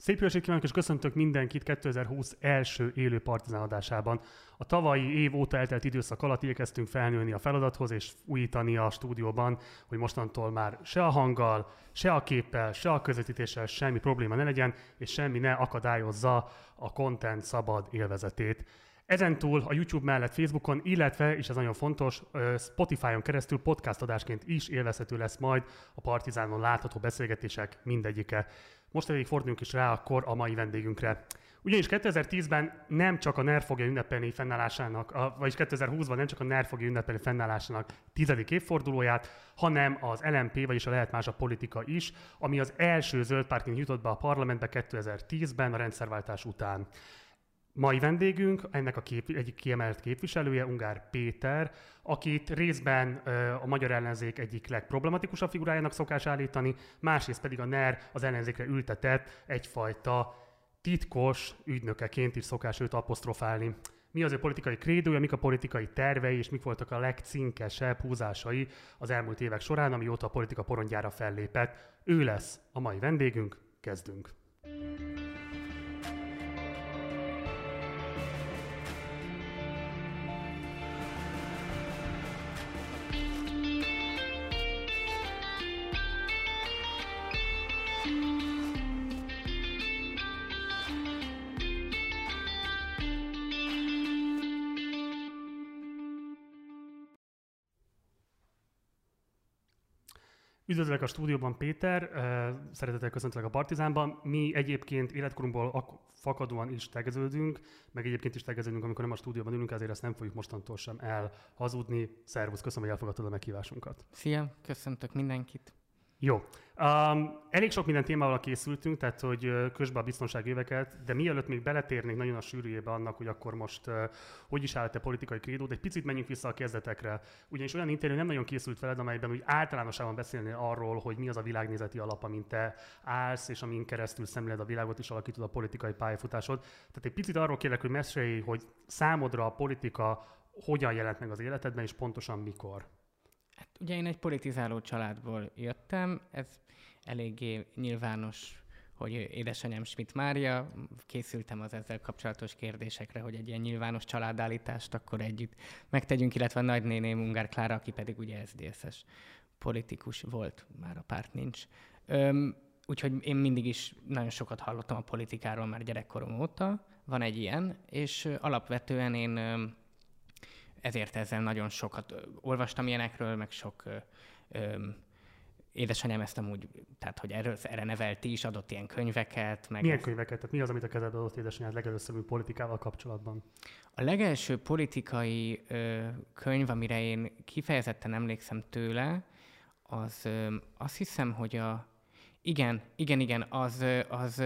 Szép jó kívánok, és köszöntök mindenkit 2020 első élő partizán adásában. A tavalyi év óta eltelt időszak alatt igyekeztünk felnőni a feladathoz, és újítani a stúdióban, hogy mostantól már se a hanggal, se a képpel, se a közvetítéssel semmi probléma ne legyen, és semmi ne akadályozza a content szabad élvezetét. Ezentúl a YouTube mellett Facebookon, illetve, és ez nagyon fontos, Spotify-on keresztül podcast adásként is élvezhető lesz majd a Partizánon látható beszélgetések mindegyike. Most pedig forduljunk is rá akkor a mai vendégünkre. Ugyanis 2010-ben nem csak a NER fogja ünnepelni fennállásának, vagyis 2020-ban nem csak a NER fogja ünnepelni fennállásának tizedik évfordulóját, hanem az LMP, vagyis a Lehet Más a Politika is, ami az első zöld pártként jutott be a parlamentbe 2010-ben a rendszerváltás után. Mai vendégünk, ennek a kép, egyik kiemelt képviselője, Ungár Péter, akit részben a magyar ellenzék egyik legproblematikusabb figurájának szokás állítani, másrészt pedig a NER az ellenzékre ültetett egyfajta titkos ügynökeként is szokás őt apostrofálni. Mi az ő politikai krédója, mik a politikai tervei, és mik voltak a legcinkesebb húzásai az elmúlt évek során, amióta a politika porondjára fellépett. Ő lesz a mai vendégünk, kezdünk. Üdvözlök a stúdióban, Péter, szeretettel köszöntelek a Partizánban. Mi egyébként életkorunkból fakadóan is tegeződünk, meg egyébként is tegeződünk, amikor nem a stúdióban ülünk, ezért ezt nem fogjuk mostantól sem elhazudni. Szervusz, köszönöm, hogy elfogadtad a meghívásunkat. Szia, köszöntök mindenkit. Jó. Um, elég sok minden témával készültünk, tehát hogy közben a biztonsági éveket, de mielőtt még beletérnék nagyon a sűrűjébe annak, hogy akkor most uh, hogy is állt a politikai krédót, egy picit menjünk vissza a kezdetekre. Ugyanis olyan interjú nem nagyon készült veled, amelyben úgy általánosában beszélni arról, hogy mi az a világnézeti alap, amin te állsz, és amin keresztül szemléled a világot, és alakítod a politikai pályafutásod. Tehát egy picit arról kérlek, hogy mesélj, hogy számodra a politika hogyan jelent meg az életedben, és pontosan mikor. Hát ugye én egy politizáló családból jöttem, ez eléggé nyilvános, hogy édesanyám Schmidt Mária, készültem az ezzel kapcsolatos kérdésekre, hogy egy ilyen nyilvános családállítást akkor együtt megtegyünk, illetve a nagynéném Ungár Klára, aki pedig ugye SZDSZ-es politikus volt, már a párt nincs. Öm, úgyhogy én mindig is nagyon sokat hallottam a politikáról már gyerekkorom óta, van egy ilyen, és alapvetően én ezért ezzel nagyon sokat olvastam ilyenekről, meg sok ö, ö, édesanyám ezt amúgy, tehát hogy erről, erre nevelt is, adott ilyen könyveket. Meg Milyen ezt... könyveket? Tehát mi az, amit a kezedbe adott édesanyád legelőször politikával kapcsolatban? A legelső politikai ö, könyv, amire én kifejezetten emlékszem tőle, az ö, azt hiszem, hogy a igen, igen, igen, az, az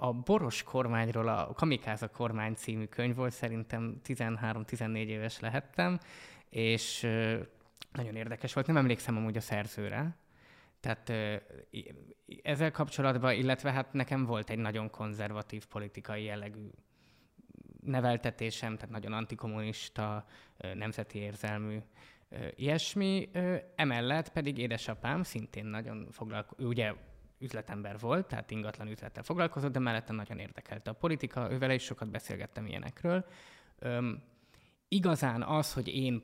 a Boros kormányról a Kamikáza kormány című könyv volt, szerintem 13-14 éves lehettem, és nagyon érdekes volt. Nem emlékszem amúgy a szerzőre, tehát ezzel kapcsolatban, illetve hát nekem volt egy nagyon konzervatív politikai jellegű neveltetésem, tehát nagyon antikommunista, nemzeti érzelmű ilyesmi. Emellett pedig édesapám szintén nagyon foglalkozott, ugye üzletember volt, tehát ingatlan üzlettel foglalkozott, de mellette nagyon érdekelte a politika, ővele is sokat beszélgettem ilyenekről. Öm, igazán az, hogy én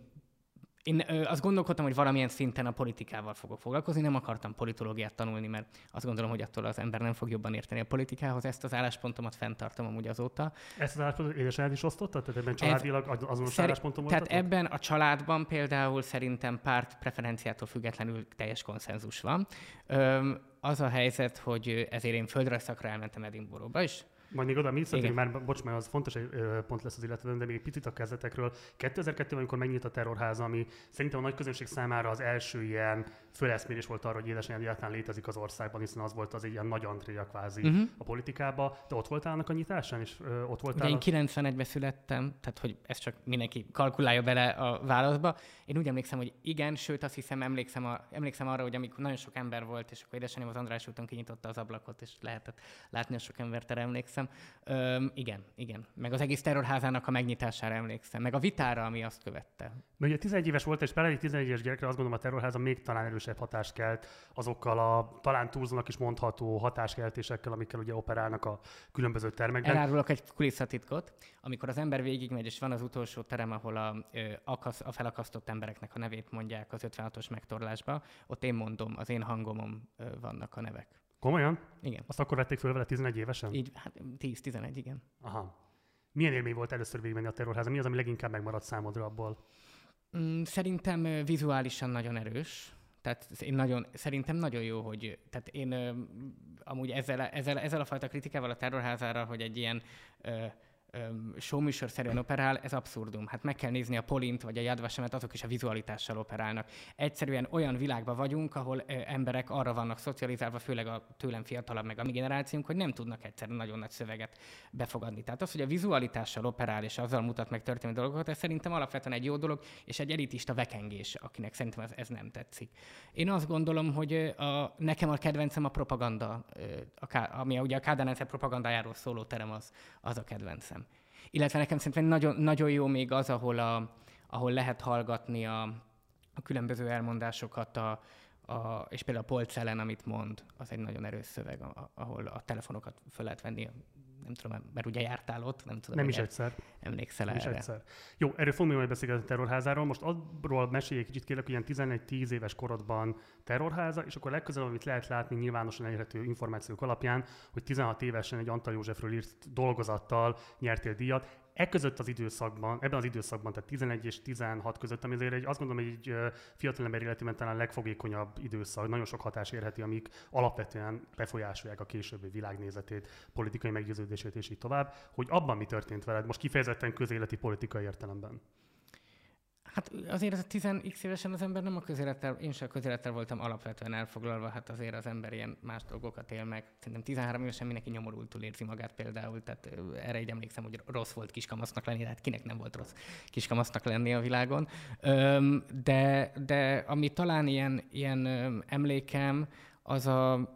én azt gondolkodtam, hogy valamilyen szinten a politikával fogok foglalkozni, nem akartam politológiát tanulni, mert azt gondolom, hogy attól az ember nem fog jobban érteni a politikához. Ezt az álláspontomat fenntartom amúgy azóta. Ezt az álláspontot édesanyád is osztotta? Tehát ebben családilag azonos Szer- álláspontom Tehát ebben a családban például szerintem párt preferenciától függetlenül teljes konszenzus van. Öm, az a helyzet, hogy ezért én földrajzszakra elmentem Edinburghba, és majd még oda mi szeretnénk már, bocs, mert az fontos egy pont lesz az illetve, de még egy picit a kezdetekről. 2002-ben, amikor megnyílt a terrorház, ami szerintem a nagy közönség számára az első ilyen föleszmérés volt arra, hogy édesanyád egyáltalán létezik az országban, hiszen az volt az egy ilyen nagy Andrea kvázi uh-huh. a politikába. De ott voltál annak a nyitásán, és ö, ott voltál? Ugye én 91-ben születtem, tehát hogy ez csak mindenki kalkulálja bele a válaszba. Én úgy emlékszem, hogy igen, sőt azt hiszem, emlékszem, a, emlékszem arra, hogy amikor nagyon sok ember volt, és akkor édesanyám az András úton kinyitotta az ablakot, és lehetett látni a sok embert, erre emlékszem emlékszem. Öm, igen, igen. Meg az egész terrorházának a megnyitására emlékszem, meg a vitára, ami azt követte. Mert ugye 11 éves volt, és például egy 11 éves gyerekre azt gondolom a terrorháza még talán erősebb hatást kelt azokkal a talán túlzónak is mondható hatáskeltésekkel, amikkel ugye operálnak a különböző termekben. Elárulok egy kulisszatitkot. Amikor az ember végigmegy, és van az utolsó terem, ahol a, a felakasztott embereknek a nevét mondják az 56-os megtorlásba, ott én mondom, az én hangomon vannak a nevek. Komolyan? Igen. Azt akkor vették föl vele 11 évesen? Így, hát 10-11, igen. Aha. Milyen élmény volt először végigmenni a terrorháza? Mi az, ami leginkább megmaradt számodra abból? Mm, szerintem vizuálisan nagyon erős. Tehát én nagyon, szerintem nagyon jó, hogy tehát én amúgy ezzel, ezzel, ezzel a fajta kritikával a terrorházára, hogy egy ilyen showműsorszerűen operál, ez abszurdum. Hát meg kell nézni a Polint vagy a Jadvasemet, azok is a vizualitással operálnak. Egyszerűen olyan világban vagyunk, ahol emberek arra vannak szocializálva, főleg a tőlem fiatalabb meg a mi generációnk, hogy nem tudnak egyszerűen nagyon nagy szöveget befogadni. Tehát az, hogy a vizualitással operál és azzal mutat meg történő dolgokat, ez szerintem alapvetően egy jó dolog, és egy elitista vekengés, akinek szerintem ez, ez nem tetszik. Én azt gondolom, hogy a, nekem a kedvencem a propaganda, a, ami ugye a Kádár propagandájáról szóló terem az, az a kedvencem. Illetve nekem szerintem nagyon, nagyon jó még az, ahol, a, ahol lehet hallgatni a, a különböző elmondásokat, a, a, és például a polcellen, amit mond, az egy nagyon erős szöveg, ahol a telefonokat fel lehet venni nem tudom, mert ugye jártál ott, nem tudom. Nem is egyszer. Emlékszel nem erre. Is egyszer. Jó, erről fogunk majd beszélgetni a terrorházáról. Most arról mesélj egy kicsit kérlek, hogy ilyen 11-10 éves korodban terrorháza, és akkor legközelebb, amit lehet látni nyilvánosan elérhető információk alapján, hogy 16 évesen egy Antal Józsefről írt dolgozattal nyertél díjat. E között az időszakban, ebben az időszakban, tehát 11 és 16 között, ami azért egy, azt gondolom, hogy egy fiatalember életében talán legfogékonyabb időszak, nagyon sok hatás érheti, amik alapvetően befolyásolják a későbbi világnézetét, politikai meggyőződését és így tovább, hogy abban mi történt veled, most kifejezetten közéleti politikai értelemben. Hát azért az a 10x évesen az ember nem a közélettel, én sem a közélettel voltam alapvetően elfoglalva, hát azért az ember ilyen más dolgokat él meg. Szerintem 13 évesen mindenki nyomorultul érzi magát például, tehát erre így emlékszem, hogy rossz volt kiskamasznak lenni, hát kinek nem volt rossz kiskamasznak lenni a világon. De, de ami talán ilyen, ilyen emlékem, az a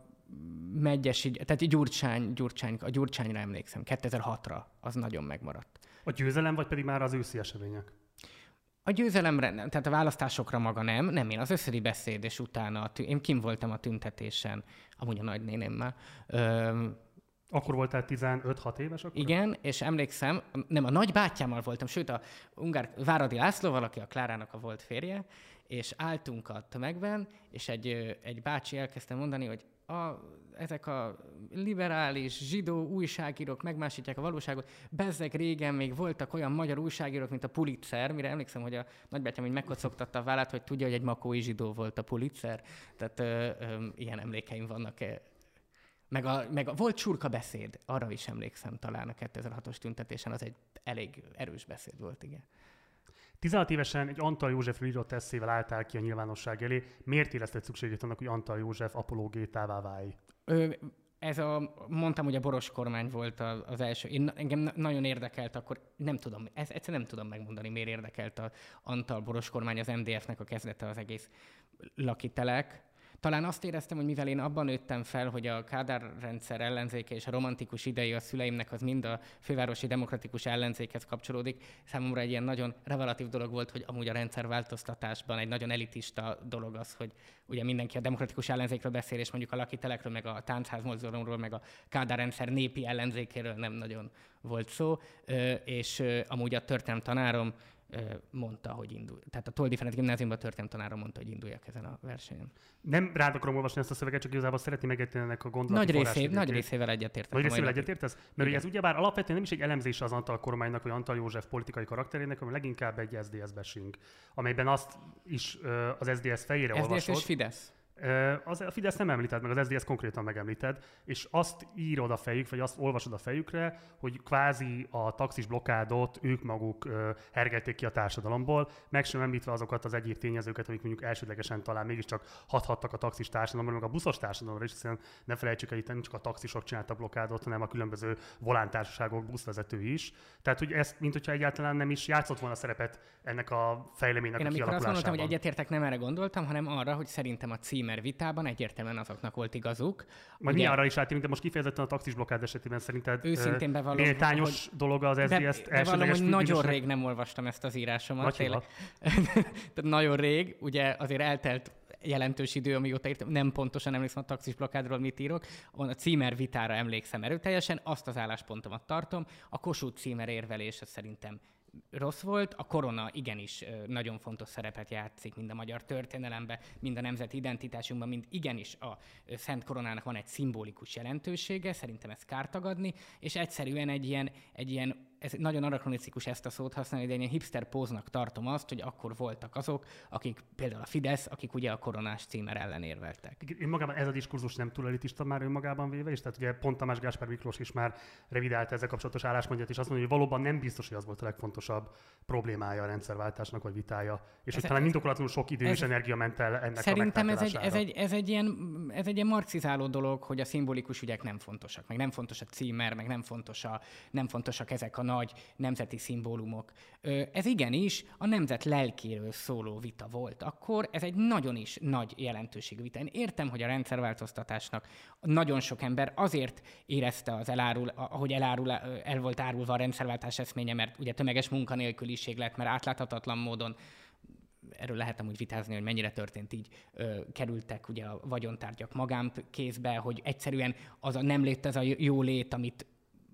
megyes, tehát Gyurcsány, Gyurcsány, a Gyurcsányra emlékszem, 2006-ra, az nagyon megmaradt. A győzelem, vagy pedig már az őszi események? A győzelemre, tehát a választásokra maga nem, nem én az összedi beszéd, és utána, tű, én kim voltam a tüntetésen, amúgy a nagynénémmel. Öm, akkor voltál 15-6 éves? Akkor? Igen, és emlékszem, nem, a nagybátyámmal voltam, sőt a Ungár Váradi Lászlóval, aki a Klárának a volt férje, és álltunk a tömegben, és egy, egy bácsi elkezdte mondani, hogy a, ezek a liberális, zsidó újságírók megmásítják a valóságot. Bezzeg régen még voltak olyan magyar újságírók, mint a Pulitzer, mire emlékszem, hogy a nagybátyám hogy megkocogtatta a vállát, hogy tudja, hogy egy makói zsidó volt a Pulitzer. Tehát ö, ö, ilyen emlékeim vannak meg, a, meg a, volt csurka beszéd, arra is emlékszem talán a 2006-os tüntetésen, az egy elég erős beszéd volt, igen. 16 évesen egy Antal József írott eszével álltál ki a nyilvánosság elé. Miért érezted szükségét annak, hogy Antal József apologétává válj? Ö, ez a, mondtam, hogy a boros kormány volt az első. Én, engem nagyon érdekelt akkor, nem tudom, ez, egyszer nem tudom megmondani, miért érdekelt a Antal boros kormány, az MDF-nek a kezdete az egész lakitelek. Talán azt éreztem, hogy mivel én abban nőttem fel, hogy a Kádár rendszer ellenzéke és a romantikus idei a szüleimnek az mind a fővárosi demokratikus ellenzékhez kapcsolódik, számomra egy ilyen nagyon revelatív dolog volt, hogy amúgy a rendszerváltoztatásban egy nagyon elitista dolog az, hogy ugye mindenki a demokratikus ellenzékről beszél, és mondjuk a lakitelekről, meg a táncház meg a Kádár rendszer népi ellenzékéről nem nagyon volt szó, és amúgy a történelem tanárom mondta, hogy indul. Tehát a Toldi Ferenc gimnáziumban történt tanára mondta, hogy induljak ezen a versenyen. Nem rád akarom olvasni ezt a szöveget, csak igazából szeretném megérteni ennek a gondolati nagy, részé, nagy részével egyetértek. Nagy részével egyetértesz? Mert Igen. ugye ez ugyebár alapvetően nem is egy elemzés az Antal kormánynak, vagy Antal József politikai karakterének, hanem leginkább egy SDS bashing, amelyben azt is az SDS fejére SDS olvasod. és Fidesz. Az, a Fidesz nem említed meg, az SZDSZ konkrétan megemlíted, és azt írod a fejük, vagy azt olvasod a fejükre, hogy kvázi a taxis blokkádot ők maguk hergelték ki a társadalomból, meg sem említve azokat az egyéb tényezőket, amik mondjuk elsődlegesen talán mégiscsak hathattak a taxis társadalomra, meg a buszos társadalomra is, hiszen ne felejtsük el, itt nem csak a taxisok csináltak blokkádot, hanem a különböző volántársaságok, buszvezetői is. Tehát, hogy ezt, mint hogyha egyáltalán nem is játszott volna szerepet ennek a fejleménynek Én a amikor azt mondtam, hogy egyetértek, nem erre gondoltam, hanem arra, hogy szerintem a cím címer vitában egyértelműen azoknak volt igazuk. Majd mi arra is átérünk, de most kifejezetten a taxis blokkád esetében szerinted őszintén bevallom, méltányos hogy, dolog az SZDSZ-t be, bevallom, hogy nagyon rég nem olvastam ezt az írásomat. Tehát nagyon rég, ugye azért eltelt jelentős idő, amióta írtam, nem pontosan emlékszem a taxis blokkádról, mit írok, a címer vitára emlékszem erőteljesen, azt az álláspontomat tartom, a Kossuth címer érvelése szerintem rossz volt. A korona igenis nagyon fontos szerepet játszik mind a magyar történelemben, mind a nemzeti identitásunkban, mind igenis a Szent Koronának van egy szimbolikus jelentősége, szerintem ezt kártagadni, és egyszerűen egy ilyen, egy ilyen ez nagyon anakronisztikus ezt a szót használni, de én ilyen hipster póznak tartom azt, hogy akkor voltak azok, akik például a Fidesz, akik ugye a koronás címer ellen érveltek. Én magában ez a diskurzus nem túl elitista már önmagában véve, és tehát ugye pont Tamás Gáspár Miklós is már revidálta ezzel kapcsolatos álláspontját, és azt mondja, hogy valóban nem biztos, hogy az volt a legfontosabb problémája a rendszerváltásnak, vagy vitája. És ez, hogy talán indokolatlanul sok idő ez, és energia ment el ennek Szerintem ez egy, ez, egy, ez, egy ilyen, ez egy ilyen marxizáló dolog, hogy a szimbolikus ügyek nem fontosak, meg nem fontos a címer, meg nem, fontos a, nem fontosak ezek a nagy nemzeti szimbólumok. Ez igenis a nemzet lelkéről szóló vita volt. Akkor ez egy nagyon is nagy jelentőségű vita. Én értem, hogy a rendszerváltoztatásnak nagyon sok ember azért érezte az elárul, ahogy elárul, el volt árulva a rendszerváltás eszménye, mert ugye tömeges munkanélküliség lett, mert átláthatatlan módon erről lehet úgy vitázni, hogy mennyire történt így, ö, kerültek ugye a vagyontárgyak magánkézbe, hogy egyszerűen az a nem lét, ez a jó lét, amit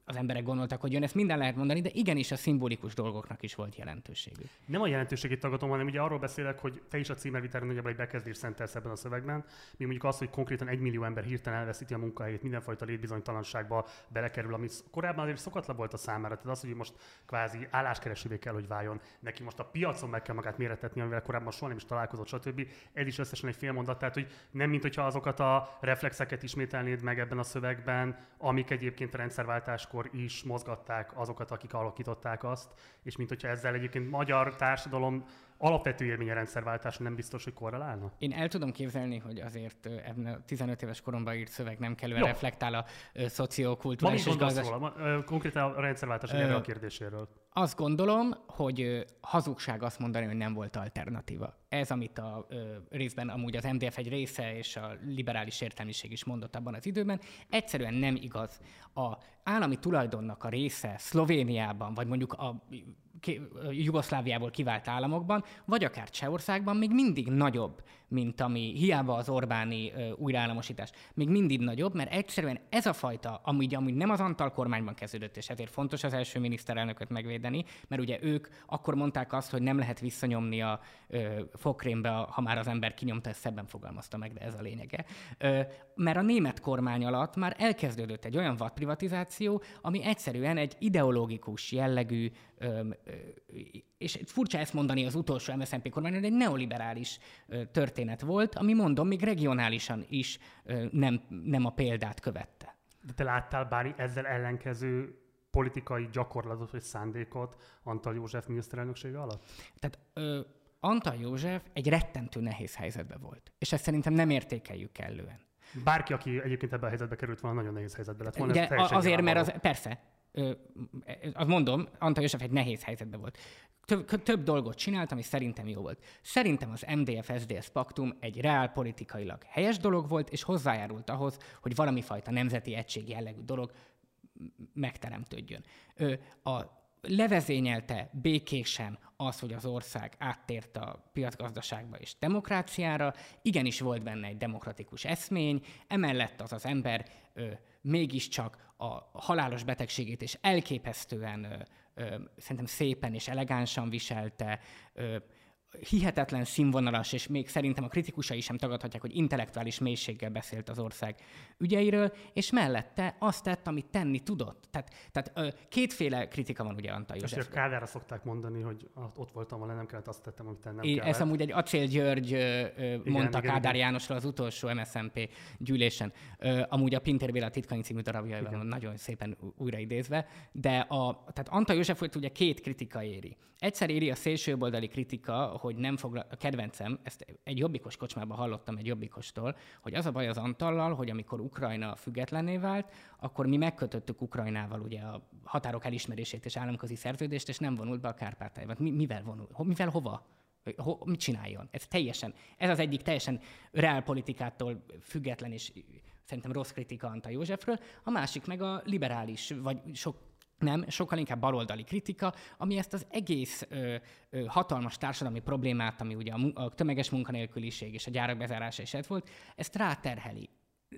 az emberek gondoltak, hogy jön, ezt minden lehet mondani, de igenis a szimbolikus dolgoknak is volt jelentőségük. Nem a jelentőségét tagadom, hanem ugye arról beszélek, hogy te is a címervitáron nagyjából egy bekezdés szentelsz ebben a szövegben, mi mondjuk az, hogy konkrétan egy millió ember hirtelen elveszíti a munkahelyét, mindenfajta létbizonytalanságba belekerül, ami korábban azért szokatlan volt a számára. Tehát az, hogy most kvázi álláskeresővé kell, hogy váljon, neki most a piacon meg kell magát méretetni, amivel korábban soha nem is találkozott, stb. Ez is összesen egy fél mondat, tehát hogy nem mint hogyha azokat a reflexeket ismételnéd meg ebben a szövegben, amik egyébként a rendszerváltás akkor is mozgatták azokat, akik alakították azt, és mint hogyha ezzel egyébként magyar társadalom alapvető élmény a rendszerváltás nem biztos, hogy korrelálna? Én el tudom képzelni, hogy azért ebben a 15 éves koromban írt szöveg nem kellően Jó. reflektál a szociokulturális és gazdas... róla? Konkrétan a rendszerváltás erre a kérdéséről. Azt gondolom, hogy hazugság azt mondani, hogy nem volt alternatíva. Ez, amit a ö, részben amúgy az MDF egy része és a liberális értelmiség is mondott abban az időben, egyszerűen nem igaz. A állami tulajdonnak a része Szlovéniában, vagy mondjuk a Jugoszláviából kivált államokban, vagy akár Csehországban még mindig nagyobb, mint ami hiába az Orbáni uh, újraállamosítás, még mindig nagyobb, mert egyszerűen ez a fajta, amúgy, amúgy nem az Antal kormányban kezdődött, és ezért fontos az első miniszterelnököt megvédeni, mert ugye ők akkor mondták azt, hogy nem lehet visszanyomni a uh, fokrémbe, ha már az ember kinyomta, ezt szebben fogalmazta meg, de ez a lényege. Uh, mert a német kormány alatt már elkezdődött egy olyan vadprivatizáció, ami egyszerűen egy ideológikus jellegű és furcsa ezt mondani az utolsó MSZNP kormány, egy neoliberális történet volt, ami mondom, még regionálisan is nem, nem a példát követte. De te láttál bármi ezzel ellenkező politikai gyakorlatot vagy szándékot Antal József miniszterelnöksége alatt? Tehát ö, Antal József egy rettentő nehéz helyzetben volt, és ezt szerintem nem értékeljük kellően. Bárki, aki egyébként ebbe a helyzetbe került volna, nagyon nehéz helyzetbe lett volna. De azért, mert az, persze, azt mondom, Antal József egy nehéz helyzetben volt. Több, több dolgot csinált, ami szerintem jó volt. Szerintem az MDF-SZDSZ paktum egy reálpolitikailag helyes dolog volt, és hozzájárult ahhoz, hogy valami fajta nemzeti egység jellegű dolog megteremtődjön. A levezényelte békésen az, hogy az ország áttért a piacgazdaságba és demokráciára, igenis volt benne egy demokratikus eszmény, emellett az az ember ö, mégiscsak a halálos betegségét és elképesztően ö, ö, szerintem szépen és elegánsan viselte, hihetetlen színvonalas, és még szerintem a kritikusai sem tagadhatják, hogy intellektuális mélységgel beszélt az ország ügyeiről, és mellette azt tett, amit tenni tudott. Tehát, tehát kétféle kritika van ugye Antal József. És Kádára szokták mondani, hogy ott voltam volna, nem kellett azt tettem, amit tennem kellett. Ez amúgy egy Acél György igen, mondta igen, Kádár igen. Jánosra az utolsó MSZMP gyűlésen. Amúgy a Pintér Béla titkani című darabjaival van nagyon szépen újraidézve, de a, tehát Antal József ugye két kritika éri. Egyszer éri a szélsőboldali kritika, hogy nem foglal, a kedvencem, ezt egy jobbikos kocsmában hallottam egy jobbikostól, hogy az a baj az Antallal, hogy amikor Ukrajna függetlenné vált, akkor mi megkötöttük Ukrajnával ugye a határok elismerését és államközi szerződést, és nem vonult be a Kárpátaljában. Mi, mivel vonul? Mivel hova? Ho, mit csináljon? Ez teljesen, ez az egyik teljesen reálpolitikától független és szerintem rossz kritika Antal Józsefről, a másik meg a liberális, vagy sok nem, sokkal inkább baloldali kritika, ami ezt az egész ö, ö, hatalmas társadalmi problémát, ami ugye a, a tömeges munkanélküliség és a gyárak bezárása is ez volt, ezt ráterheli.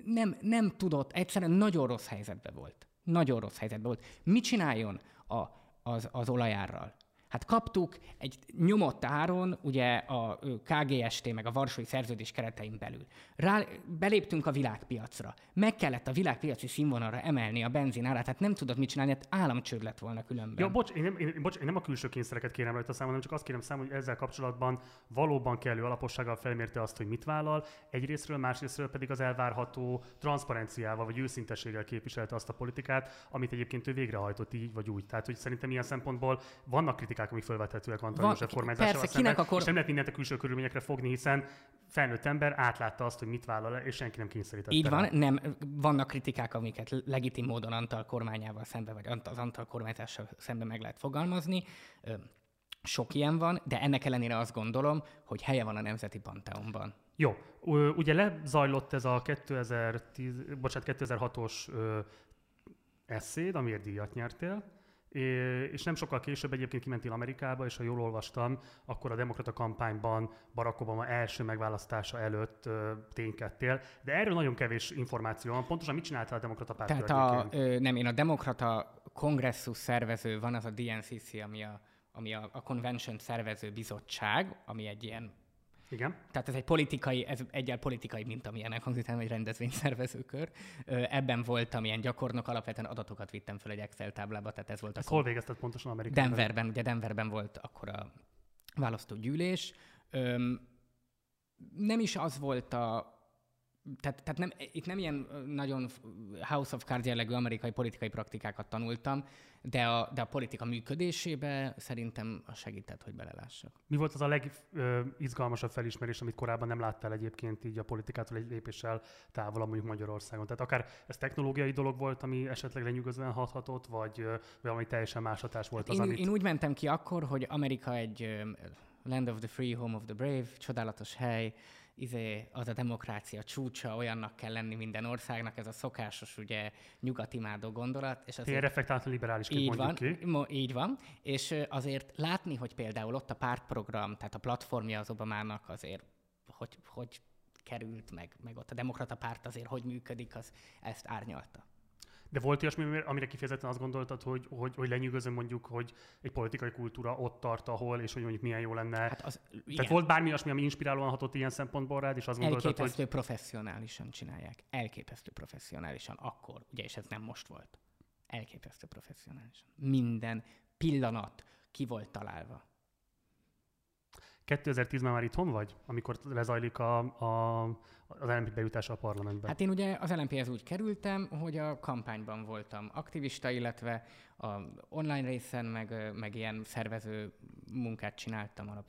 Nem, nem tudott, egyszerűen nagyon rossz helyzetben volt. Nagyon rossz helyzetben volt. Mit csináljon a, az, az olajárral? Hát kaptuk egy nyomott áron, ugye a KGST meg a Varsói Szerződés keretein belül. Rá, beléptünk a világpiacra. Meg kellett a világpiaci színvonalra emelni a benzin árát, tehát nem tudod mit csinálni, hát államcsőd lett volna különben. Ja, bocs, én nem, én, bocs, én nem a külső kényszereket kérem rajta számon, hanem csak azt kérem számon, hogy ezzel kapcsolatban valóban kellő alapossággal felmérte azt, hogy mit vállal, egyrésztről, másrésztről pedig az elvárható transzparenciával vagy őszintességgel képviselte azt a politikát, amit egyébként ő végrehajtott így vagy úgy. Tehát, hogy szerintem ilyen szempontból vannak kritikák kritikák, amik felvethetőek Antal Van, József kormányzásával persze, kinek akkor... és nem lehet mindent a külső körülményekre fogni, hiszen felnőtt ember átlátta azt, hogy mit vállal le, és senki nem kényszerítette. Így van, nem, vannak kritikák, amiket legitim módon Antal kormányával szembe, vagy az Antal kormányzással szembe meg lehet fogalmazni. Sok ilyen van, de ennek ellenére azt gondolom, hogy helye van a Nemzeti Panteonban. Jó, ugye lezajlott ez a 2010, bocsánat, 2006-os eszéd, amiért díjat nyertél, és nem sokkal később egyébként kimentél Amerikába, és ha jól olvastam, akkor a demokrata kampányban Barack Obama első megválasztása előtt ténykedtél, de erről nagyon kevés információ van. Pontosan mit csináltál a demokrata párt Tehát a, ö, nem, én a demokrata kongresszus szervező, van az a DNCC, ami a, ami a, a convention szervező bizottság, ami egy ilyen igen. Tehát ez egy politikai, ez egyel politikai, mint amilyenek hangzik, egy rendezvényszervezőkör. Ebben voltam ilyen gyakornok, alapvetően adatokat vittem fel egy Excel táblába, tehát ez volt. Ezt hol végezted pontosan Amerikában? Denverben, ugye Denverben volt akkor a választógyűlés. Öm, nem is az volt a, tehát, tehát nem, itt nem ilyen nagyon House of Cards jellegű amerikai politikai praktikákat tanultam, de a, de a politika működésébe szerintem segített, hogy belelássak. Mi volt az a legizgalmasabb felismerés, amit korábban nem láttál egyébként így a politikától egy lépéssel távol, mondjuk Magyarországon? Tehát akár ez technológiai dolog volt, ami esetleg lenyűgözően hathatott, vagy valami teljesen más hatás volt az, én, amit... Én úgy mentem ki akkor, hogy Amerika egy land of the free, home of the brave, csodálatos hely, izé, az a demokrácia csúcsa, olyannak kell lenni minden országnak, ez a szokásos, ugye, nyugatimádó gondolat. És azért, reflektáltan liberális így van, ki. Mo, így van, és azért látni, hogy például ott a pártprogram, tehát a platformja az Obamának azért, hogy, hogy került, meg, meg ott a demokrata párt azért hogy működik, az ezt árnyalta. De volt olyasmi, amire kifejezetten azt gondoltad, hogy, hogy, hogy lenyűgözöm mondjuk, hogy egy politikai kultúra ott tart, ahol, és hogy mondjuk milyen jó lenne. Hát az, igen. Tehát volt bármi olyasmi, ami inspirálóan hatott ilyen szempontból rád, és azt gondoltad, Elképesztő hogy... professzionálisan csinálják. Elképesztő professzionálisan. Akkor, ugye, és ez nem most volt. Elképesztő professzionálisan. Minden pillanat ki volt találva. 2010-ben már itthon vagy, amikor lezajlik a, a, az LNP bejutása a parlamentbe? Hát én ugye az LNP-hez úgy kerültem, hogy a kampányban voltam aktivista, illetve a online részen, meg, meg ilyen szervező munkát csináltam alap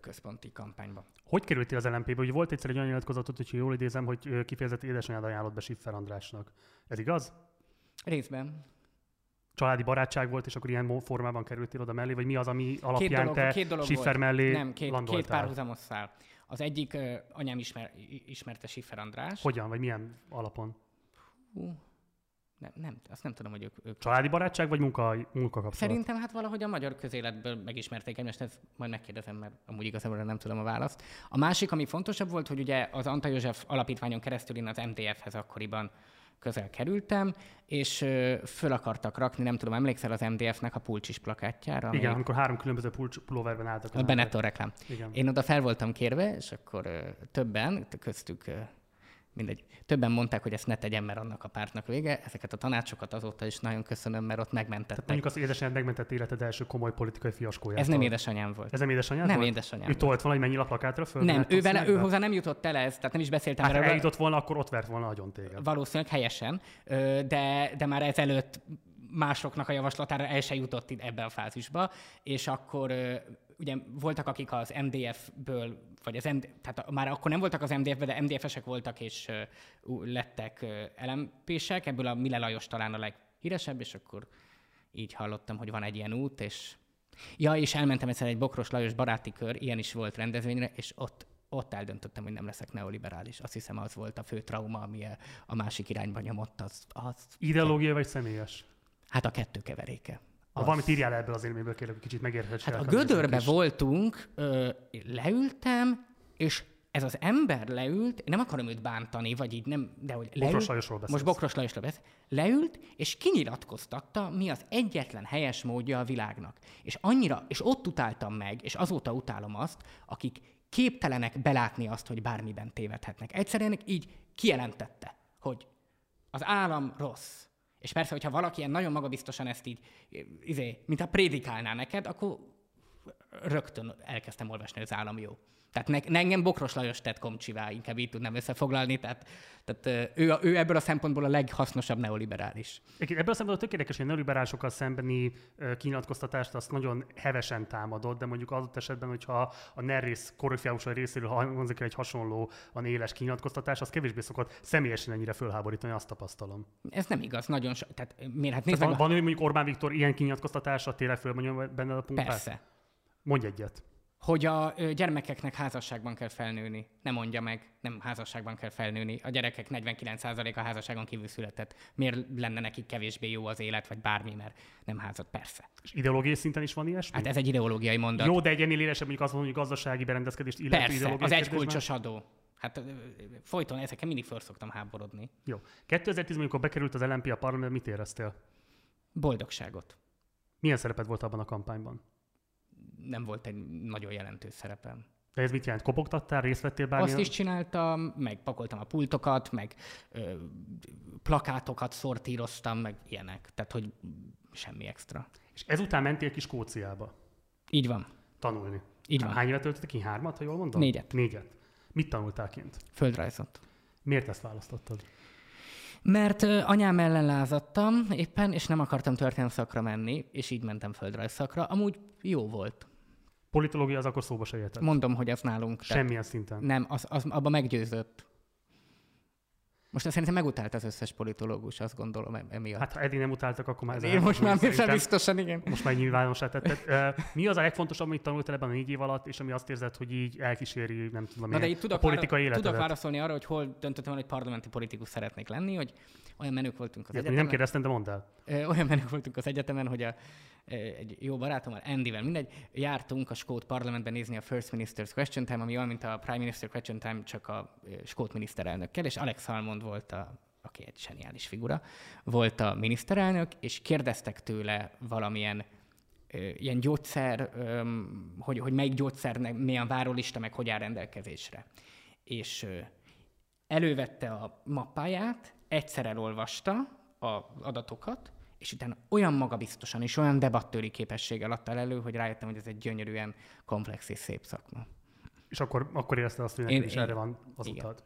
központi kampányba. Hogy kerültél az LNP-be? Ugye volt egyszer egy olyan nyilatkozatot, hogy jól idézem, hogy kifejezett édesanyád ajánlott be Siffer Andrásnak. Ez igaz? Részben családi barátság volt, és akkor ilyen formában kerültél oda mellé, vagy mi az, ami alapján két dolog, te két dolog Schiffer volt. mellé Nem, két, két párhuzamos szál. Az egyik uh, anyám ismer, ismerte Schiffer András. Hogyan, vagy milyen alapon? Hú, nem, nem, azt nem tudom, hogy ők... ők... Családi barátság, vagy munka, munkakapcsolat? Szerintem hát valahogy a magyar közéletből megismerték egymást, ezt majd megkérdezem, mert amúgy igazából nem tudom a választ. A másik, ami fontosabb volt, hogy ugye az Anta József alapítványon keresztül én az MDF-hez akkoriban közel kerültem, és föl akartak rakni, nem tudom, emlékszel az MDF-nek a pulcsis plakátjára? Igen, ami... amikor három különböző pulcs pulóverben álltak. A Benetton reklám. Igen. Én oda fel voltam kérve, és akkor többen, köztük mindegy. Többen mondták, hogy ezt ne tegyem, mert annak a pártnak vége. Ezeket a tanácsokat azóta is nagyon köszönöm, mert ott megmentettek. Tehát mondjuk az édesanyád megmentett életed első komoly politikai fiaskóját. Ez nem édesanyám volt. Ez nem édesanyám Nem volt? édesanyám Ő tolt volna, hogy mennyi laplakátra föl? Nem, ő, vele, ő hozzá nem jutott el ez, tehát nem is beszéltem hát. Ha eljutott volna, akkor ott vert volna nagyon téged. Valószínűleg helyesen, de, de már ezelőtt másoknak a javaslatára el se jutott ebbe a fázisba, és akkor ugye voltak, akik az MDF-ből, vagy az MD, tehát már akkor nem voltak az MDF-be, de MDF-esek voltak, és uh, lettek uh, LMP-sek, ebből a Mile Lajos talán a leghíresebb, és akkor így hallottam, hogy van egy ilyen út, és Ja, és elmentem egyszer egy Bokros Lajos baráti kör, ilyen is volt rendezvényre, és ott ott eldöntöttem, hogy nem leszek neoliberális. Azt hiszem, az volt a fő trauma, ami a másik irányba nyomott. Az, az... Ideológia vagy személyes? Hát a kettő keveréke. Az... Valamit írjál ebből az élményből, kérlek, kicsit megérthesse. Hát a gödörbe voltunk, ö, leültem, és ez az ember leült, nem akarom őt bántani, vagy így nem, de hogy leült, Bokros Lajosról beszélsz. most Bokros Lajosról beszél, leült, és kinyilatkoztatta, mi az egyetlen helyes módja a világnak. És annyira, és ott utáltam meg, és azóta utálom azt, akik képtelenek belátni azt, hogy bármiben tévedhetnek. Egyszerűen így kijelentette, hogy az állam rossz. És persze, hogyha valaki ilyen nagyon magabiztosan ezt így, izé, mint a prédikálná neked, akkor rögtön elkezdtem olvasni, hogy az állam jó. Tehát ne, ne engem Bokros Lajos tett komcsivá, inkább így tudnám összefoglalni, tehát, tehát ő, ő ebből a szempontból a leghasznosabb neoliberális. Ebből a szempontból tök érdekes, hogy a neoliberálisokkal szembeni kinyilatkoztatást azt nagyon hevesen támadott, de mondjuk adott esetben, hogyha a NERRIS korrupciámusai részéről hangzik egy hasonló a éles kinyilatkoztatás, az kevésbé szokott személyesen ennyire fölháborítani, azt tapasztalom. Ez nem igaz, nagyon so, tehát miért? Hát nézd van, a... van, hogy mondjuk Orbán Viktor ilyen kinyilatkoztatása tényleg fölmondja benne a pumpát? Persze. Mondj egyet hogy a gyermekeknek házasságban kell felnőni. Nem mondja meg, nem házasságban kell felnőni. A gyerekek 49%-a házasságon kívül született. Miért lenne nekik kevésbé jó az élet, vagy bármi, mert nem házat? Persze. És ideológiai szinten is van ilyesmi? Hát ez egy ideológiai mondat. Jó, de egy ennél élesebb mondjuk azt mondom, hogy gazdasági berendezkedést illetve Persze, az egy kulcsos adó. Hát folyton ezeken mindig föl szoktam háborodni. Jó. 2010 amikor bekerült az LNP a parlament, mit éreztél? Boldogságot. Milyen szereped volt abban a kampányban? Nem volt egy nagyon jelentős szerepem. De ez mit jelent? Kopogtattál, részt vettél bármilyen? Azt is csináltam, meg pakoltam a pultokat, meg ö, plakátokat szortíroztam, meg ilyenek. Tehát, hogy semmi extra. És ezután mentél ki Skóciába? Így van. Tanulni? Így van. Hány évet töltöttek ki? Hármat, ha jól mondom? Négyet. Négyet. Mit tanultál kint? Földrajzot. Miért ezt választottad? Mert anyám ellen lázadtam éppen, és nem akartam történelmi szakra menni, és így mentem földrajz szakra. Amúgy jó volt. Politológia az akkor szóba se jöhetett. Mondom, hogy az nálunk. Semmilyen szinten. Nem, az, az abban meggyőzött. Most szerintem megutált az összes politológus, azt gondolom emiatt. Hát ha eddig nem utáltak, akkor már Én most már sem biztosan, igen. Most már nyilvánosá tetted. Mi az a legfontosabb, amit tanultál ebben a négy év alatt, és ami azt érzed, hogy így elkíséri, nem tudom, Na, de így tudok a politikai vára- életedet? Tudok válaszolni arra, hogy hol döntöttem, hogy parlamenti politikus szeretnék lenni, hogy olyan menők voltunk az egyetemen. Nem kérdeztem, de mondd el. Olyan menők voltunk az egyetemen, hogy a, egy jó barátommal, Andyvel, mindegy, jártunk a skót parlamentben nézni a First Minister's Question Time, ami olyan, mint a Prime Minister Question Time, csak a skót miniszterelnökkel, és Alex Salmond volt a aki egy zseniális figura, volt a miniszterelnök, és kérdeztek tőle valamilyen ilyen gyógyszer, hogy, hogy melyik gyógyszernek milyen várólista, meg hogy áll rendelkezésre. És elővette a mappáját, egyszer elolvasta az adatokat, és utána olyan magabiztosan és olyan debattőri képességgel adta elő, hogy rájöttem, hogy ez egy gyönyörűen komplex és szép szakma. És akkor, akkor érezte azt, hogy én, is én, erre van az igen. utad.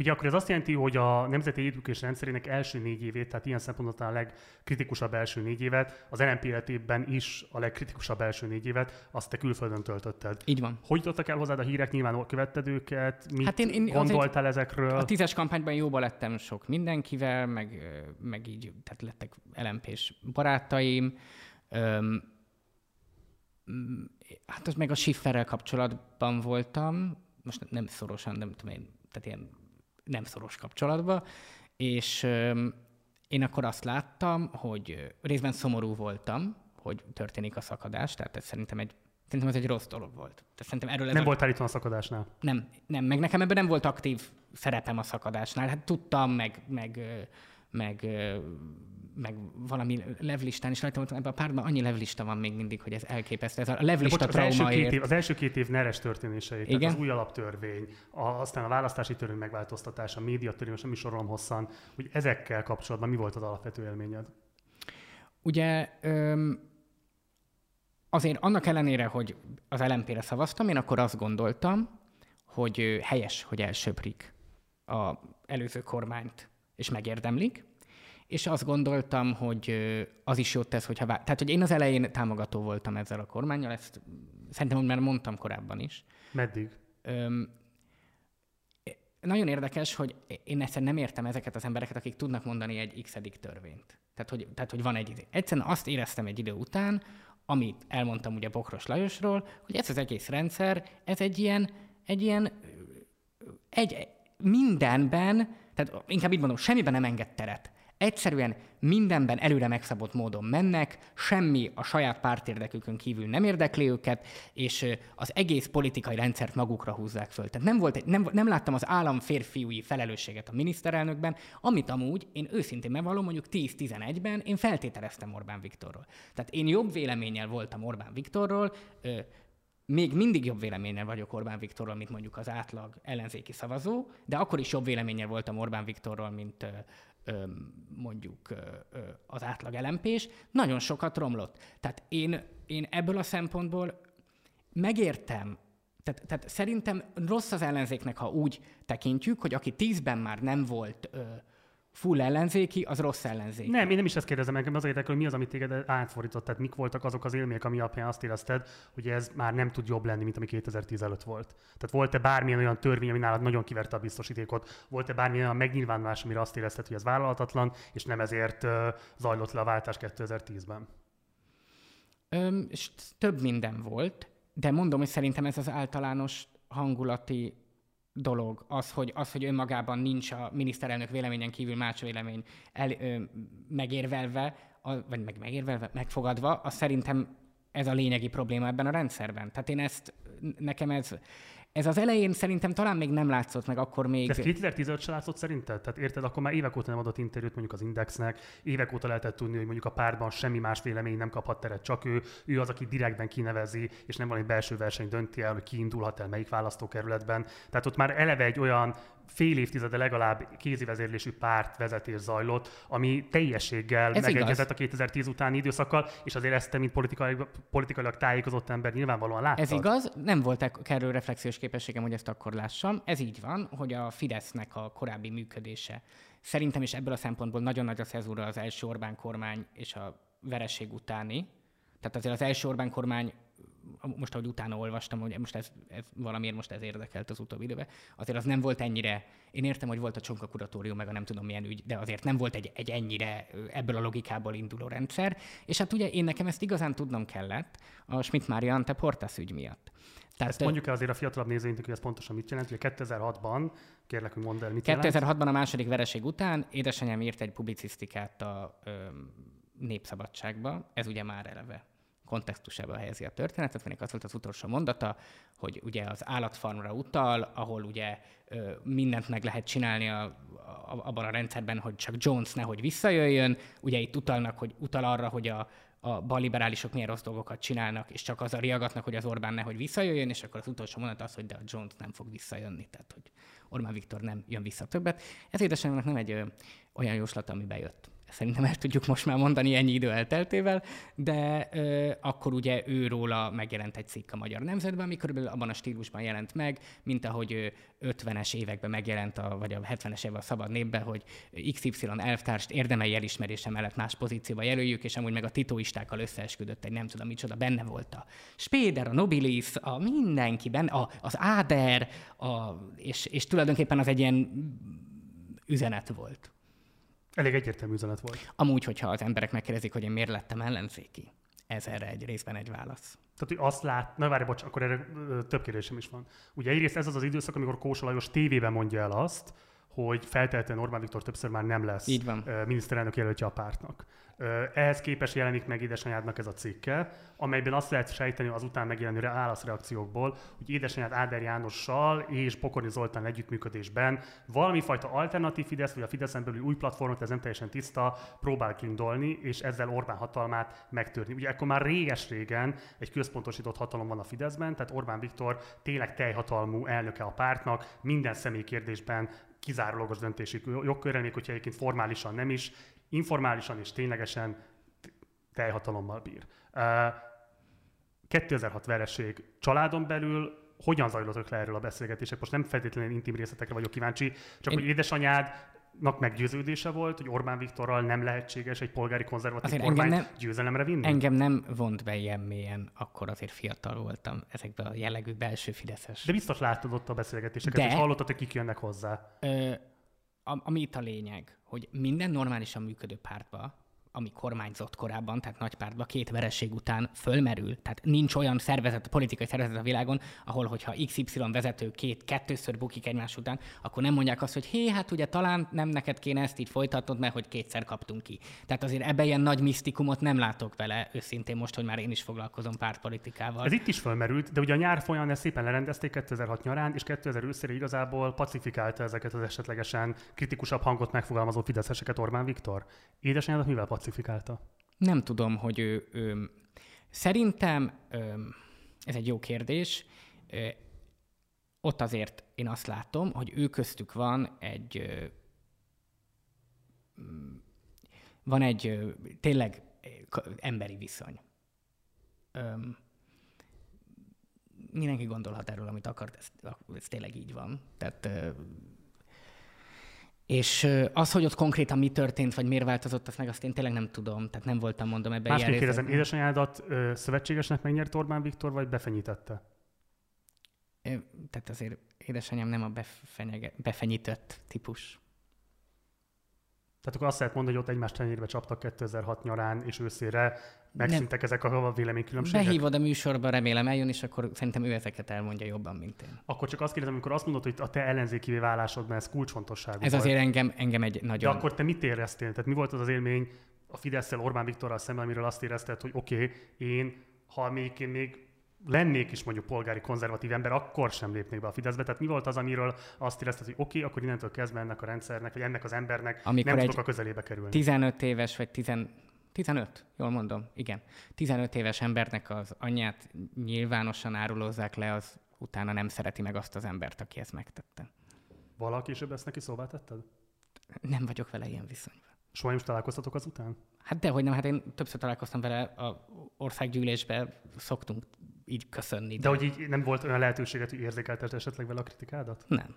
Ugye akkor ez azt jelenti, hogy a Nemzeti Együttműködés rendszerének első négy évét, tehát ilyen szempontból a legkritikusabb első négy évet, az LNP életében is a legkritikusabb első négy évet, azt te külföldön töltötted. Így van. Hogy jutottak el hozzád a hírek? Nyilván követted őket? Mit hát én, én gondoltál ezekről? A tízes kampányban jóba lettem sok mindenkivel, meg, meg így, tehát lettek LNP-s barátaim. Öm, hát az meg a Schifferrel kapcsolatban voltam, most nem szorosan, nem tudom én, tehát ilyen nem szoros kapcsolatba, és én akkor azt láttam, hogy részben szomorú voltam, hogy történik a szakadás, tehát ez szerintem egy Szerintem ez egy rossz dolog volt. Tehát szerintem erről nem voltál itt a szakadásnál? Nem, nem, meg nekem ebben nem volt aktív szerepem a szakadásnál. Hát tudtam, meg, meg, meg meg valami levlistán is rajta voltam, ebben a párban annyi levlista van még mindig, hogy ez elképesztő. Ez a levlista az első, két év, az első két év neres történései, Igen? tehát az új alaptörvény, a, aztán a választási törvény megváltoztatása, a médiatörvény, most nem is sorolom hosszan, hogy ezekkel kapcsolatban mi volt az alapvető élményed? Ugye öm, azért annak ellenére, hogy az LMP-re szavaztam, én akkor azt gondoltam, hogy helyes, hogy elsöprik a előző kormányt, és megérdemlik, és azt gondoltam, hogy az is jót tesz, hogyha... Vá- Tehát, hogy én az elején támogató voltam ezzel a kormányjal, ezt szerintem, már mondtam korábban is. Meddig? Öm, nagyon érdekes, hogy én egyszerűen nem értem ezeket az embereket, akik tudnak mondani egy x törvényt. Tehát hogy, tehát, hogy van egy idő. Egyszerűen azt éreztem egy idő után, amit elmondtam ugye Bokros Lajosról, hogy ez az egész rendszer, ez egy ilyen, egy ilyen, egy mindenben, tehát inkább így mondom, semmiben nem enged teret egyszerűen mindenben előre megszabott módon mennek, semmi a saját pártérdekükön kívül nem érdekli őket, és az egész politikai rendszert magukra húzzák föl. Tehát nem, volt egy, nem, nem láttam az állam férfiúi felelősséget a miniszterelnökben, amit amúgy én őszintén megvallom, mondjuk 10-11-ben én feltételeztem Orbán Viktorról. Tehát én jobb véleménnyel voltam Orbán Viktorról, még mindig jobb véleménnyel vagyok Orbán Viktorról, mint mondjuk az átlag ellenzéki szavazó, de akkor is jobb véleménnyel voltam Orbán Viktorról, mint mondjuk az átlag elempés, nagyon sokat romlott. Tehát én, én ebből a szempontból megértem, tehát, tehát szerintem rossz az ellenzéknek, ha úgy tekintjük, hogy aki tízben már nem volt full ellenzéki, az rossz ellenzéki. Nem, én nem is ezt kérdezem engem, az érdekel, hogy mi az, amit téged átfordított, tehát mik voltak azok az élmények, ami alapján azt érezted, hogy ez már nem tud jobb lenni, mint ami 2010 előtt volt. Tehát volt-e bármilyen olyan törvény, ami nálad nagyon kiverte a biztosítékot, volt-e bármilyen olyan megnyilvánulás, amire azt érezted, hogy ez vállalhatatlan, és nem ezért uh, zajlott le a váltás 2010-ben? Öm, és több minden volt, de mondom, hogy szerintem ez az általános hangulati dolog az, hogy, az, hogy önmagában nincs a miniszterelnök véleményen kívül más vélemény el, ö, megérvelve, a, vagy meg megérvelve, megfogadva, az szerintem ez a lényegi probléma ebben a rendszerben. Tehát én ezt, nekem ez, ez az elején szerintem talán még nem látszott meg, akkor még... Ez 2015 se látszott szerinted? Tehát érted, akkor már évek óta nem adott interjút mondjuk az Indexnek, évek óta lehetett tudni, hogy mondjuk a pártban semmi más vélemény nem kaphat teret, csak ő, ő az, aki direktben kinevezi, és nem valami belső verseny dönti el, hogy ki indulhat el melyik választókerületben. Tehát ott már eleve egy olyan fél évtizede legalább kézi vezérlésű párt vezetés zajlott, ami teljességgel Ez megegyezett igaz. a 2010 utáni időszakkal, és azért ezt te, mint politikai, politikailag tájékozott ember nyilvánvalóan láttad. Ez igaz, nem volt kellő reflexiós képességem, hogy ezt akkor lássam. Ez így van, hogy a Fidesznek a korábbi működése szerintem is ebből a szempontból nagyon nagy a szezúra az első Orbán kormány és a vereség utáni. Tehát azért az első Orbán kormány most ahogy utána olvastam, hogy most ez, ez valamiért most ez érdekelt az utóbbi időben, azért az nem volt ennyire, én értem, hogy volt a csonka kuratórium, meg a nem tudom milyen ügy, de azért nem volt egy, egy ennyire ebből a logikából induló rendszer, és hát ugye én nekem ezt igazán tudnom kellett a Schmidt Mária Ante Portas ügy miatt. Tehát, ezt mondjuk el azért a fiatalabb nézőinknek, hogy ez pontosan mit jelent, hogy 2006-ban, kérlek, hogy mondd el, mit 2006-ban a második vereség után édesanyám írt egy publicisztikát a ö, Népszabadságba, ez ugye már eleve kontextusába helyezi a történetet, mert az volt az utolsó mondata, hogy ugye az állatfarmra utal, ahol ugye mindent meg lehet csinálni a, a, abban a rendszerben, hogy csak Jones nehogy visszajöjjön. Ugye itt utalnak, hogy utal arra, hogy a, a balliberálisok milyen rossz dolgokat csinálnak, és csak az a riagatnak, hogy az Orbán nehogy visszajöjjön, és akkor az utolsó mondat az, hogy de a Jones nem fog visszajönni, tehát hogy Orbán Viktor nem jön vissza többet. Ez édesanyámnak nem egy ö, olyan jóslat, ami bejött szerintem el tudjuk most már mondani ennyi idő elteltével, de ö, akkor ugye őróla megjelent egy cikk a Magyar Nemzetben, ami körülbelül abban a stílusban jelent meg, mint ahogy 50-es években megjelent, a, vagy a 70-es években a Szabad Népben, hogy XY elvtárst érdemei elismerése mellett más pozícióba jelöljük, és amúgy meg a titoistákkal összeesküdött egy nem tudom micsoda, benne volt a Spéder, a Nobilis, a mindenkiben, a, az Áder, a, és, és tulajdonképpen az egy ilyen üzenet volt. Elég egyértelmű üzenet volt. Amúgy, hogyha az emberek megkérdezik, hogy én miért lettem ellenzéki, ez erre egy részben egy válasz. Tehát, hogy azt lát, na várj, bocs, akkor erre több kérdésem is van. Ugye egyrészt ez az az időszak, amikor Kósa Lajos tévében mondja el azt, hogy feltétlenül Orbán Viktor többször már nem lesz Így van. miniszterelnök jelöltje a pártnak. Ehhez képest jelenik meg édesanyádnak ez a cikke, amelyben azt lehet sejteni az után megjelenő válaszreakciókból, hogy édesanyád Áder Jánossal és Pokorni Zoltán együttműködésben valami fajta alternatív Fidesz, vagy a Fideszen belül új platformot, ez nem teljesen tiszta, próbál kindolni, és ezzel Orbán hatalmát megtörni. Ugye akkor már réges-régen egy központosított hatalom van a Fideszben, tehát Orbán Viktor tényleg teljhatalmú elnöke a pártnak, minden személy kérdésben kizárólagos döntési jogkörrel, még hogyha egyébként formálisan nem is, informálisan és ténylegesen teljhatalommal bír. 2006 vereség családon belül hogyan zajlottak le erről a beszélgetések? Most nem feltétlenül intim részletekre vagyok kíváncsi, csak Én... hogy édesanyád meggyőződése volt, hogy Orbán Viktorral nem lehetséges egy polgári konzervatív azért kormányt nem, győzelemre vinni? Engem nem vont be ilyen mélyen, akkor azért fiatal voltam ezekben a jellegű belső fideszes. De biztos láttad ott a beszélgetéseket, De, és hallottad, hogy kik jönnek hozzá. Ö, ami itt a lényeg, hogy minden normálisan működő pártba, ami kormányzott korábban, tehát nagy pártban két vereség után fölmerül. Tehát nincs olyan szervezet, politikai szervezet a világon, ahol, hogyha XY vezető két, kettőször bukik egymás után, akkor nem mondják azt, hogy hé, hát ugye talán nem neked kéne ezt így folytatnod, mert hogy kétszer kaptunk ki. Tehát azért ebben ilyen nagy misztikumot nem látok vele, őszintén most, hogy már én is foglalkozom pártpolitikával. Ez itt is fölmerült, de ugye a nyár folyamán ezt szépen lerendezték 2006 nyarán, és 2000 őszére igazából pacifikálta ezeket az esetlegesen kritikusabb hangot megfogalmazó fideszeseket Orbán Viktor. Édesanyádat mivel pacifikálta? Nem tudom, hogy ő, ő szerintem ő, ez egy jó kérdés. Ott azért én azt látom, hogy ő köztük van egy van egy tényleg emberi viszony. mindenki gondolhat erről, amit akart, ez, ez tényleg így van. Tehát és az, hogy ott konkrétan mi történt, vagy miért változott, azt meg azt én tényleg nem tudom. Tehát nem voltam, mondom, ebben Másképp kérdezem, édesanyádat ö, szövetségesnek megnyert Orbán Viktor, vagy befenyítette? Tehát azért édesanyám nem a befenyege, befenyített típus. Tehát akkor azt lehet mondani, hogy ott egymás tenyérbe csaptak 2006 nyarán és őszére, megszűntek ezek a véleménykülönbségek? Behívod a műsorba, remélem eljön, és akkor szerintem ő ezeket elmondja jobban, mint én. Akkor csak azt kérdezem, amikor azt mondod, hogy a te ellenzéki válásodban ez kulcsfontosságú. Ez volt. azért engem, engem egy nagyon... De akkor te mit éreztél? Tehát mi volt az az élmény a fidesz Orbán Viktorral szemben, amiről azt érezted, hogy oké, okay, én, ha még én még lennék is mondjuk polgári konzervatív ember, akkor sem lépnék be a Fideszbe. Tehát mi volt az, amiről azt érezted, hogy oké, okay, akkor innentől kezdve ennek a rendszernek, vagy ennek az embernek Amikor nem tudok a közelébe kerülni. 15 éves, vagy 10, 15, jól mondom, igen. 15 éves embernek az anyját nyilvánosan árulózzák le, az utána nem szereti meg azt az embert, aki ezt megtette. Valaki később ezt neki szóvá tetted? Nem vagyok vele ilyen viszonyban. Soha nem is találkoztatok azután? Hát dehogy nem, hát én többször találkoztam vele a országgyűlésbe, szoktunk így köszönni. De, de hogy így nem volt olyan lehetőséget, hogy érzékeltet esetleg vele a kritikádat? Nem.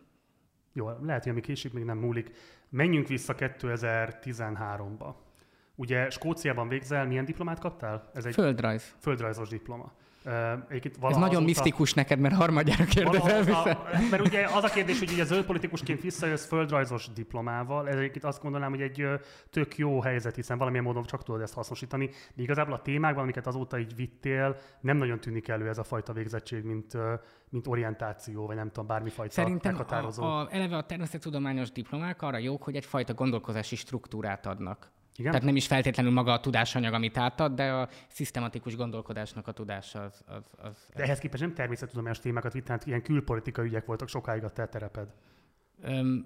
Jó, lehet, hogy ami késik, még nem múlik. Menjünk vissza 2013-ba. Ugye Skóciában végzel, milyen diplomát kaptál? Ez egy Földrajz. Földrajzos diploma. Egyébként Ez nagyon azóta... misztikus neked, mert harmadjára kérdezel vissza. Mert ugye az a kérdés, hogy ugye zöld politikusként visszajössz földrajzos diplomával, ez egyébként azt gondolnám, hogy egy tök jó helyzet, hiszen valamilyen módon csak tudod ezt hasznosítani, de igazából a témákban, amiket azóta így vittél, nem nagyon tűnik elő ez a fajta végzettség, mint, mint orientáció, vagy nem tudom, bármifajta Szerintem meghatározó. A, a, eleve a természettudományos diplomák arra jók, hogy egyfajta gondolkozási struktúrát adnak. Igen? Tehát nem is feltétlenül maga a tudásanyag, amit átad, de a szisztematikus gondolkodásnak a tudása az... az, az de ehhez képest nem természettudományos témákat vitt, tehát ilyen külpolitikai ügyek voltak sokáig a te tereped. Öm,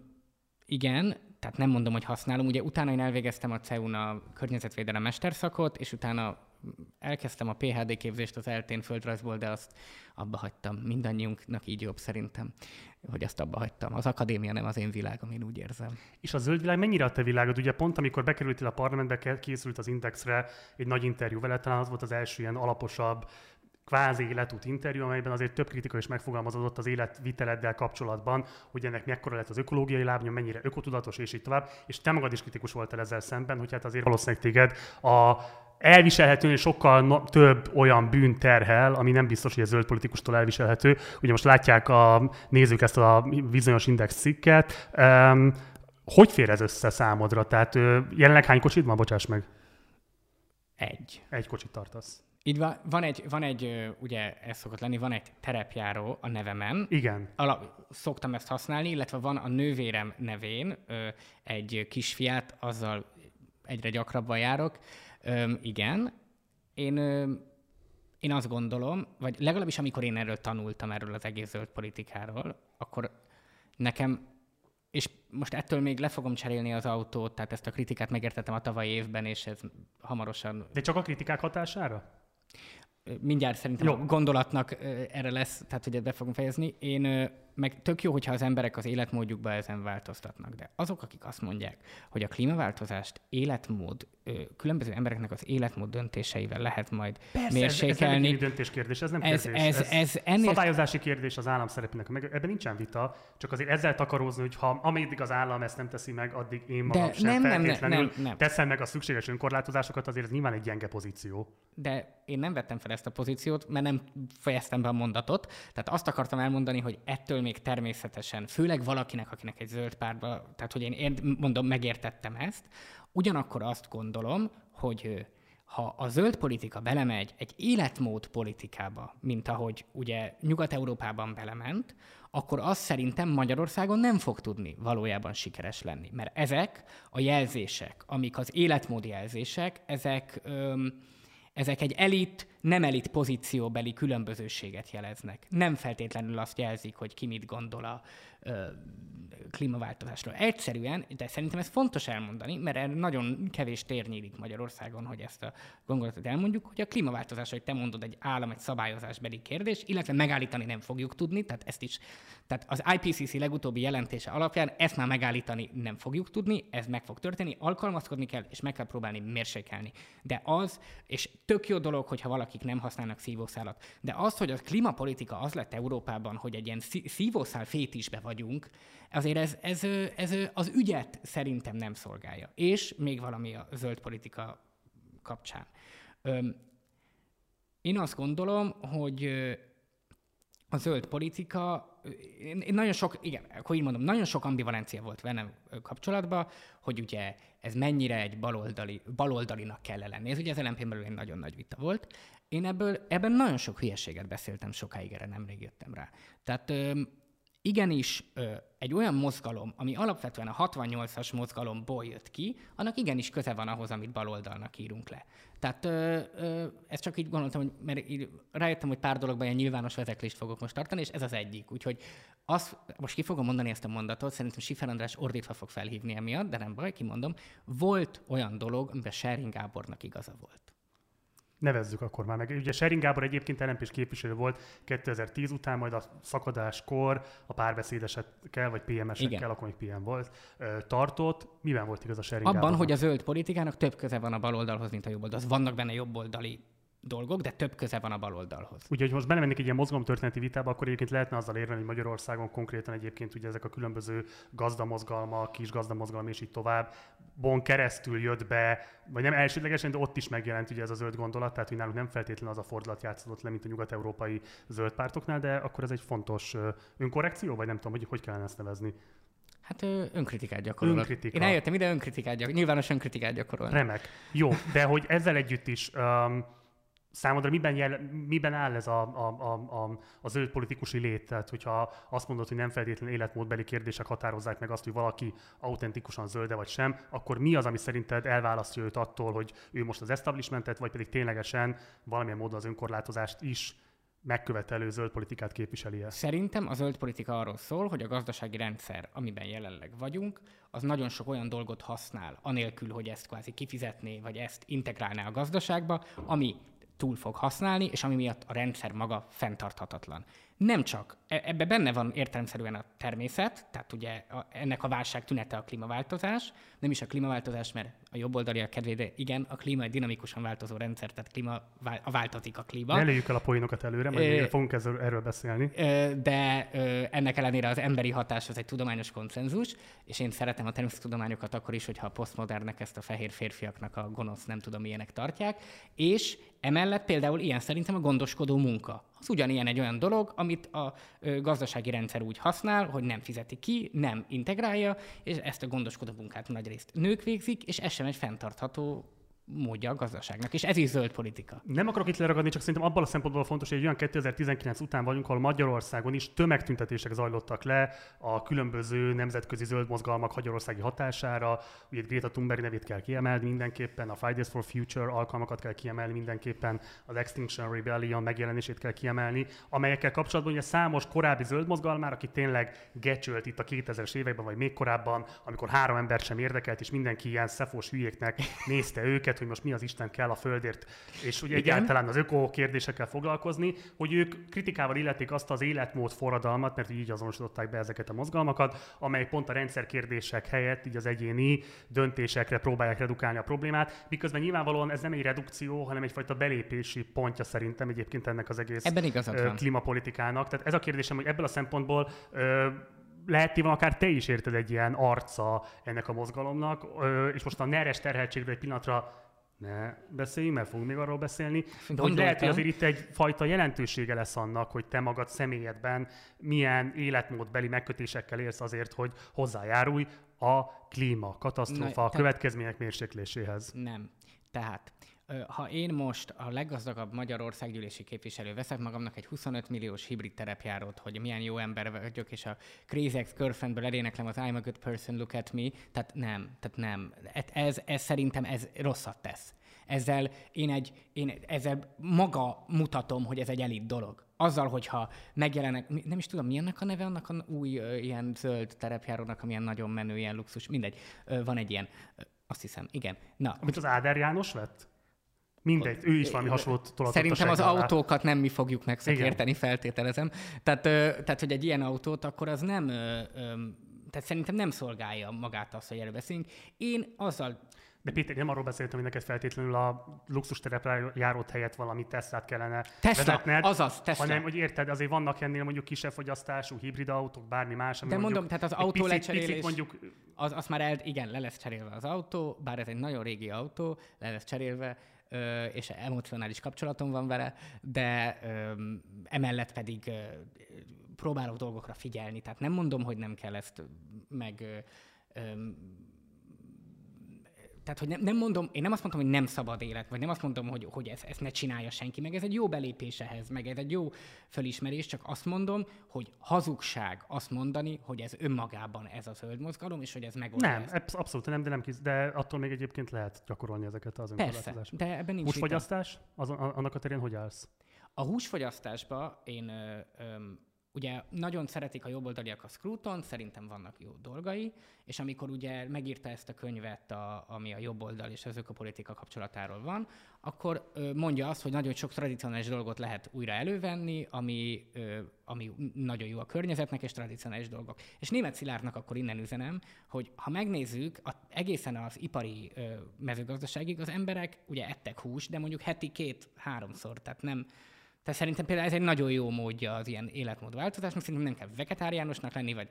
igen, tehát nem mondom, hogy használom. Ugye utána én elvégeztem a CEUN a környezetvédelem mesterszakot, és utána elkezdtem a PHD képzést az eltén földrajzból, de azt abba hagytam. Mindannyiunknak így jobb szerintem, hogy azt abba hagytam. Az akadémia nem az én világom, én úgy érzem. És a zöld világ mennyire a te világod? Ugye pont amikor bekerültél a parlamentbe, készült az Indexre egy nagy interjú vele, talán az volt az első ilyen alaposabb kvázi életút interjú, amelyben azért több kritika is megfogalmazódott az életviteleddel kapcsolatban, hogy ennek mekkora lett az ökológiai lábnyom, mennyire ökotudatos, és így tovább. És te magad is kritikus voltál ezzel szemben, hogy hát azért valószínűleg téged a elviselhető, és sokkal no, több olyan bűn terhel, ami nem biztos, hogy a zöld politikustól elviselhető. Ugye most látják a nézők ezt a bizonyos index cikket. Um, hogy fér ez össze számodra? Tehát jelenleg hány kocsid van? Bocsáss meg. Egy. Egy kocsit tartasz. Így van, van egy, van egy, ugye ez szokott lenni, van egy terepjáró a nevemen. Igen. Ala, szoktam ezt használni, illetve van a nővérem nevén egy kisfiát, azzal egyre gyakrabban járok. Ö, igen. Én, ö, én azt gondolom, vagy legalábbis amikor én erről tanultam, erről az egész zöld politikáról, akkor nekem és most ettől még le fogom cserélni az autót, tehát ezt a kritikát megértettem a tavalyi évben, és ez hamarosan... De csak a kritikák hatására? Mindjárt szerintem Jó. a gondolatnak erre lesz, tehát hogy be fogom fejezni. Én meg tök jó, hogyha az emberek az életmódjukba ezen változtatnak, de azok, akik azt mondják, hogy a klímaváltozást életmód, különböző embereknek az életmód döntéseivel lehet majd Persze, mérsékelni. Ez, ez döntés kérdés, ez nem ez, kérdés. Ez, ez, ez ennél... Szabályozási kérdés az állam szerepének, meg ebben nincsen vita, csak azért ezzel takarózni, hogy ha ameddig az állam ezt nem teszi meg, addig én magam de sem nem, feltétlenül nem, nem, nem. teszem meg a szükséges önkorlátozásokat, azért ez nyilván egy gyenge pozíció. De én nem vettem fel ezt a pozíciót, mert nem fejeztem be a mondatot. Tehát azt akartam elmondani, hogy ettől még természetesen, főleg valakinek, akinek egy zöld pártba, tehát hogy én mondom, megértettem ezt, ugyanakkor azt gondolom, hogy ha a zöld politika belemegy egy életmód politikába, mint ahogy ugye Nyugat-Európában belement, akkor az szerintem Magyarországon nem fog tudni valójában sikeres lenni. Mert ezek a jelzések, amik az életmód jelzések, ezek, öm, ezek egy elit, nem elit pozícióbeli különbözőséget jeleznek. Nem feltétlenül azt jelzik, hogy ki mit gondol a ö, klímaváltozásról. Egyszerűen, de szerintem ez fontos elmondani, mert erre nagyon kevés tér nyílik Magyarországon, hogy ezt a gondolatot elmondjuk, hogy a klímaváltozás, hogy te mondod, egy állam, egy szabályozásbeli kérdés, illetve megállítani nem fogjuk tudni, tehát ezt is, tehát az IPCC legutóbbi jelentése alapján ezt már megállítani nem fogjuk tudni, ez meg fog történni, alkalmazkodni kell, és meg kell próbálni mérsékelni. De az, és tök jó dolog, hogyha valakik nem használnak szívószálat, de az, hogy a klímapolitika az lett Európában, hogy egy ilyen szívószál fétisbe vagyunk, azért ez, ez, ez az ügyet szerintem nem szolgálja. És még valami a zöld politika kapcsán. Én azt gondolom, hogy a zöld politika, én nagyon sok, igen, akkor így mondom, nagyon sok ambivalencia volt velem kapcsolatban, hogy ugye ez mennyire egy baloldali, baloldalinak kell lenni. Ez ugye az lmp belül egy nagyon nagy vita volt. Én ebből, ebben nagyon sok hülyeséget beszéltem sokáig, erre nemrég jöttem rá. Tehát igenis egy olyan mozgalom, ami alapvetően a 68-as mozgalomból jött ki, annak igenis köze van ahhoz, amit baloldalnak írunk le. Tehát ö, ezt csak így gondoltam, hogy mert így rájöttem, hogy pár dologban ilyen nyilvános vezeklést fogok most tartani, és ez az egyik. Úgyhogy azt, most ki fogom mondani ezt a mondatot, szerintem Sifer András ordítva fog felhívni emiatt, de nem baj, kimondom. Volt olyan dolog, amiben Sering Gábornak igaza volt. Nevezzük akkor már meg. Ugye Sering Gábor egyébként lmp képviselő volt 2010 után, majd a szakadáskor a párbeszédesekkel, vagy PMS-ekkel, akkor még PM volt, tartott. Miben volt igaz a Sering Abban, Gábornak? hogy a zöld politikának több köze van a baloldalhoz, mint a jobboldalhoz. Vannak benne jobboldali dolgok, de több köze van a baloldalhoz. Úgyhogy most belemennék egy ilyen mozgalomtörténeti vitába, akkor egyébként lehetne azzal érvelni, hogy Magyarországon konkrétan egyébként ugye ezek a különböző gazdamozgalmak, kis gazdamozgalom és így tovább, bon keresztül jött be, vagy nem elsődlegesen, de ott is megjelent ugye ez a zöld gondolat, tehát hogy nálunk nem feltétlenül az a fordulat játszódott le, mint a nyugat-európai zöld pártoknál, de akkor ez egy fontos önkorrekció, vagy nem tudom, hogy hogy kellene ezt nevezni. Hát önkritikát gyakorolok. Önkritika. Én eljöttem ide önkritikát gyakorolni, nyilvános önkritikát gyakorolni. Remek. Jó, de hogy ezzel együtt is um, Számodra miben, jel, miben áll ez a, a, a, a, a zöld politikusi lét? Tehát, hogyha azt mondod, hogy nem feltétlenül életmódbeli kérdések határozzák meg azt, hogy valaki autentikusan zölde vagy sem, akkor mi az, ami szerinted elválasztja őt attól, hogy ő most az establishmentet, vagy pedig ténylegesen valamilyen módon az önkorlátozást is megkövetelő zöld politikát képviseli -e? Szerintem a zöld politika arról szól, hogy a gazdasági rendszer, amiben jelenleg vagyunk, az nagyon sok olyan dolgot használ, anélkül, hogy ezt kvázi kifizetné, vagy ezt integrálná a gazdaságba, ami túl fog használni, és ami miatt a rendszer maga fenntarthatatlan nem csak, e, ebbe benne van értelemszerűen a természet, tehát ugye a, ennek a válság tünete a klímaváltozás, nem is a klímaváltozás, mert a jobb oldali a kedvéde, igen, a klíma egy dinamikusan változó rendszer, tehát klíma, a változik a klíma. Ne lőjük el a poénokat előre, majd e, fogunk ezzel, erről beszélni. De ennek ellenére az emberi hatás az egy tudományos konszenzus, és én szeretem a természettudományokat akkor is, hogyha a posztmodernek ezt a fehér férfiaknak a gonosz nem tudom milyenek tartják, és emellett például ilyen szerintem a gondoskodó munka. Az ugyanilyen egy olyan dolog, amit a gazdasági rendszer úgy használ, hogy nem fizeti ki, nem integrálja, és ezt a gondoskodó munkát nagy részt nők végzik, és ez sem egy fenntartható módja a gazdaságnak, és ez is zöld politika. Nem akarok itt leragadni, csak szerintem abban a szempontból fontos, hogy egy olyan 2019 után vagyunk, ahol Magyarországon is tömegtüntetések zajlottak le a különböző nemzetközi zöld mozgalmak magyarországi hatására. Ugye Greta Thunberg nevét kell kiemelni mindenképpen, a Fridays for Future alkalmakat kell kiemelni mindenképpen, az Extinction Rebellion megjelenését kell kiemelni, amelyekkel kapcsolatban ugye számos korábbi zöld mozgalmár, aki tényleg gecsölt itt a 2000-es években, vagy még korábban, amikor három ember sem érdekelt, és mindenki ilyen szefos hülyéknek nézte őket, őket, hogy most mi az Isten kell a Földért, és ugye Igen. egyáltalán az öko kérdésekkel foglalkozni, hogy ők kritikával illetik azt az életmód forradalmat, mert így azonosították be ezeket a mozgalmakat, amely pont a rendszer kérdések helyett így az egyéni döntésekre próbálják redukálni a problémát, miközben nyilvánvalóan ez nem egy redukció, hanem egyfajta belépési pontja szerintem egyébként ennek az egész Ebben ö, klímapolitikának. Tehát ez a kérdésem, hogy ebből a szempontból ö, van akár te is érted egy ilyen arca ennek a mozgalomnak, és most a neres terheltségre egy pillanatra Ne beszéljünk, mert fogunk még arról beszélni. De hogy lehet, hogy azért itt egyfajta jelentősége lesz annak, hogy te magad személyedben milyen életmódbeli megkötésekkel élsz azért, hogy hozzájárulj a klíma, katasztrófa, Na, következmények mérsékléséhez. Nem. Tehát ha én most a leggazdagabb Magyarország gyűlési képviselő veszek magamnak egy 25 milliós hibrid terepjárót, hogy milyen jó ember vagyok, és a Crazy Ex Girlfriendből eléneklem az I'm a good person, look at me, tehát nem, tehát nem. Ez, ez szerintem ez rosszat tesz. Ezzel én, egy, én ezzel maga mutatom, hogy ez egy elit dolog. Azzal, hogyha megjelenek, nem is tudom, mi ennek a neve, annak a új ilyen zöld terepjárónak, amilyen nagyon menő, ilyen luxus, mindegy, van egy ilyen, azt hiszem, igen. Na, Amit az Áder János vett? Mindegy, ő is valami hasonlót tolatott Szerintem az autókat nem mi fogjuk megszakérteni, feltételezem. Tehát, tehát, hogy egy ilyen autót, akkor az nem, tehát szerintem nem szolgálja magát azt, hogy erről beszélünk. Én azzal de Péter, nem arról beszéltem, hogy neked feltétlenül a luxus terepre járót helyett valami Teslát kellene Tesla, vezetned, azaz, Tesla. hanem, hogy érted, azért vannak ennél mondjuk kisebb fogyasztású hibrid autók, bármi más. Ami De mondom, tehát az autó picit, lecserélés, picit mondjuk... az, az már el, igen, le lesz cserélve az autó, bár ez egy nagyon régi autó, le lesz cserélve, és emocionális kapcsolatom van vele, de emellett pedig próbálok dolgokra figyelni. Tehát nem mondom, hogy nem kell ezt meg tehát, hogy nem, nem mondom, én nem azt mondtam, hogy nem szabad élet, vagy nem azt mondom, hogy, hogy ezt, ezt ne csinálja senki, meg ez egy jó belépés ehhez, meg ez egy jó fölismerés, csak azt mondom, hogy hazugság azt mondani, hogy ez önmagában ez a zöld mozgalom, és hogy ez megoldja Nem, ezt. abszolút nem, de nem kiz, de attól még egyébként lehet gyakorolni ezeket az Persze, de ebben nincs Húsfogyasztás, az, annak a terén hogy állsz? A húsfogyasztásba én ö, ö, Ugye nagyon szeretik a jobboldaliak a Scruton, szerintem vannak jó dolgai, és amikor ugye megírta ezt a könyvet, a, ami a jobboldal és az ökopolitika kapcsolatáról van, akkor ö, mondja azt, hogy nagyon sok tradicionális dolgot lehet újra elővenni, ami, ö, ami nagyon jó a környezetnek, és tradicionális dolgok. És német Szilárdnak akkor innen üzenem, hogy ha megnézzük, a, egészen az ipari ö, mezőgazdaságig az emberek ugye ettek hús, de mondjuk heti két-háromszor, tehát nem tehát szerintem például ez egy nagyon jó módja az ilyen életmódváltozásnak. Szerintem nem kell vegetáriánusnak lenni, vagy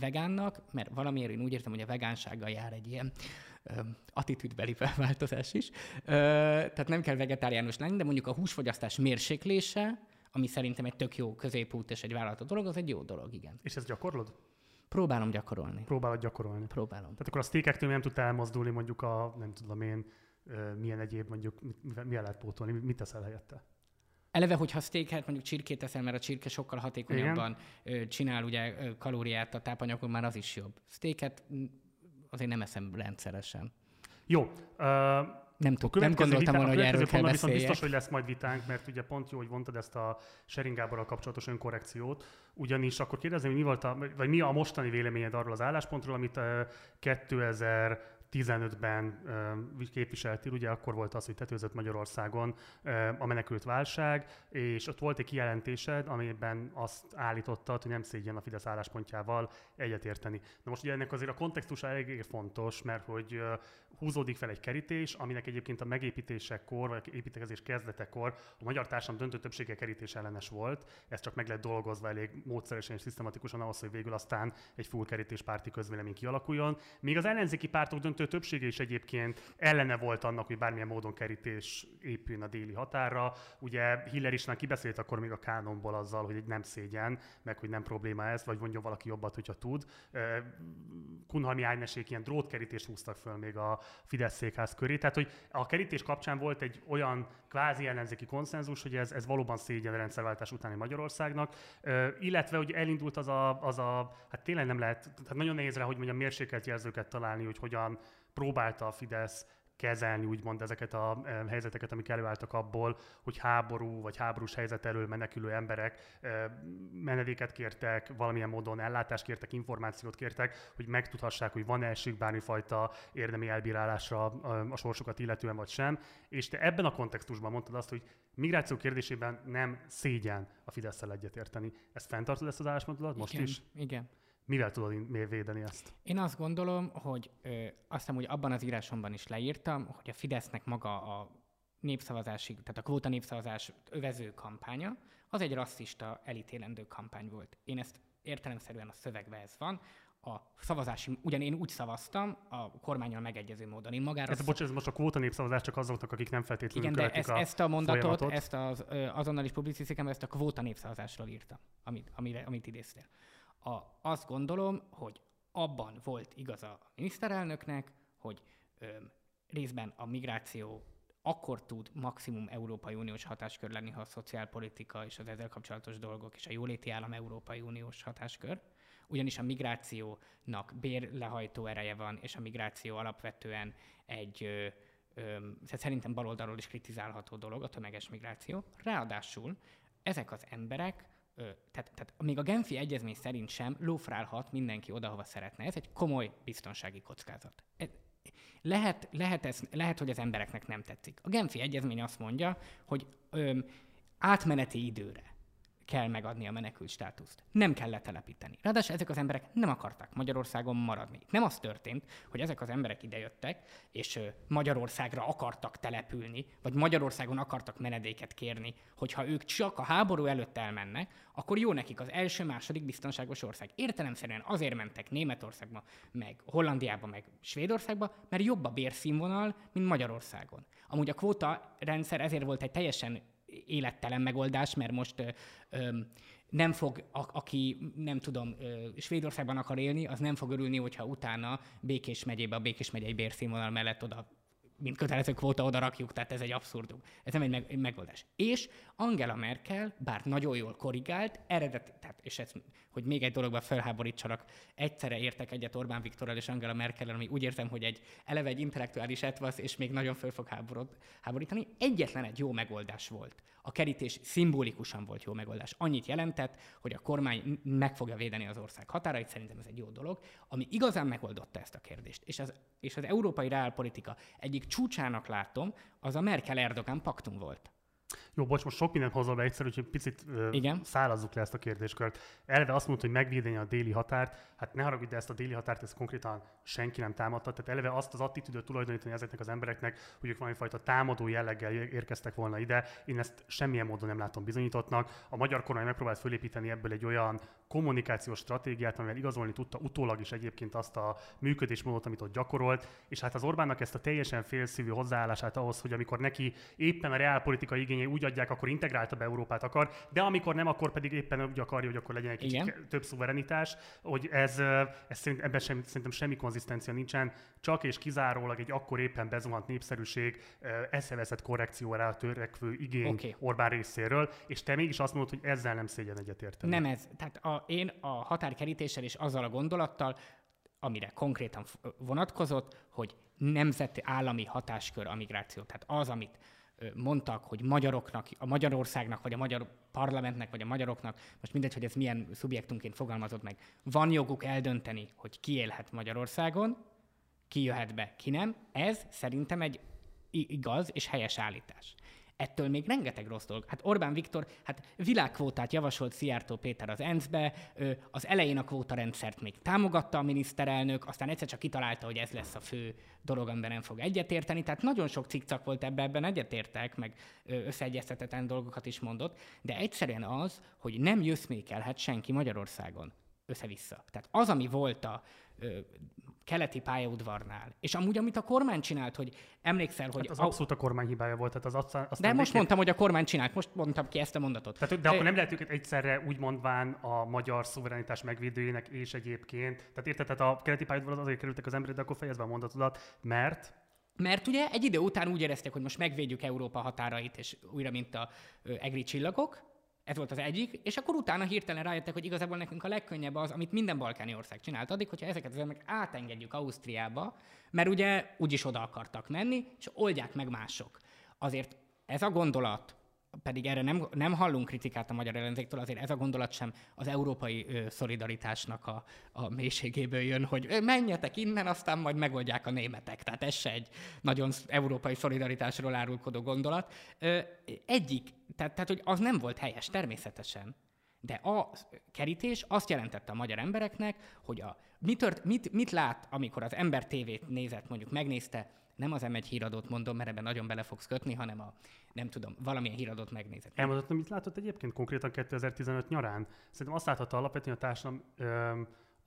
vegánnak, mert valamiért én úgy értem, hogy a vegánsággal jár egy ilyen ö, attitűdbeli változás is. Ö, tehát nem kell vegetáriánus lenni, de mondjuk a húsfogyasztás mérséklése, ami szerintem egy tök jó középút és egy vállalatot dolog, az egy jó dolog, igen. És ezt gyakorlod? Próbálom gyakorolni. Próbálod gyakorolni. Próbálom. Tehát akkor a sztékektől nem tudtál elmozdulni mondjuk a, nem tudom én, milyen egyéb mondjuk, milyen lehet pótolni, mit teszel helyette? Eleve, hogyha steaket, mondjuk csirkét eszel, mert a csirke sokkal hatékonyabban Igen. csinál ugye kalóriát a tápanyagon, már az is jobb. Steaket azért nem eszem rendszeresen. Jó. Uh, nem, tud, nem gondoltam volna, hogy erről kell viszont biztos, hogy lesz majd vitánk, mert ugye pont jó, hogy mondtad ezt a Sering Gáborral kapcsolatos önkorrekciót, ugyanis akkor kérdezni, hogy mi volt a, vagy mi a mostani véleményed arról az álláspontról, amit uh, 2000 15-ben képviseltél, ugye akkor volt az, hogy tetőzött Magyarországon a menekült válság, és ott volt egy kijelentésed, amiben azt állítottad, hogy nem szégyen a Fidesz álláspontjával egyetérteni. Na most ugye ennek azért a kontextus elég fontos, mert hogy húzódik fel egy kerítés, aminek egyébként a megépítésekor, vagy építkezés kezdetekor a magyar társadalom döntő többsége kerítés ellenes volt. Ez csak meg lett dolgozva elég módszeresen és szisztematikusan ahhoz, hogy végül aztán egy full kerítés párti közvélemény kialakuljon. Míg az ellenzéki pártok döntő többsége is egyébként ellene volt annak, hogy bármilyen módon kerítés épüljön a déli határra. Ugye Hiller is már kibeszélt akkor még a kánonból azzal, hogy egy nem szégyen, meg hogy nem probléma ez, vagy mondjon valaki jobbat, hogyha tud. Kunhalmi Ágnesék ilyen drótkerítést húztak föl még a Fidesz székház köré. Tehát, hogy a kerítés kapcsán volt egy olyan kvázi ellenzéki konszenzus, hogy ez, ez valóban szégyen a rendszerváltás utáni Magyarországnak, uh, illetve, hogy elindult az a, az a, hát tényleg nem lehet, tehát nagyon nehéz rá, hogy mondjam, mérsékelt jelzőket találni, hogy hogyan próbálta a Fidesz kezelni úgymond ezeket a helyzeteket, amik előálltak abból, hogy háború vagy háborús helyzet elől menekülő emberek menedéket kértek, valamilyen módon ellátást kértek, információt kértek, hogy megtudhassák, hogy van-e esik bármifajta érdemi elbírálásra a sorsukat illetően vagy sem. És te ebben a kontextusban mondtad azt, hogy migráció kérdésében nem szégyen a Fidesz-szel egyetérteni. Ezt fenntartod ezt az álláspontodat most igen, is? Igen, Mivel tudod védeni ezt? Én azt gondolom, hogy ö, azt hiszem, hogy abban az írásomban is leírtam, hogy a Fidesznek maga a népszavazásig, tehát a kvóta népszavazás övező kampánya, az egy rasszista, elítélendő kampány volt. Én ezt értelemszerűen a szövegben ez van. a szavazási, ugyan én úgy szavaztam, a kormányal megegyező módon. Én magára... Ez, bocs, ez most a kvóta népszavazás csak azoknak, akik nem feltétlenül Igen, de ezt, a ezt a mondatot, folyamatot. ezt az azonnal is publicisztikám, ezt a kvóta népszavazásról írtam, amit, amire, amit idéztél. A, azt gondolom, hogy abban volt igaza a miniszterelnöknek, hogy ö, részben a migráció akkor tud maximum Európai Uniós hatáskör lenni, ha a szociálpolitika és az ezzel kapcsolatos dolgok és a jóléti állam Európai Uniós hatáskör. Ugyanis a migrációnak bérlehajtó ereje van, és a migráció alapvetően egy ö, ö, szerintem baloldalról is kritizálható dolog, a tömeges migráció. Ráadásul ezek az emberek, tehát, tehát még a Genfi egyezmény szerint sem lófrálhat mindenki oda, hova szeretne. Ez egy komoly biztonsági kockázat. Ez, lehet, lehet, ez, lehet, hogy az embereknek nem tetszik. A Genfi egyezmény azt mondja, hogy ö, átmeneti időre kell megadni a menekült státuszt. Nem kell letelepíteni. Ráadásul ezek az emberek nem akartak Magyarországon maradni. Nem az történt, hogy ezek az emberek idejöttek, és Magyarországra akartak települni, vagy Magyarországon akartak menedéket kérni, hogyha ők csak a háború előtt elmennek, akkor jó nekik az első, második biztonságos ország. Értelemszerűen azért mentek Németországba, meg Hollandiába, meg Svédországba, mert jobb a bérszínvonal, mint Magyarországon. Amúgy a kvóta rendszer ezért volt egy teljesen élettelen megoldás, mert most nem fog, a, aki nem tudom, Svédországban akar élni, az nem fog örülni, hogyha utána Békés megyébe, a Békés megyei bérszínvonal mellett oda mint kötelező kvóta oda rakjuk, tehát ez egy abszurdum. Ez nem egy, meg, egy megoldás. És Angela Merkel, bár nagyon jól korrigált, eredet, tehát, és ez, hogy még egy dologban felháborítsanak, egyszerre értek egyet Orbán Viktorral és Angela Merkel, ami úgy érzem, hogy egy eleve egy intellektuális etvasz, és még nagyon föl fog háborod, háborítani. Egyetlen egy jó megoldás volt. A kerítés szimbolikusan volt jó megoldás. Annyit jelentett, hogy a kormány meg fogja védeni az ország határait, szerintem ez egy jó dolog, ami igazán megoldotta ezt a kérdést. És az, és az európai reálpolitika egyik csúcsának látom, az a Merkel-Erdogan paktum volt. Jó, bocs, most sok mindent hozol be egyszerű, hogy picit ö, Igen. szállazzuk le ezt a kérdéskört. Elve azt mondta, hogy megvédeni a déli határt. Hát ne haragudj, de ezt a déli határt ezt konkrétan senki nem támadta. Tehát eleve azt az attitűdöt tulajdonítani ezeknek az embereknek, hogy ők valamifajta támadó jelleggel érkeztek volna ide. Én ezt semmilyen módon nem látom bizonyítottnak. A magyar kormány megpróbált fölépíteni ebből egy olyan kommunikációs stratégiát, amivel igazolni tudta utólag is egyébként azt a működésmódot, amit ott gyakorolt. És hát az Orbánnak ezt a teljesen félszívű hozzáállását ahhoz, hogy amikor neki éppen a reálpolitikai igényei úgy adják, akkor integráltabb Európát akar, de amikor nem, akkor pedig éppen úgy akarja, hogy akkor legyen egy kicsit Igen. több szuverenitás, hogy ez, ez szerint, ebben sem, szerintem semmi konzisztencia nincsen, csak és kizárólag egy akkor éppen bezuhant népszerűség eszeveszett korrekcióra törekvő igény Oké. Orbán részéről, és te mégis azt mondod, hogy ezzel nem szégyen egyetérteni. Nem ez. Tehát a, én a határkerítéssel és azzal a gondolattal, amire konkrétan vonatkozott, hogy nemzeti állami hatáskör a migráció. Tehát az, amit mondtak, hogy magyaroknak, a Magyarországnak, vagy a magyar parlamentnek, vagy a magyaroknak, most mindegy, hogy ez milyen szubjektumként fogalmazott meg, van joguk eldönteni, hogy ki élhet Magyarországon, ki jöhet be, ki nem. Ez szerintem egy igaz és helyes állítás. Ettől még rengeteg rossz dolog. Hát Orbán Viktor, hát világkvótát javasolt Szijjártó Péter az ENSZ-be, az elején a kvótarendszert még támogatta a miniszterelnök, aztán egyszer csak kitalálta, hogy ez lesz a fő dolog, amiben nem fog egyetérteni. Tehát nagyon sok cikcak volt ebben, ebben egyetértek, meg összeegyeztetetlen dolgokat is mondott, de egyszerűen az, hogy nem jösszmékelhet senki Magyarországon össze-vissza. Tehát az, ami volt a keleti pályaudvarnál, és amúgy, amit a kormány csinált, hogy emlékszel, hogy... Hát az abszolút a kormány hibája volt, tehát az aztán, aztán de most mondtam, hogy a kormány csinált, most mondtam ki ezt a mondatot. Tehát, de akkor nem lehet őket egyszerre úgy mondván a magyar szuverenitás megvédőjének és egyébként. Tehát érted, tehát a keleti pályaudvarhoz azért kerültek az emberek, de akkor fejezve a mondatodat, mert? Mert ugye egy idő után úgy érezték, hogy most megvédjük Európa határait, és újra, mint a egri csillagok, ez volt az egyik, és akkor utána hirtelen rájöttek, hogy igazából nekünk a legkönnyebb az, amit minden balkáni ország csinált addig, hogyha ezeket az embereket átengedjük Ausztriába, mert ugye úgyis oda akartak menni, és oldják meg mások. Azért ez a gondolat, pedig erre nem, nem hallunk kritikát a magyar ellenzéktől, azért ez a gondolat sem az európai ö, szolidaritásnak a, a mélységéből jön, hogy menjetek innen, aztán majd megoldják a németek. Tehát ez se egy nagyon európai szolidaritásról árulkodó gondolat. Ö, egyik, tehát, tehát hogy az nem volt helyes, természetesen. De a kerítés azt jelentette a magyar embereknek, hogy a, mi tört, mit, mit lát, amikor az ember tévét nézett, mondjuk megnézte, nem az M1 híradót mondom, mert ebben nagyon bele fogsz kötni, hanem a, nem tudom, valamilyen híradót megnézett. elmondhatom, mit látott egyébként konkrétan 2015 nyarán. Szerintem azt láthatta alapvetően a társadalom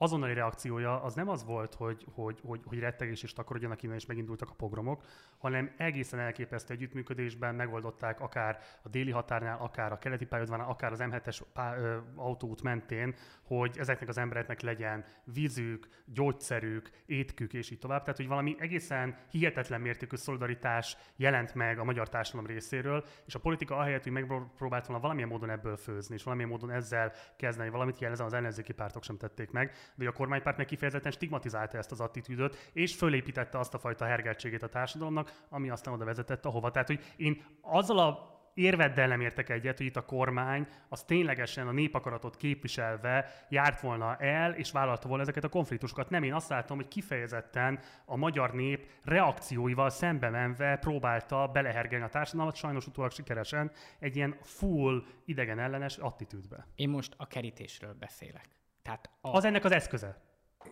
azonnali reakciója az nem az volt, hogy, hogy, hogy, hogy rettegés és takarodjanak innen, és megindultak a pogromok, hanem egészen elképesztő együttműködésben megoldották akár a déli határnál, akár a keleti pályaudvarnál, akár az M7-es pá- ö, autóút mentén, hogy ezeknek az embereknek legyen vízük, gyógyszerük, étkük, és így tovább. Tehát, hogy valami egészen hihetetlen mértékű szolidaritás jelent meg a magyar társadalom részéről, és a politika ahelyett, hogy megpróbált volna valamilyen módon ebből főzni, és valamilyen módon ezzel kezdeni valamit, jelezem az ellenzéki pártok sem tették meg, de a kormánypárt meg kifejezetten stigmatizálta ezt az attitűdöt, és fölépítette azt a fajta hergeltségét a társadalomnak, ami aztán oda vezetett ahova. Tehát, hogy én azzal a érveddel nem értek egyet, hogy itt a kormány az ténylegesen a népakaratot képviselve járt volna el, és vállalta volna ezeket a konfliktusokat. Nem, én azt látom, hogy kifejezetten a magyar nép reakcióival szembe menve próbálta belehergelni a társadalmat, sajnos utólag sikeresen, egy ilyen full idegen ellenes attitűdbe. Én most a kerítésről beszélek. Tehát a... Az ennek az eszköze.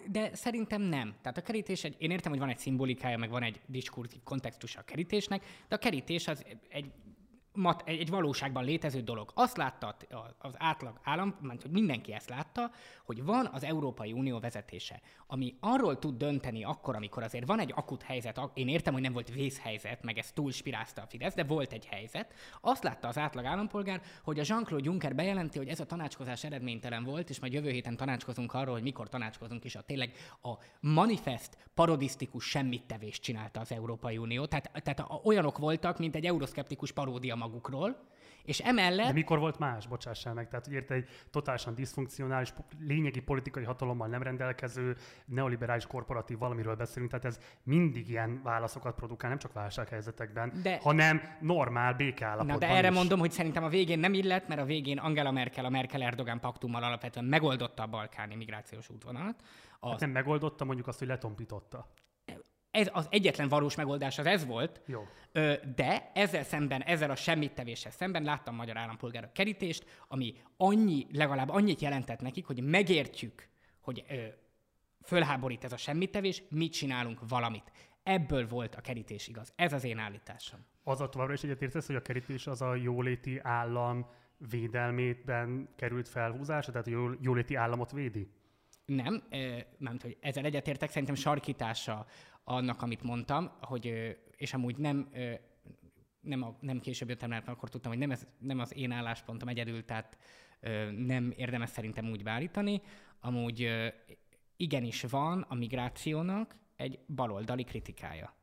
De szerintem nem. Tehát a kerítés, egy, én értem, hogy van egy szimbolikája, meg van egy diskurtív kontextusa a kerítésnek, de a kerítés az egy mat, egy, egy valóságban létező dolog. Azt látta az átlag állam, mert hogy mindenki ezt látta, hogy van az Európai Unió vezetése, ami arról tud dönteni akkor, amikor azért van egy akut helyzet, én értem, hogy nem volt vészhelyzet, meg ez túl spirázta a Fidesz, de volt egy helyzet. Azt látta az átlag állampolgár, hogy a Jean-Claude Juncker bejelenti, hogy ez a tanácskozás eredménytelen volt, és majd jövő héten tanácskozunk arról, hogy mikor tanácskozunk, és a tényleg a manifest parodisztikus semmittevést csinálta az Európai Unió. Tehát, tehát olyanok voltak, mint egy euroszkeptikus paródia magukról, és emellett... De mikor volt más, bocsássál meg? Tehát, hogy érte egy totálisan diszfunkcionális, lényegi politikai hatalommal nem rendelkező, neoliberális korporatív valamiről beszélünk, tehát ez mindig ilyen válaszokat produkál, nem csak válsághelyzetekben, de... hanem normál békállapotban Na de erre is. mondom, hogy szerintem a végén nem illet, mert a végén Angela Merkel a Merkel-Erdogan paktummal alapvetően megoldotta a balkáni migrációs útvonalat. Az... Hát nem megoldotta, mondjuk azt, hogy letompította ez az egyetlen valós megoldás az ez volt, Jó. de ezzel szemben, ezzel a semmittevéssel szemben láttam magyar állampolgárok kerítést, ami annyi, legalább annyit jelentett nekik, hogy megértjük, hogy ö, fölháborít ez a semmittevés, mit csinálunk valamit. Ebből volt a kerítés igaz. Ez az én állításom. Az a továbbra is egyetértesz, hogy a kerítés az a jóléti állam védelmében került felhúzásra, tehát a jóléti államot védi? Nem, nem hogy ezzel egyetértek, szerintem sarkítása annak, amit mondtam, hogy, és amúgy nem, nem, a, nem később jöttem rá, akkor tudtam, hogy nem, ez, nem az én álláspontom egyedül, tehát nem érdemes szerintem úgy beállítani. Amúgy igenis van a migrációnak egy baloldali kritikája.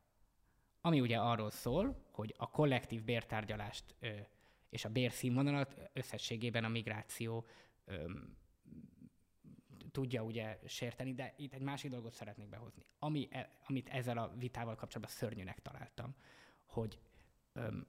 Ami ugye arról szól, hogy a kollektív bértárgyalást és a bérszínvonalat összességében a migráció tudja ugye sérteni, de itt egy másik dolgot szeretnék behozni. Ami, e, amit ezzel a vitával kapcsolatban szörnyűnek találtam, hogy öm,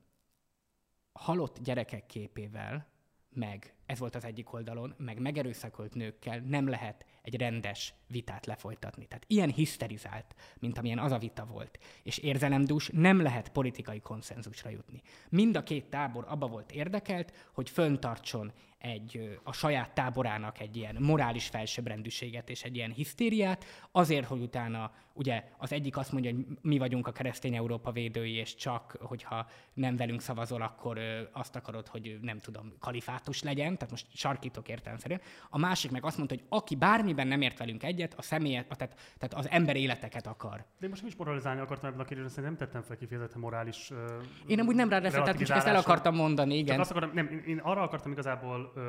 halott gyerekek képével, meg ez volt az egyik oldalon, meg megerőszakolt nőkkel nem lehet egy rendes vitát lefolytatni. Tehát ilyen hiszterizált, mint amilyen az a vita volt, és érzelemdús, nem lehet politikai konszenzusra jutni. Mind a két tábor abba volt érdekelt, hogy föntartson egy, a saját táborának egy ilyen morális felsőbbrendűséget és egy ilyen hisztériát, azért, hogy utána ugye az egyik azt mondja, hogy mi vagyunk a keresztény Európa védői, és csak, hogyha nem velünk szavazol, akkor azt akarod, hogy nem tudom, kalifátus legyen, tehát most sarkítok értelemszerűen. A másik meg azt mondta, hogy aki bármiben nem ért velünk egyet, a személyet, tehát, tehát az ember életeket akar. De én most nem is moralizálni akartam ebben a kérdésben, nem tettem fel kifejezetten morális uh, Én úgy nem rá tehát most ezt el akartam mondani, igen. Csak azt akarom, nem, én arra akartam igazából uh,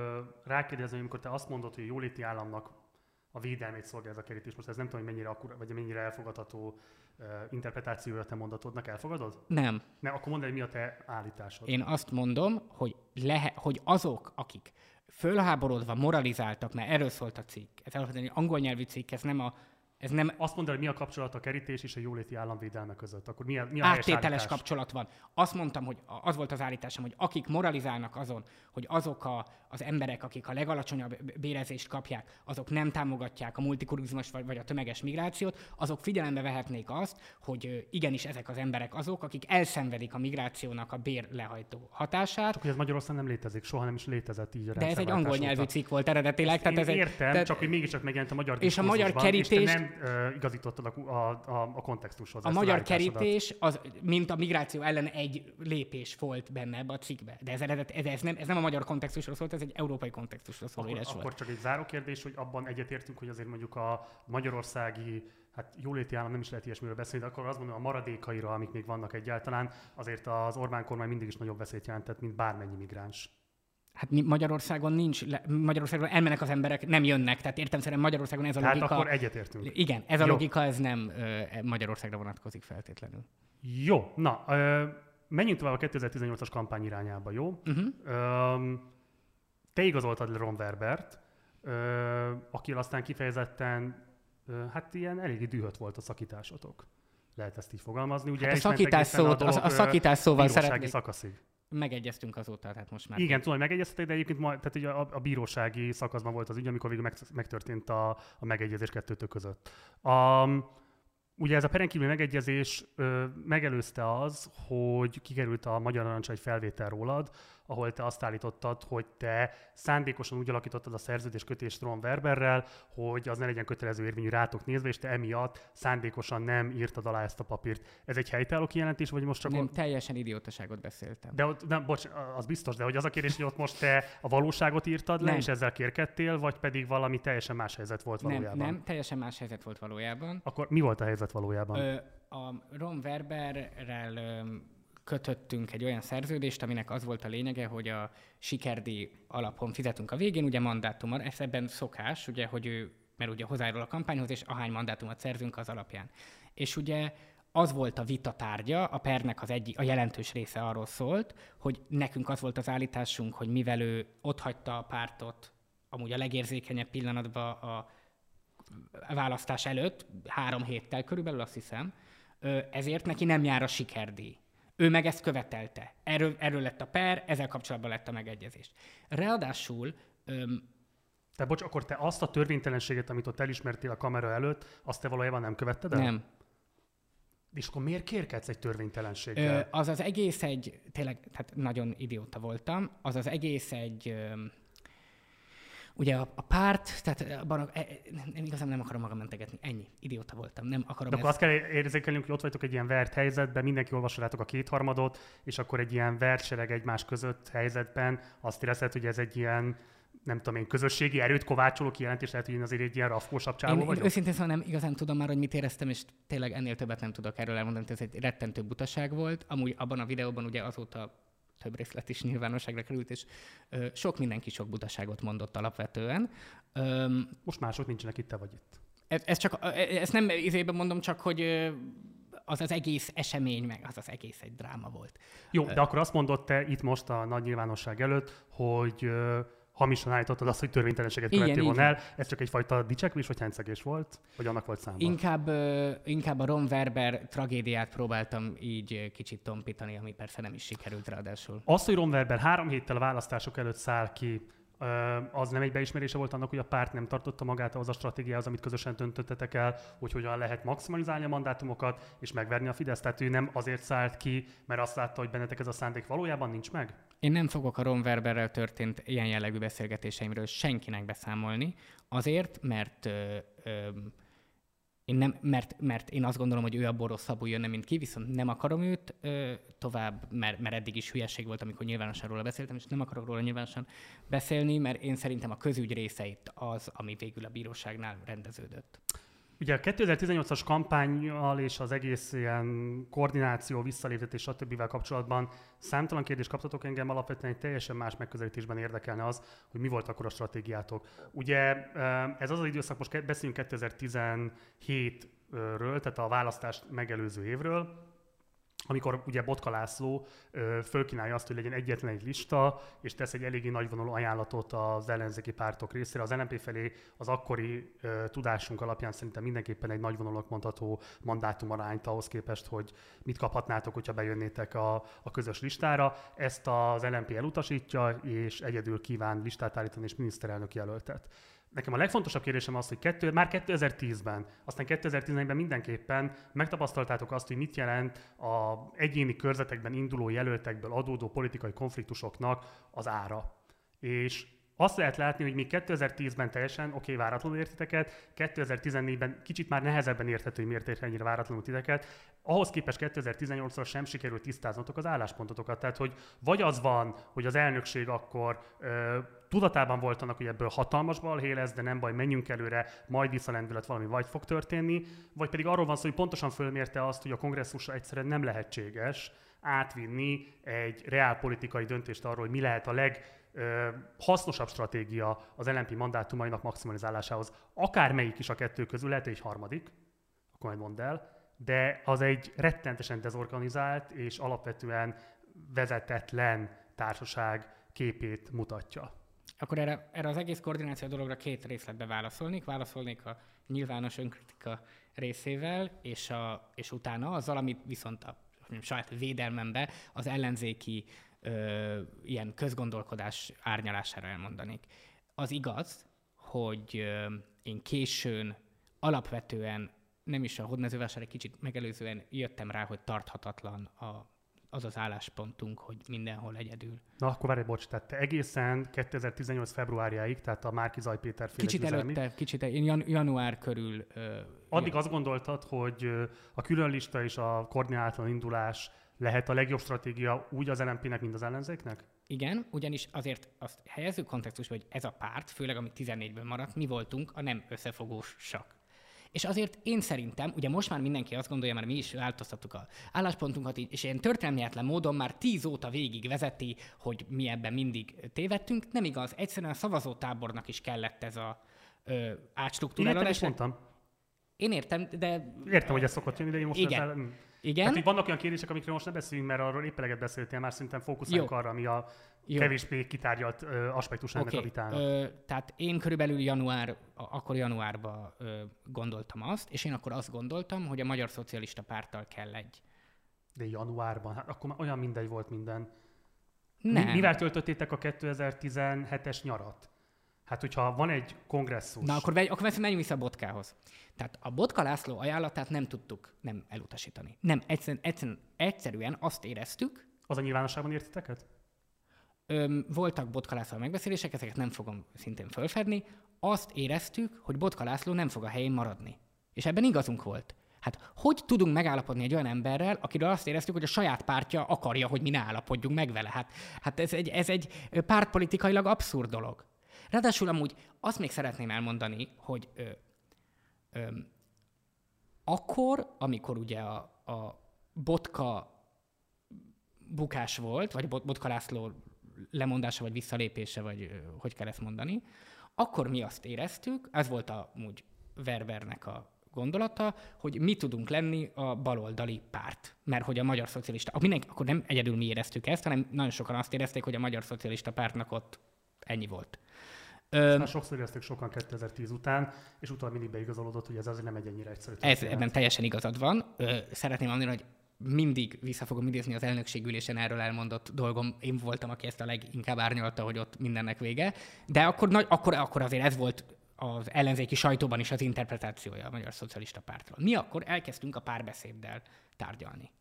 rákérdezni, amikor te azt mondod, hogy a jóléti államnak a védelmét szolgál ez a kerítés. Most ez nem tudom, hogy mennyire, akkur, vagy mennyire elfogadható uh, interpretációja te mondatodnak. Elfogadod? Nem. Nem, akkor mondd hogy mi a te állításod. Én azt mondom, hogy, lehe, hogy azok, akik fölháborodva moralizáltak, mert erről szólt a cikk. Ez egy angol nyelvű cikk, ez nem a ez nem... Azt mondta, hogy mi a kapcsolat a kerítés és a jóléti államvédelme között. Akkor mi a, mi a Áttételes kapcsolat van. Azt mondtam, hogy az volt az állításom, hogy akik moralizálnak azon, hogy azok a, az emberek, akik a legalacsonyabb bérezést kapják, azok nem támogatják a multikurizmus vagy, vagy a tömeges migrációt, azok figyelembe vehetnék azt, hogy igenis ezek az emberek azok, akik elszenvedik a migrációnak a bér lehajtó hatását. Csak hogy ez Magyarországon nem létezik, soha nem is létezett így a De ez egy angol nyelvű cikk volt eredetileg. tehát ez értem, egy, tehát, csak hogy mégiscsak megjelent a magyar És a magyar kerítés, nem igazítottad a, a, a, kontextushoz. A magyar kerítés, az, mint a migráció ellen egy lépés volt benne ebbe a cikkbe. De ez, eredet, ez, ez, nem, ez nem a magyar kontextusról szólt, ez egy európai kontextusról szóló akkor, akkor volt. csak egy záró kérdés, hogy abban egyetértünk, hogy azért mondjuk a magyarországi hát jóléti állam nem is lehet ilyesmiről beszélni, de akkor azt mondom, a maradékaira, amik még vannak egyáltalán, azért az Orbán kormány mindig is nagyobb veszélyt jelentett, mint bármennyi migráns. Hát Magyarországon nincs, Magyarországon elmennek az emberek, nem jönnek, tehát értem szerint Magyarországon ez a Tehát logika. akkor egyetértünk. Igen, ez a Jó. logika, ez nem ö, Magyarországra vonatkozik feltétlenül. Jó, na, ö, menjünk tovább a 2018-as kampány irányába, jó? Uh-huh. Ö, te igazoltad le Ron Verbert, ö, akivel aztán kifejezetten, ö, hát ilyen eléggé dühött volt a szakításotok. Lehet ezt így fogalmazni. Ugye Hát a szakítás szót- dolog, a- a szakítás szóval szeretnék- szakaszig. Megegyeztünk azóta, tehát most már. Igen, tudom, hogy megegyeztetek, de egyébként ma, tehát ugye a, a bírósági szakaszban volt az ügy, amikor végül meg, megtörtént a, a megegyezés kettőtök között. A, ugye ez a perenkívüli megegyezés ö, megelőzte az, hogy kikerült a Magyar Narancs egy felvétel rólad, ahol te azt állítottad, hogy te szándékosan úgy alakítottad a szerződés kötést Ron Werberrel, hogy az ne legyen kötelező érvényű rátok nézve, és te emiatt szándékosan nem írtad alá ezt a papírt. Ez egy helytálló kijelentés, vagy most csak Nem, teljesen idiótaságot beszéltem. de ott, nem, bocs, az biztos, de hogy az a kérdés, hogy ott most te a valóságot írtad le, Nem. és ezzel kérkedtél, vagy pedig valami teljesen más helyzet volt nem, valójában? nem, teljesen más helyzet volt valójában. Akkor mi volt a helyzet valójában? Ö, a Ron Werberrel ö, kötöttünk egy olyan szerződést, aminek az volt a lényege, hogy a sikerdíj alapon fizetünk a végén, ugye mandátummal, ez ebben szokás, ugye, hogy ő, mert ugye hozzájárul a kampányhoz, és ahány mandátumot szerzünk az alapján. És ugye az volt a vita tárgya, a pernek az egyik, a jelentős része arról szólt, hogy nekünk az volt az állításunk, hogy mivel ő ott hagyta a pártot, amúgy a legérzékenyebb pillanatban a választás előtt, három héttel körülbelül azt hiszem, ezért neki nem jár a sikerdíj. Ő meg ezt követelte. Erről, erről lett a per, ezzel kapcsolatban lett a megegyezés. Ráadásul öm, Te bocs, akkor te azt a törvénytelenséget, amit ott elismertél a kamera előtt, azt te valójában nem követted el? nem. És akkor miért kérkedsz egy Ö, törvénytelenséggel? az az egész egy, tényleg, tehát nagyon idióta voltam, az az egész egy, öm, ugye a, a párt, tehát abban, a- e, nem, igazán nem akarom magam mentegetni, ennyi, idióta voltam, nem akarom De akkor ezt- azt kell érzékelnünk, hogy ott vagytok egy ilyen vert helyzetben, mindenki olvassátok a kétharmadot, és akkor egy ilyen vertsereg egymás között helyzetben azt érezhet, hogy ez egy ilyen nem tudom én, közösségi erőt kovácsoló kijelentés, lehet, hogy én azért egy ilyen rafkósabb csávó Én, én vagyok. őszintén szóval nem igazán tudom már, hogy mit éreztem, és tényleg ennél többet nem tudok erről elmondani, ez egy rettentő butaság volt. Amúgy abban a videóban ugye azóta több részlet is nyilvánosságra került, és ö, sok mindenki sok butaságot mondott alapvetően. Öm, Most mások nincsenek itt, te vagy itt. ez, ez csak, ö, ezt nem izében mondom, csak hogy ö, az az egész esemény, meg az az egész egy dráma volt. Jó, de akkor azt mondod te itt most a nagy nyilvánosság előtt, hogy ö, hamisan állítottad azt, hogy törvénytelenséget követtél volna el. Ez csak egyfajta dicsekvés vagy hányszegés volt? Vagy annak volt számba? Inkább, inkább a Ron Werber tragédiát próbáltam így kicsit tompítani, ami persze nem is sikerült ráadásul. Az, hogy Ron Werber három héttel a választások előtt száll ki, az nem egy beismerése volt annak, hogy a párt nem tartotta magát ahhoz a stratégiához, amit közösen döntöttetek el, hogy hogyan lehet maximalizálni a mandátumokat és megverni a Fidesz. Tehát ő nem azért szállt ki, mert azt látta, hogy bennetek ez a szándék valójában nincs meg? Én nem fogok a Ron Werberrel történt ilyen jellegű beszélgetéseimről senkinek beszámolni, azért, mert, ö, ö, én nem, mert, mert én azt gondolom, hogy ő abból rosszabbul jönne, mint ki, viszont nem akarom őt ö, tovább, mert, mert eddig is hülyeség volt, amikor nyilvánosan róla beszéltem, és nem akarok róla nyilvánosan beszélni, mert én szerintem a közügy része itt az, ami végül a bíróságnál rendeződött. Ugye a 2018-as kampányjal és az egész ilyen koordináció, visszaléptetés, stb. kapcsolatban számtalan kérdést kaptatok engem, alapvetően egy teljesen más megközelítésben érdekelne az, hogy mi volt akkor a stratégiátok. Ugye ez az az időszak, most beszéljünk 2017-ről, tehát a választást megelőző évről, amikor ugye Botka László ö, fölkínálja azt, hogy legyen egyetlen egy lista, és tesz egy eléggé nagyvonalú ajánlatot az ellenzéki pártok részére. Az LNP felé az akkori ö, tudásunk alapján szerintem mindenképpen egy nagyvonalak mondható mandátumarányt ahhoz képest, hogy mit kaphatnátok, hogyha bejönnétek a, a közös listára. Ezt az LNP elutasítja, és egyedül kíván listát állítani és miniszterelnök jelöltet. Nekem a legfontosabb kérdésem az, hogy kettő, már 2010-ben, aztán 2011-ben mindenképpen megtapasztaltátok azt, hogy mit jelent a egyéni körzetekben induló jelöltekből adódó politikai konfliktusoknak az ára. És azt lehet látni, hogy még 2010-ben teljesen oké, okay, váratlanul értiteket, 2014-ben kicsit már nehezebben érthető, hogy miért ért ennyire váratlanul titeket. Ahhoz képest 2018-ra sem sikerült tisztáznotok az álláspontotokat. Tehát, hogy vagy az van, hogy az elnökség akkor ö, tudatában volt annak, hogy ebből hatalmas balhé lesz, de nem baj, menjünk előre, majd visszalendület valami vagy fog történni, vagy pedig arról van szó, hogy pontosan fölmérte azt, hogy a kongresszusra egyszerűen nem lehetséges átvinni egy reálpolitikai döntést arról, hogy mi lehet a leg hasznosabb stratégia az LNP mandátumainak maximalizálásához. Akármelyik is a kettő közül, lehet egy harmadik, akkor majd mondd el, de az egy rettentesen dezorganizált és alapvetően vezetetlen társaság képét mutatja. Akkor erre, erre az egész koordináció dologra két részletbe válaszolnék. Válaszolnék a nyilvános önkritika részével, és, a, és utána azzal, amit viszont a saját védelmembe az ellenzéki ö, ilyen közgondolkodás árnyalására elmondanék. Az igaz, hogy ö, én későn alapvetően nem is a hódmezővásár egy kicsit megelőzően jöttem rá, hogy tarthatatlan a, az az álláspontunk, hogy mindenhol egyedül. Na akkor várj, bocs, tehát te egészen 2018 februárjáig, tehát a Márki Zaj Péter féle Kicsit gyüzelmi, előtte, kicsit, én jan, január körül... Ö, addig jön. azt gondoltad, hogy a különlista és a koordinálatlan indulás lehet a legjobb stratégia úgy az LNP-nek, mint az ellenzéknek? Igen, ugyanis azért azt helyezzük kontextusba, hogy ez a párt, főleg amit 14-ből maradt, mi voltunk a nem összefogósak. És azért én szerintem, ugye most már mindenki azt gondolja, mert mi is változtattuk a álláspontunkat, és ilyen történelmietlen módon már tíz óta végig vezeti, hogy mi ebben mindig tévedtünk. Nem igaz, egyszerűen a szavazótábornak is kellett ez a ö, átstruktúrálás. Én mondtam. Én értem, de... Értem, hogy ez szokott jönni, de én most Igen. Ezzel... Igen. Hát, hogy vannak olyan kérdések, amikről most ne beszéljünk, mert arról épp eleget beszéltél, már szerintem fókuszáljunk arra, ami a Jó. kevésbé kitárgyalt ö, aspektus ennek okay. a vitának. Ö, tehát én körülbelül január, akkor januárban ö, gondoltam azt, és én akkor azt gondoltam, hogy a Magyar Szocialista Párttal kell egy. De januárban? Hát akkor már olyan mindegy volt minden. Nem. Mi, mivel töltöttétek a 2017-es nyarat? Hát, hogyha van egy kongresszus... Na, akkor, vegy, akkor menjünk vissza a Botkához. Tehát a Botka László ajánlatát nem tudtuk nem elutasítani. Nem, egyszerűen, egyszerűen, egyszerűen azt éreztük... Az a nyilvánosságban értiteket? Öm, voltak Botka László megbeszélések, ezeket nem fogom szintén fölfedni. Azt éreztük, hogy Botka László nem fog a helyén maradni. És ebben igazunk volt. Hát hogy tudunk megállapodni egy olyan emberrel, akiről azt éreztük, hogy a saját pártja akarja, hogy mi ne állapodjunk meg vele? Hát, hát ez, egy, ez egy pártpolitikailag abszurd dolog. Ráadásul amúgy azt még szeretném elmondani, hogy ö, ö, akkor, amikor ugye a, a botka bukás volt, vagy Botka László lemondása, vagy visszalépése, vagy ö, hogy kell ezt mondani, akkor mi azt éreztük, ez volt a úgy Werbernek a gondolata, hogy mi tudunk lenni a baloldali párt. Mert hogy a magyar szocialista, mindenki, akkor nem egyedül mi éreztük ezt, hanem nagyon sokan azt érezték, hogy a magyar szocialista pártnak ott ennyi volt. Ezt már sokszor éreztük sokan 2010 után, és utána mindig beigazolódott, hogy ez azért nem egy ennyire egyszerű. Ez, ebben teljesen igazad van. Ö, szeretném mondani, hogy mindig vissza fogom idézni az elnökségülésen erről elmondott dolgom. Én voltam, aki ezt a leginkább árnyalta, hogy ott mindennek vége. De akkor, nagy, akkor, akkor azért ez volt az ellenzéki sajtóban is az interpretációja a Magyar Szocialista Pártról. Mi akkor elkezdtünk a párbeszéddel tárgyalni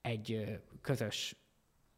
egy közös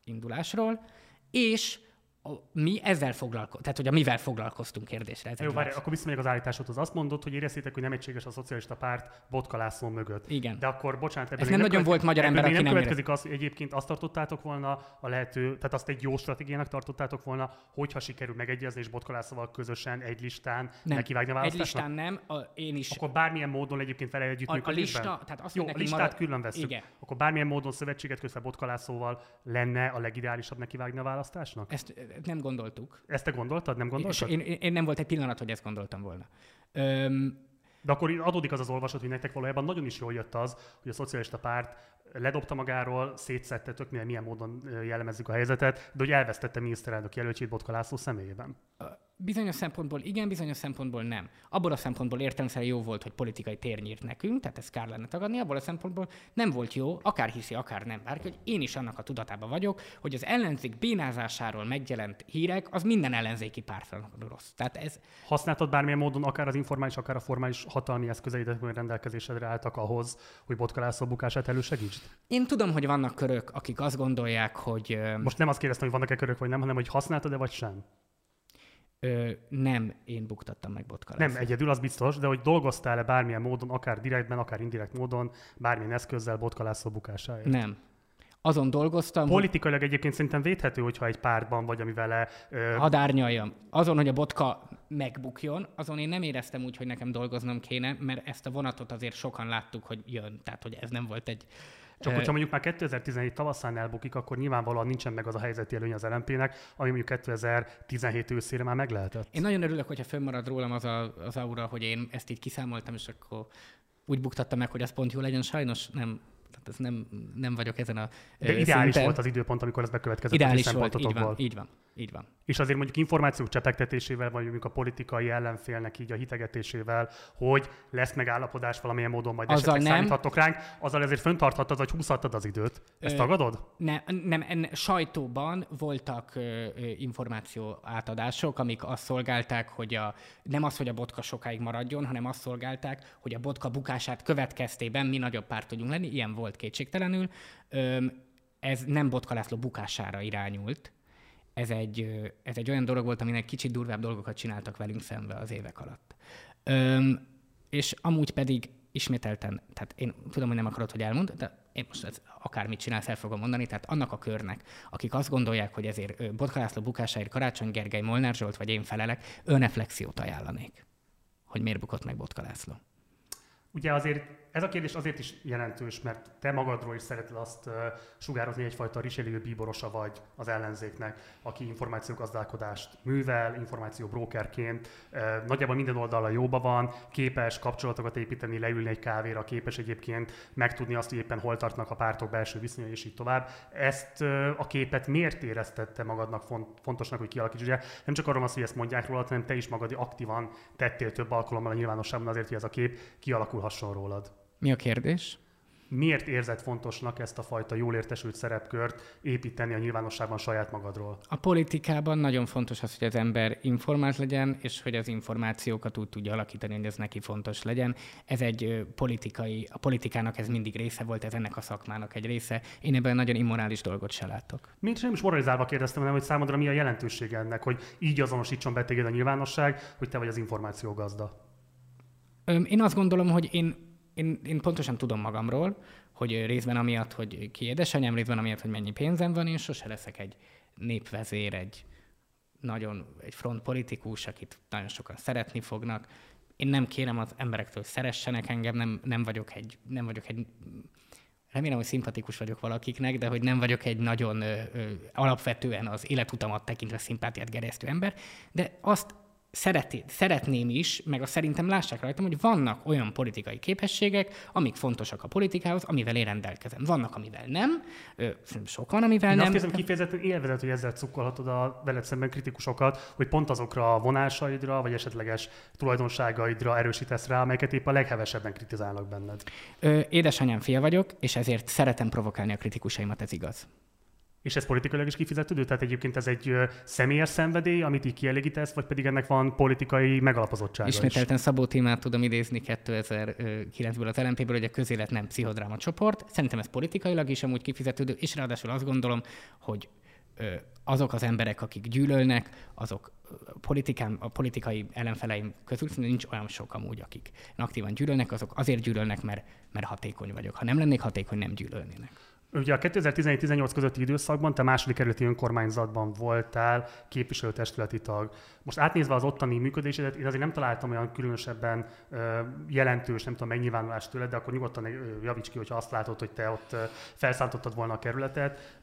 indulásról, és a, mi ezzel foglalkoztunk, tehát hogy a mivel foglalkoztunk kérdésre. Jó, várj, akkor visszamegyek az állításodhoz. Azt mondod, hogy éreztétek, hogy nem egységes a szocialista párt Botka László mögött. Igen. De akkor, bocsánat, ebből Ez nem, nagyon volt magyar ember, aki nem következik az, hogy egyébként azt tartottátok volna a lehető, tehát azt egy jó stratégiának tartottátok volna, hogyha sikerül megegyezni és Botka Lászlóval közösen egy listán nem. nekivágni a? Egy listán nem, a, én is. Akkor bármilyen módon egyébként vele együtt a, a lista, tehát azt jó, a listát marad... külön veszünk. Igen. Akkor bármilyen módon szövetséget kötve Botka Lászlóval lenne a legideálisabb nekivágni a választásnak? Ezt nem gondoltuk. Ezt te gondoltad, nem gondoltad? És én, én nem volt egy pillanat, hogy ezt gondoltam volna. Öm, de akkor adódik az az olvasat, hogy nektek valójában nagyon is jól jött az, hogy a szocialista párt ledobta magáról, szétszette, tök milyen, milyen módon jellemezzük a helyzetet, de hogy elvesztette miniszterelnök jelöltjét Botka László személyében. Bizonyos szempontból igen, bizonyos szempontból nem. Abból a szempontból értelemszerűen jó volt, hogy politikai tér nyírt nekünk, tehát ezt kár lenne tagadni, abból a szempontból nem volt jó, akár hiszi, akár nem bárki, hogy én is annak a tudatában vagyok, hogy az ellenzék bénázásáról megjelent hírek, az minden ellenzéki pártnak rossz. Tehát ez... Használtad bármilyen módon, akár az informális, akár a formális hatalmi eszközeidet, hogy rendelkezésedre álltak ahhoz, hogy Botka László bukását elősegítsd? Én tudom, hogy vannak körök, akik azt gondolják, hogy... Most nem azt kérdeztem, hogy vannak-e körök vagy nem, hanem hogy használtad-e vagy sem? Ö, nem én buktattam meg Botka Nem egyedül, az biztos, de hogy dolgoztál-e bármilyen módon, akár direktben, akár indirekt módon, bármilyen eszközzel Botka László bukásáért? Nem. Azon dolgoztam, Politikailag egyébként szerintem védhető, hogyha egy pártban vagy, ami vele... Ö... Hadd árnyaljam. Azon, hogy a botka megbukjon, azon én nem éreztem úgy, hogy nekem dolgoznom kéne, mert ezt a vonatot azért sokan láttuk, hogy jön. Tehát, hogy ez nem volt egy csak hogyha mondjuk már 2017 tavaszán elbukik, akkor nyilvánvalóan nincsen meg az a helyzeti előny az LMP-nek, ami mondjuk 2017 őszére már meg lehetett. Én nagyon örülök, hogyha fönnmarad rólam az, a, az aura, hogy én ezt így kiszámoltam, és akkor úgy buktattam meg, hogy az pont jó legyen. Sajnos nem ez nem, nem vagyok ezen a De ideális szinten. volt az időpont, amikor ez bekövetkezett ideális volt, így van, így van, így van. És azért mondjuk információk csepegtetésével, vagy mondjuk a politikai ellenfélnek így a hitegetésével, hogy lesz megállapodás valamilyen módon, majd azzal esetleg nem. számíthatok ránk, azzal ezért föntarthattad, vagy húzhattad az időt. Ezt Ö, tagadod? Ne, nem, en, sajtóban voltak ö, ö, információ átadások, amik azt szolgálták, hogy a, nem az, hogy a botka sokáig maradjon, hanem azt szolgálták, hogy a botka bukását következtében mi nagyobb párt tudjunk lenni. Ilyen volt kétségtelenül. Ez nem Botka László bukására irányult, ez egy, ez egy olyan dolog volt, aminek kicsit durvább dolgokat csináltak velünk szembe az évek alatt. Öm, és amúgy pedig ismételten, tehát én tudom, hogy nem akarod, hogy elmond, de én most ez, akármit csinálsz, el fogom mondani, tehát annak a körnek, akik azt gondolják, hogy ezért Botka László bukásáért Karácsony Gergely, Molnár Zsolt vagy én felelek, önreflexiót ajánlanék, hogy miért bukott meg Botka László. Ugye azért ez a kérdés azért is jelentős, mert te magadról is szereted azt sugározni, egyfajta Richelieu bíborosa vagy az ellenzéknek, aki információgazdálkodást művel, információ brokerként, uh, nagyjából minden oldala jóba van, képes kapcsolatokat építeni, leülni egy kávéra, képes egyébként megtudni azt, hogy éppen hol tartnak a pártok belső viszonyai, és így tovább. Ezt a képet miért éreztette magadnak font, fontosnak, hogy kialakíts? Ugye nem csak arról van hogy ezt mondják róla, hanem te is magad aktívan tettél több alkalommal a nyilvánosságban azért, hogy ez a kép kialakulhasson rólad. Mi a kérdés? Miért érzed fontosnak ezt a fajta jól értesült szerepkört építeni a nyilvánosságban saját magadról? A politikában nagyon fontos az, hogy az ember informált legyen, és hogy az információkat úgy tudja alakítani, hogy ez neki fontos legyen. Ez egy politikai, a politikának ez mindig része volt, ez ennek a szakmának egy része. Én ebben nagyon immorális dolgot se látok. Mint nem is moralizálva kérdeztem, hanem hogy számodra mi a jelentősége ennek, hogy így azonosítson be téged a nyilvánosság, hogy te vagy az információ gazda. Én azt gondolom, hogy én én, én pontosan tudom magamról, hogy részben amiatt, hogy ki édesanyám, részben amiatt, hogy mennyi pénzem van, én sose leszek egy népvezér, egy nagyon egy front politikus, akit nagyon sokan szeretni fognak. Én nem kérem az emberektől, hogy szeressenek engem, nem, nem vagyok egy, nem vagyok egy remélem, hogy szimpatikus vagyok valakiknek, de hogy nem vagyok egy nagyon ö, ö, alapvetően az életutamat tekintve szimpátiát gerjesztő ember, de azt szereti, szeretném is, meg a szerintem lássák rajtam, hogy vannak olyan politikai képességek, amik fontosak a politikához, amivel én rendelkezem. Vannak, amivel nem, sok van, amivel én nem. Azt hiszem kifejezetten élvezet, hogy ezzel cukkolhatod a veled szemben kritikusokat, hogy pont azokra a vonásaidra, vagy esetleges tulajdonságaidra erősítesz rá, amelyeket épp a leghevesebben kritizálnak benned. Ö, édesanyám fia vagyok, és ezért szeretem provokálni a kritikusaimat, ez igaz. És ez politikailag is kifizetődő? Tehát egyébként ez egy személyes szenvedély, amit így kielégítesz, vagy pedig ennek van politikai megalapozottsága Ismételten is? Szabó témát tudom idézni 2009-ből az LNP-ből, hogy a közélet nem pszichodráma csoport. Szerintem ez politikailag is amúgy kifizetődő, és ráadásul azt gondolom, hogy azok az emberek, akik gyűlölnek, azok politikán, a politikai ellenfeleim közül nincs olyan sok amúgy, akik aktívan gyűlölnek, azok azért gyűlölnek, mert, mert hatékony vagyok. Ha nem lennék hatékony, nem gyűlölnének. Ugye a 2017-18 közötti időszakban te második kerületi önkormányzatban voltál képviselőtestületi tag. Most átnézve az ottani működésedet, én azért nem találtam olyan különösebben jelentős, nem tudom, megnyilvánulást tőled, de akkor nyugodtan javíts ki, hogyha azt látod, hogy te ott felszántottad volna a kerületet.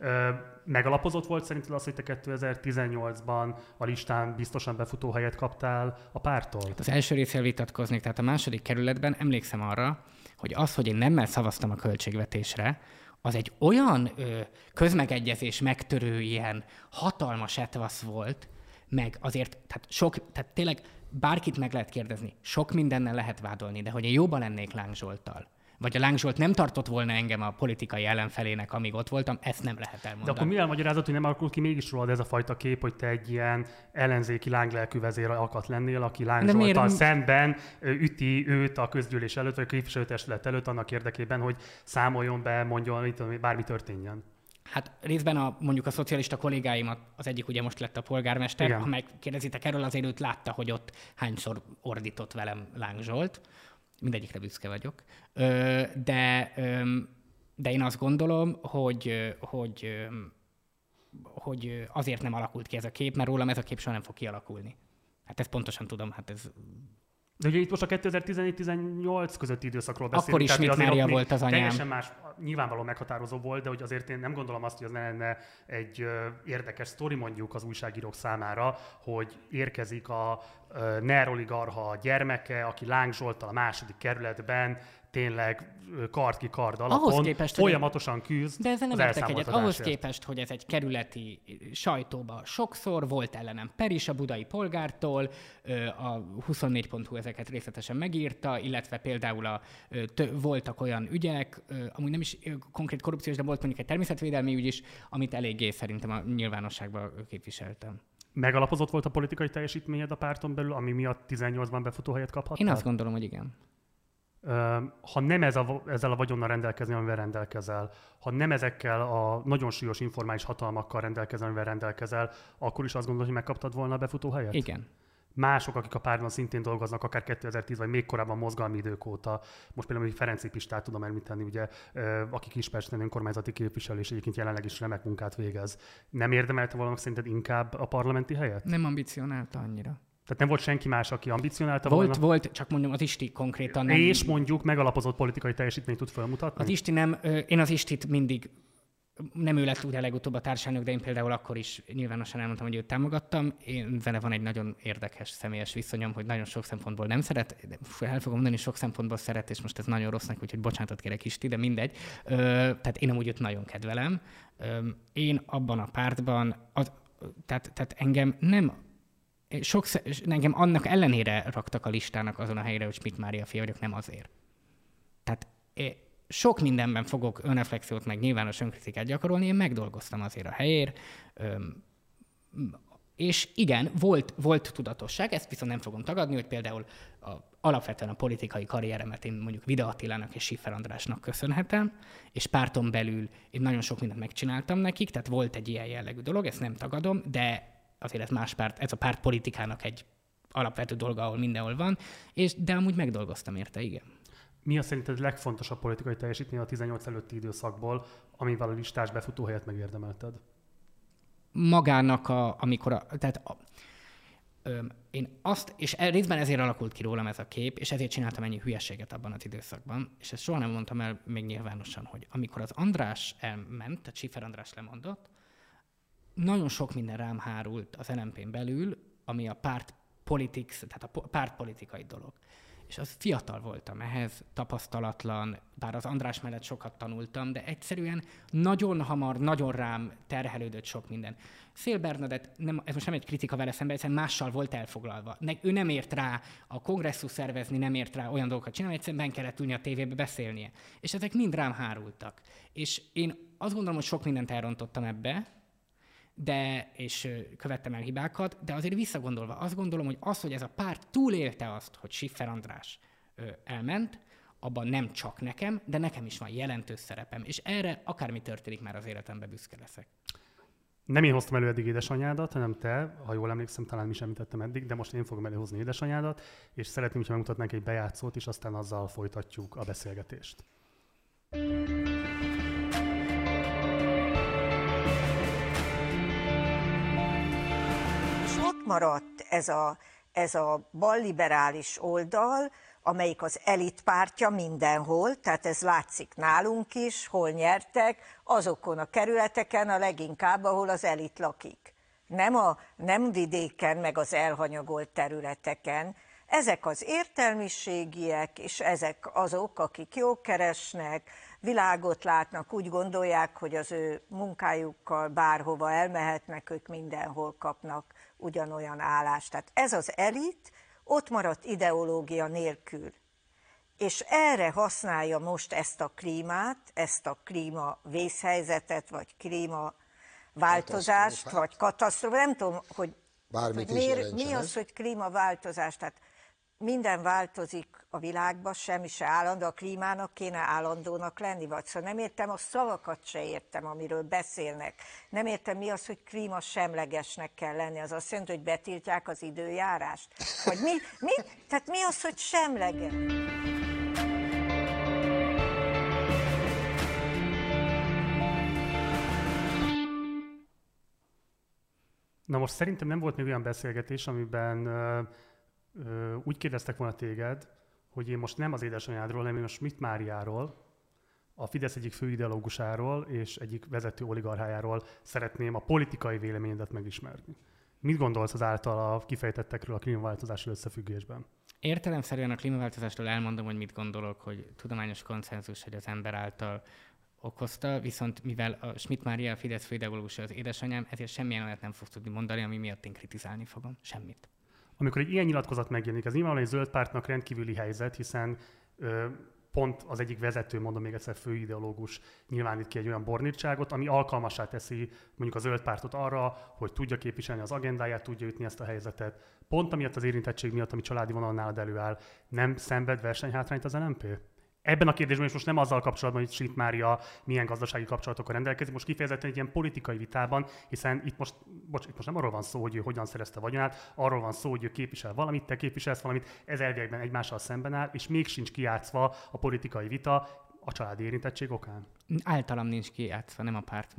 Megalapozott volt szerinted az, hogy te 2018-ban a listán biztosan befutó helyet kaptál a pártól? Hát az első részével vitatkoznék, tehát a második kerületben emlékszem arra, hogy az, hogy én nemmel szavaztam a költségvetésre, az egy olyan ö, közmegegyezés megtörő ilyen hatalmas etvasz volt, meg azért, tehát sok, tehát tényleg bárkit meg lehet kérdezni, sok mindennel lehet vádolni, de hogy én jóban lennék Láng Zsolttal, vagy a Láng Zsolt nem tartott volna engem a politikai ellenfelének, amíg ott voltam, ezt nem lehet elmondani. De akkor mi elmagyarázat, hogy nem alakul ki mégis rólad ez a fajta kép, hogy te egy ilyen ellenzéki lánglelkű vezér akart lennél, aki Láng Zsolttal szemben üti őt a közgyűlés előtt, vagy a képviselőtestület előtt annak érdekében, hogy számoljon be, mondjon, hogy bármi történjen? Hát részben a, mondjuk a szocialista kollégáimat, az egyik ugye most lett a polgármester, Igen. ha megkérdezitek erről, azért őt látta, hogy ott hányszor ordított velem Láng Zsolt. Mindegyikre büszke vagyok. De, de én azt gondolom, hogy, hogy, hogy azért nem alakult ki ez a kép, mert rólam ez a kép soha nem fog kialakulni. Hát ezt pontosan tudom, hát ez de ugye itt most a 2017-18 közötti időszakról beszélünk. Akkor is mit Mária volt az anyám. Teljesen más, nyilvánvalóan meghatározó volt, de hogy azért én nem gondolom azt, hogy az lenne egy érdekes sztori mondjuk az újságírók számára, hogy érkezik a neuroligarha gyermeke, aki Láng Zsoltal a második kerületben tényleg kard ki kard alapon ahhoz képest, folyamatosan küzd De ezzel nem értek egyet. Ahhoz képest, hogy ez egy kerületi sajtóba sokszor volt ellenem per is a budai polgártól, a 24.hu ezeket részletesen megírta, illetve például a, voltak olyan ügyek, amúgy nem is konkrét korrupciós, de volt mondjuk egy természetvédelmi ügy is, amit eléggé szerintem a nyilvánosságban képviseltem. Megalapozott volt a politikai teljesítményed a párton belül, ami miatt 18-ban befutó helyet kaphattál? Én azt gondolom, hogy igen ha nem ez a, ezzel a vagyonnal rendelkezni, amivel rendelkezel, ha nem ezekkel a nagyon súlyos informális hatalmakkal rendelkezel, amivel rendelkezel, akkor is azt gondolod, hogy megkaptad volna a befutó helyet? Igen. Mások, akik a párban szintén dolgoznak, akár 2010 vagy még korábban mozgalmi idők óta, most például Ferenci Pistát tudom említeni, ugye, aki Kispesten önkormányzati képviselő, és egyébként jelenleg is remek munkát végez. Nem érdemelte valanak szerinted inkább a parlamenti helyet? Nem ambicionálta annyira. Tehát nem volt senki más, aki ambicionálta volt, volna? Volt, csak mondjam, az Isti konkrétan nem... És mondjuk megalapozott politikai teljesítményt tud felmutatni? Az Isti nem, én az Istit mindig nem ő lett ugye legutóbb a társadalmi, de én például akkor is nyilvánosan elmondtam, hogy őt támogattam. Én vele van egy nagyon érdekes személyes viszonyom, hogy nagyon sok szempontból nem szeret, de el fogom mondani, sok szempontból szeret, és most ez nagyon rossznak, úgyhogy bocsánatot kérek Isti, de mindegy. Ö, tehát én amúgy őt nagyon kedvelem. Ö, én abban a pártban, az, tehát, tehát engem nem sok, engem annak ellenére raktak a listának azon a helyre, hogy Schmidt Mária fia vagyok, nem azért. Tehát sok mindenben fogok önreflexiót, meg nyilvános önkritikát gyakorolni, én megdolgoztam azért a helyért, és igen, volt, volt tudatosság, ezt viszont nem fogom tagadni, hogy például a, alapvetően a politikai karrieremet én mondjuk Vida Attilának és Siffer Andrásnak köszönhetem, és párton belül én nagyon sok mindent megcsináltam nekik, tehát volt egy ilyen jellegű dolog, ezt nem tagadom, de azért ez más párt, ez a párt politikának egy alapvető dolga, ahol mindenhol van, és, de amúgy megdolgoztam érte, igen. Mi a szerinted legfontosabb politikai teljesítmény a 18 előtti időszakból, amivel a listás befutó helyet megérdemelted? Magának, a, amikor a, tehát a, ö, én azt, és e, részben ezért alakult ki rólam ez a kép, és ezért csináltam ennyi hülyeséget abban az időszakban, és ezt soha nem mondtam el még nyilvánosan, hogy amikor az András elment, tehát Sifer András lemondott, nagyon sok minden rám hárult az LNP-n belül, ami a párt politics, tehát a pártpolitikai dolog. És az fiatal voltam ehhez, tapasztalatlan, bár az András mellett sokat tanultam, de egyszerűen nagyon hamar, nagyon rám terhelődött sok minden. Szél Bernadett, nem, ez most nem egy kritika vele szemben, egyszerűen mással volt elfoglalva. Ne, ő nem ért rá a kongresszus szervezni, nem ért rá olyan dolgokat csinálni, egyszerűen ben kellett ülni a tévébe beszélnie. És ezek mind rám hárultak. És én azt gondolom, hogy sok mindent elrontottam ebbe, de, és követtem el hibákat, de azért visszagondolva azt gondolom, hogy az, hogy ez a párt túlélte azt, hogy Siffer András elment, abban nem csak nekem, de nekem is van jelentős szerepem, és erre akármi történik, már az életemben büszke leszek. Nem én hoztam elő eddig édesanyádat, hanem te, ha jól emlékszem, talán mi sem említettem eddig, de most én fogom előhozni édesanyádat, és szeretném, hogyha megmutatnánk egy bejátszót, és aztán azzal folytatjuk a beszélgetést. Maradt ez a, ez a balliberális oldal, amelyik az elitpártja mindenhol, tehát ez látszik nálunk is, hol nyertek, azokon a kerületeken a leginkább, ahol az elit lakik. Nem, a, nem vidéken, meg az elhanyagolt területeken. Ezek az értelmiségiek, és ezek azok, akik jó keresnek, világot látnak, úgy gondolják, hogy az ő munkájukkal bárhova elmehetnek, ők mindenhol kapnak ugyanolyan állást. Tehát ez az elit ott maradt ideológia nélkül. És erre használja most ezt a klímát, ezt a klíma vészhelyzetet, vagy klíma változást, vagy katasztrófát. Nem tudom, hogy, hogy miért, mi az, hogy klímaváltozás. Tehát minden változik a világban, semmi se állandó, a klímának kéne állandónak lenni, vagy szóval nem értem, a szavakat se értem, amiről beszélnek. Nem értem, mi az, hogy klíma semlegesnek kell lenni, az azt jelenti, hogy betiltják az időjárást? Vagy mi, mi? Tehát mi az, hogy semleges? Na most szerintem nem volt még olyan beszélgetés, amiben ö, úgy kérdeztek volna téged, hogy én most nem az édesanyádról, hanem én a Schmidt Máriáról, a Fidesz egyik főideológusáról és egyik vezető oligarchájáról szeretném a politikai véleményedet megismerni. Mit gondolsz az által a kifejtettekről a klímaváltozással összefüggésben? Értelemszerűen a klímaváltozásról elmondom, hogy mit gondolok, hogy tudományos konszenzus, hogy az ember által okozta, viszont mivel a Schmidt Mária a Fidesz főideológusa az édesanyám, ezért semmilyen olyat nem fog tudni mondani, ami miatt én kritizálni fogom. Semmit. Amikor egy ilyen nyilatkozat megjelenik, ez nyilvánvalóan egy zöld pártnak rendkívüli helyzet, hiszen ö, pont az egyik vezető, mondom még egyszer, főideológus nyilvánít ki egy olyan bornítságot, ami alkalmasá teszi mondjuk a zöld pártot arra, hogy tudja képviselni az agendáját, tudja ütni ezt a helyzetet. Pont amiatt az érintettség miatt, ami családi vonal nálad előáll, nem szenved versenyhátrányt az LMP? Ebben a kérdésben is most nem azzal kapcsolatban, hogy Schmidt Mária milyen gazdasági kapcsolatokkal rendelkezik, most kifejezetten egy ilyen politikai vitában, hiszen itt most, bocs, itt most nem arról van szó, hogy ő hogyan szerezte vagyonát, arról van szó, hogy ő képvisel valamit, te képviselsz valamit, ez elviekben egymással szemben áll, és még sincs kijátszva a politikai vita a családi érintettség okán. Általam nincs kijátszva, nem a párt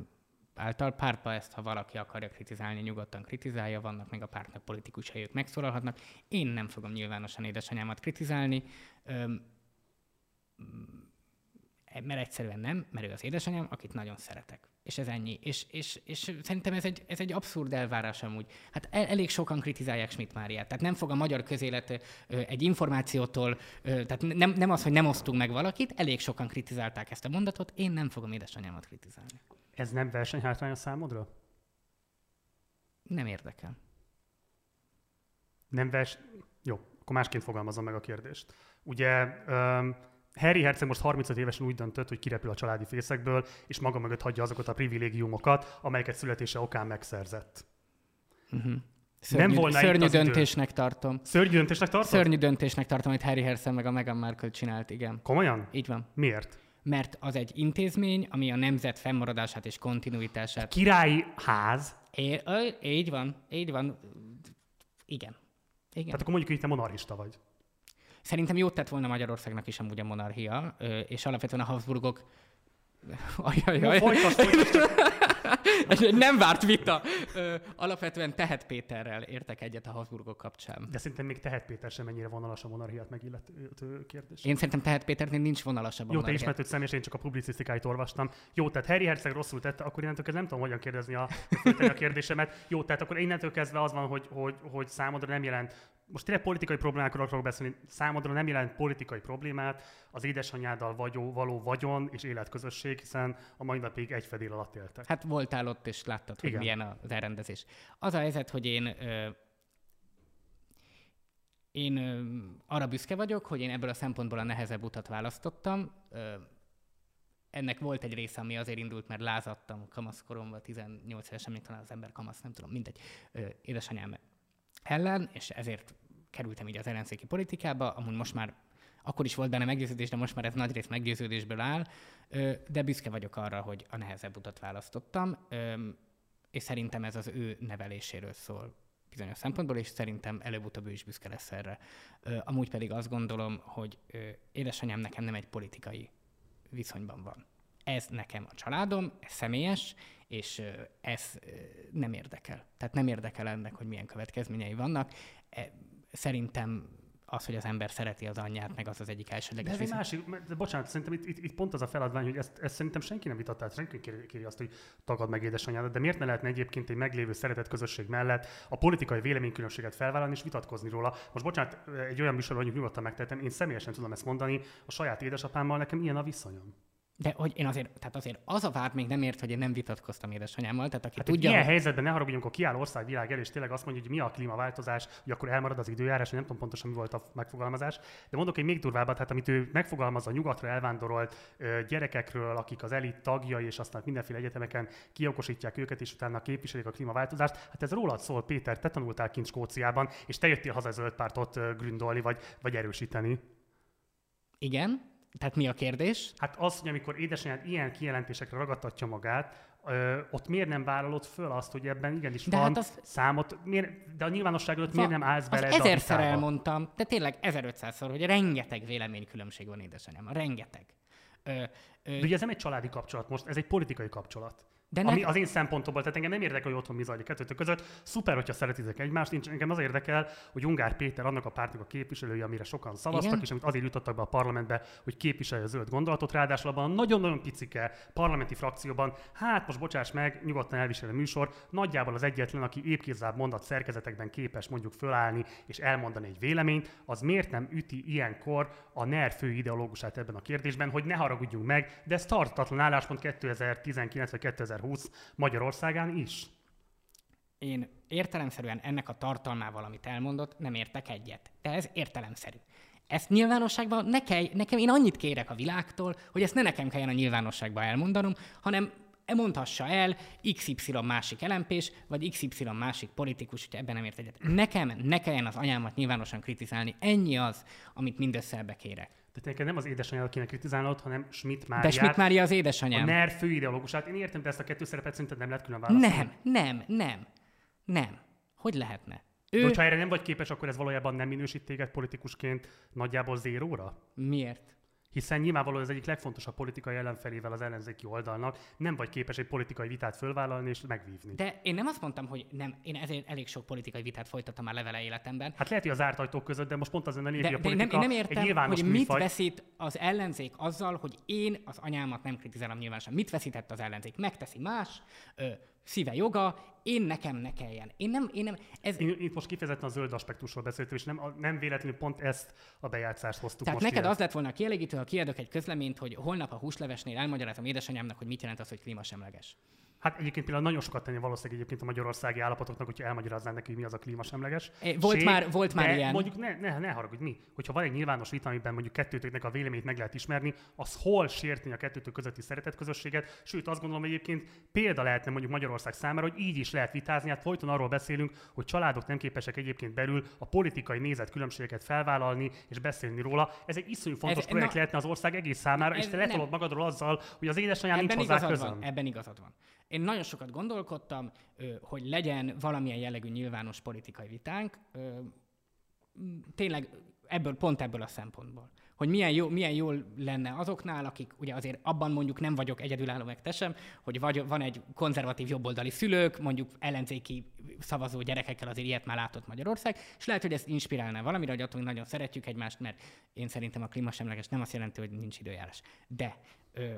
által. Pártba ezt, ha valaki akarja kritizálni, nyugodtan kritizálja, vannak még a pártnak politikusai, ők megszólalhatnak. Én nem fogom nyilvánosan édesanyámat kritizálni. Öm, mert egyszerűen nem, mert ő az édesanyám, akit nagyon szeretek. És ez ennyi. És, és, és szerintem ez egy, ez egy abszurd elvárás amúgy. Hát el, elég sokan kritizálják Schmidt Máriát. Tehát nem fog a magyar közélet egy információtól, tehát nem, nem az, hogy nem osztunk meg valakit, elég sokan kritizálták ezt a mondatot, én nem fogom édesanyámat kritizálni. Ez nem versenyhátrány a számodra? Nem érdekel. Nem vers... Jó, akkor másként fogalmazom meg a kérdést. Ugye um, Harry Herceg most 35 évesen úgy döntött, hogy kirepül a családi fészekből, és maga mögött hagyja azokat a privilégiumokat, amelyeket születése okán megszerzett. Uh-huh. Szörnyű, nem volna szörnyű döntésnek idő. tartom. Szörnyű döntésnek tartom? Szörnyű döntésnek tartom, hogy Harry Herceg meg a Meghan Markle csinált, igen. Komolyan? Így van. Miért? Mert az egy intézmény, ami a nemzet fennmaradását és kontinuitását... A királyi ház? É, így van, így van. Igen. Igen. Tehát akkor mondjuk, hogy te monarchista vagy. Szerintem jót tett volna Magyarországnak is amúgy a monarchia, és alapvetően a Habsburgok Ajajaj. Folytas, folytas. nem várt vita. Alapvetően Tehet Péterrel értek egyet a Habsburgok kapcsán. De szerintem még Tehet Péter sem mennyire vonalas a monarchiát megillető kérdés. Én szerintem Tehet Péternél nincs vonalas a Jó, te ismert őt személyes, én csak a publicisztikáit olvastam. Jó, tehát Harry Herceg rosszul tette, akkor innentől kezdve nem tudom, hogyan kérdezni a, a kérdésemet. Jó, tehát akkor innentől kezdve az van, hogy, hogy, hogy számodra nem jelent most tényleg politikai problémákról akarok beszélni, számodra nem jelent politikai problémát az édesanyáddal vagyó, való vagyon és életközösség, hiszen a mai napig egy fedél alatt éltek. Hát voltál ott, és láttad, hogy Igen. milyen az elrendezés. Az a helyzet, hogy én ö, én ö, arra büszke vagyok, hogy én ebből a szempontból a nehezebb utat választottam. Ö, ennek volt egy része, ami azért indult, mert lázadtam kamaszkoromban, 18 évesen, talán az ember kamasz, nem tudom, mindegy, ö, édesanyám ellen, és ezért kerültem így az ellenzéki politikába, amúgy most már akkor is volt benne meggyőződés, de most már ez nagy rész meggyőződésből áll, de büszke vagyok arra, hogy a nehezebb utat választottam, és szerintem ez az ő neveléséről szól bizonyos szempontból, és szerintem előbb-utóbb ő is büszke lesz erre. Amúgy pedig azt gondolom, hogy édesanyám nekem nem egy politikai viszonyban van. Ez nekem a családom, ez személyes, és ez nem érdekel. Tehát nem érdekel ennek, hogy milyen következményei vannak. E, szerintem az, hogy az ember szereti az anyját, meg az az egyik elsődleges. De ez egy másik, de bocsánat, szerintem itt, itt, itt, pont az a feladvány, hogy ezt, ezt szerintem senki nem vitatta, senki kéri, kéri azt, hogy tagad meg édesanyádat, de miért ne lehetne egyébként egy meglévő szeretett közösség mellett a politikai véleménykülönbséget felvállalni és vitatkozni róla? Most bocsánat, egy olyan műsor vagyunk, nyugodtan megtehetem, én személyesen tudom ezt mondani, a saját édesapámmal nekem ilyen a viszonyom. De hogy én azért, tehát azért az a vád még nem ért, hogy én nem vitatkoztam édesanyámmal, tehát aki Hát tudja, ilyen hogy- helyzetben ne haragudjunk, amikor kiáll országvilág elé, és tényleg azt mondja, hogy mi a klímaváltozás, hogy akkor elmarad az időjárás, nem tudom pontosan mi volt a megfogalmazás, de mondok egy még durvábbat, hát amit ő megfogalmaz a nyugatra elvándorolt ö, gyerekekről, akik az elit tagjai, és aztán mindenféle egyetemeken kiokosítják őket, és utána képviselik a klímaváltozást. Hát ez rólad szól, Péter, te tanultál kint Skóciában, és te jöttél haza zöld pártot gründolni, vagy, vagy erősíteni. igen, tehát mi a kérdés? Hát az, hogy amikor édesanyád ilyen kijelentésekre ragadtatja magát, ö, ott miért nem vállalod föl azt, hogy ebben igenis De van hát az- számot, miért, de a nyilvánosság előtt miért nem állsz bele ezerszer elmondtam, de tényleg 1500-szor, hogy rengeteg véleménykülönbség van édesanyám, rengeteg. Ö, ö, De ugye ez nem egy családi kapcsolat most, ez egy politikai kapcsolat. De De ami ne- az én szempontomból, tehát engem nem érdekel, hogy otthon mi zajlik kettőtök között. Szuper, hogyha szeretitek egymást, nincs, engem az érdekel, hogy Ungár Péter annak a pártnak a képviselője, amire sokan szavaztak, Igen. és amit azért jutottak be a parlamentbe, hogy képviselje a zöld gondolatot, ráadásul abban a nagyon-nagyon picike parlamenti frakcióban, hát most bocsáss meg, nyugodtan elvisel a műsor, nagyjából az egyetlen, aki épkézzább mondat szerkezetekben képes mondjuk fölállni és elmondani egy véleményt, az miért nem üti ilyenkor a NER fő ideológusát ebben a kérdésben, hogy ne haragudjunk meg, de ez tartatlan álláspont 2019 vagy 2020 Magyarországán is. Én értelemszerűen ennek a tartalmával, amit elmondott, nem értek egyet. De ez értelemszerű. Ezt nyilvánosságban ne kell, nekem én annyit kérek a világtól, hogy ezt ne nekem kelljen a nyilvánosságban elmondanom, hanem mondhassa el XY másik elempés, vagy XY másik politikus, hogy ebben nem ért egyet. Nekem ne kelljen az anyámat nyilvánosan kritizálni. Ennyi az, amit mindössze ebbe kérek. Tehát nem az édesanyádat kéne kritizálnod, hanem Schmidt De Máriát, Schmidt Mária az a édesanyám. NER fő ideológusát. Én értem, de ezt a kettő szerepet szerinted nem lehet külön választani. Nem, nem, nem, nem. Hogy lehetne? De Ő hogyha erre nem vagy képes, akkor ez valójában nem minősít téged politikusként nagyjából zéróra? miért? Hiszen nyilvánvalóan az egyik legfontosabb politikai ellenfelével az ellenzéki oldalnak nem vagy képes egy politikai vitát fölvállalni és megvívni. De... Én nem azt mondtam, hogy nem, én ezért elég sok politikai vitát folytattam már levele életemben. Hát lehet, hogy az zárt ajtók között, de most pont az a lényeg, a én, nem, politika én nem értem, hogy mit műfaj. veszít az ellenzék azzal, hogy én az anyámat nem kritizálom nyilvánosan. Mit veszített az ellenzék? Megteszi más, ö, szíve joga, én nekem ne kelljen. Én nem, én nem, ez, Én itt most kifejezetten a zöld aspektusról beszéltem, és nem, nem véletlenül pont ezt a bejátszást hoztuk tehát most neked ide. az lett volna kielégítő, ha kiadok egy közleményt, hogy holnap a húslevesnél elmagyarázom édesanyámnak, hogy mit jelent az, hogy klímasemleges. Hát egyébként például nagyon sokat tenni valószínűleg egyébként a magyarországi állapotoknak, hogyha elmagyaráznánk neki, hogy mi az a klímasemleges. É, volt Ség, már- volt már ilyen. Mondjuk ne, ne, ne haragudj, mi? Hogyha van egy nyilvános vita, amiben mondjuk kettőtöknek a véleményét meg lehet ismerni, az hol sérteni a kettőtök közötti szeretet közösséget? Sőt, azt gondolom, egyébként példa lehetne mondjuk Magyarország számára, hogy így is lehet vitázni. Hát folyton arról beszélünk, hogy családok nem képesek egyébként belül a politikai nézet különbségeket felvállalni és beszélni róla. Ez egy iszonyú fontos Ez- projekt na- lehetne az ország egész számára, és Ez te nem. letolod magadról azzal, hogy az édesanyám nincs hozzá közöm. van, ebben igazad van. Én nagyon sokat gondolkodtam, hogy legyen valamilyen jellegű nyilvános politikai vitánk, tényleg ebből, pont ebből a szempontból. Hogy milyen, jó, milyen jól lenne azoknál, akik ugye azért abban mondjuk nem vagyok egyedülálló meg te hogy vagy, van egy konzervatív jobboldali szülők, mondjuk ellenzéki szavazó gyerekekkel azért ilyet már látott Magyarország, és lehet, hogy ezt inspirálná valamire, hogy attól nagyon szeretjük egymást, mert én szerintem a klímasemleges nem azt jelenti, hogy nincs időjárás. De ö,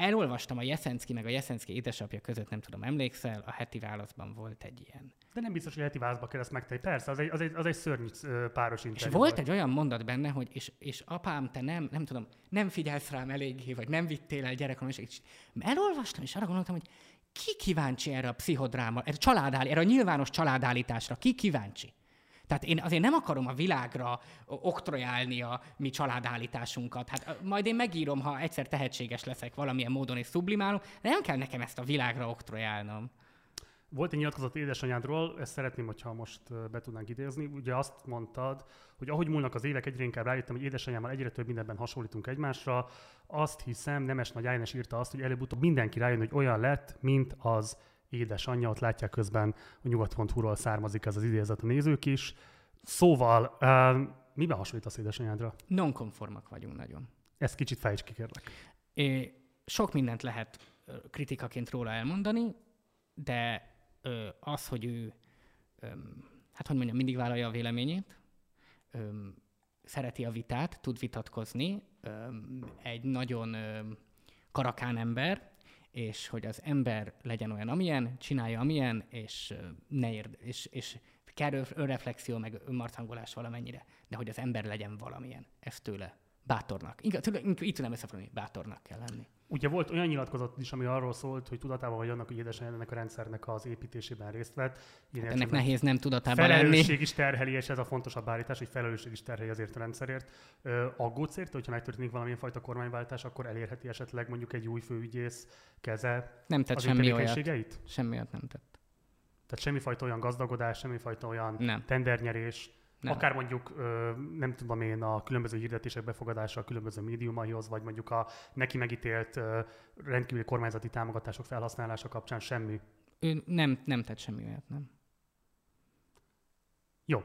elolvastam a Jeszenszki meg a Jeszenszki édesapja között, nem tudom, emlékszel, a heti válaszban volt egy ilyen. De nem biztos, hogy heti vázba kell ezt megtenni. Persze, az egy, az egy, az egy szörnyű páros És interjú. volt egy olyan mondat benne, hogy és, és apám, te nem, nem tudom, nem figyelsz rám eléggé, vagy nem vittél el gyerekom, és, és elolvastam, és arra gondoltam, hogy ki kíváncsi erre a pszichodráma, erre, a családáll, erre a nyilvános családállításra, ki kíváncsi? Tehát én azért nem akarom a világra oktrojálni a mi családállításunkat. Hát majd én megírom, ha egyszer tehetséges leszek valamilyen módon és sublimálom, de nem kell nekem ezt a világra oktrojálnom. Volt egy nyilatkozat édesanyádról, ezt szeretném, hogyha most be tudnánk idézni. Ugye azt mondtad, hogy ahogy múlnak az évek, egyre inkább rájöttem, hogy édesanyámmal egyre több mindenben hasonlítunk egymásra. Azt hiszem, Nemes Nagy Ágnes írta azt, hogy előbb-utóbb mindenki rájön, hogy olyan lett, mint az édesanyja. Ott látják közben, a nyugat.hu-ról származik ez az idézet a nézők is. Szóval, uh, miben hasonlítasz édesanyádra? Nonkonformak vagyunk nagyon. Ezt kicsit fejtsd ki, kérlek. É, sok mindent lehet ö, kritikaként róla elmondani, de ö, az, hogy ő, öm, hát hogy mondjam, mindig vállalja a véleményét, öm, szereti a vitát, tud vitatkozni, öm, egy nagyon öm, karakán ember, és hogy az ember legyen olyan, amilyen, csinálja amilyen, és ne érd, és, és kell ön- önreflexió, meg önmarcangolás valamennyire, de hogy az ember legyen valamilyen. Ez tőle bátornak. Igaz, tőle, így tudnám összefoglalni, bátornak kell lenni. Ugye volt olyan nyilatkozat is, ami arról szólt, hogy tudatában vagy annak, hogy édesanyja ennek a rendszernek az építésében részt vett. Ilyen hát ennek nehéz nem tudatában felelősség lenni. is terheli, és ez a fontosabb állítás, hogy felelősség is terheli azért a rendszerért. Aggódsz érte, hogyha megtörténik valamilyen fajta kormányváltás, akkor elérheti esetleg mondjuk egy új főügyész keze Nem tett az semmi olyat. Semmi olyat nem tett. Tehát semmifajta olyan gazdagodás, semmifajta olyan nem. tendernyerés, nem. Akár mondjuk, nem tudom én, a különböző hirdetések befogadása a különböző médiumaihoz, vagy mondjuk a neki megítélt rendkívüli kormányzati támogatások felhasználása kapcsán semmi. Ő nem, nem tett semmi olyat, nem. Jó.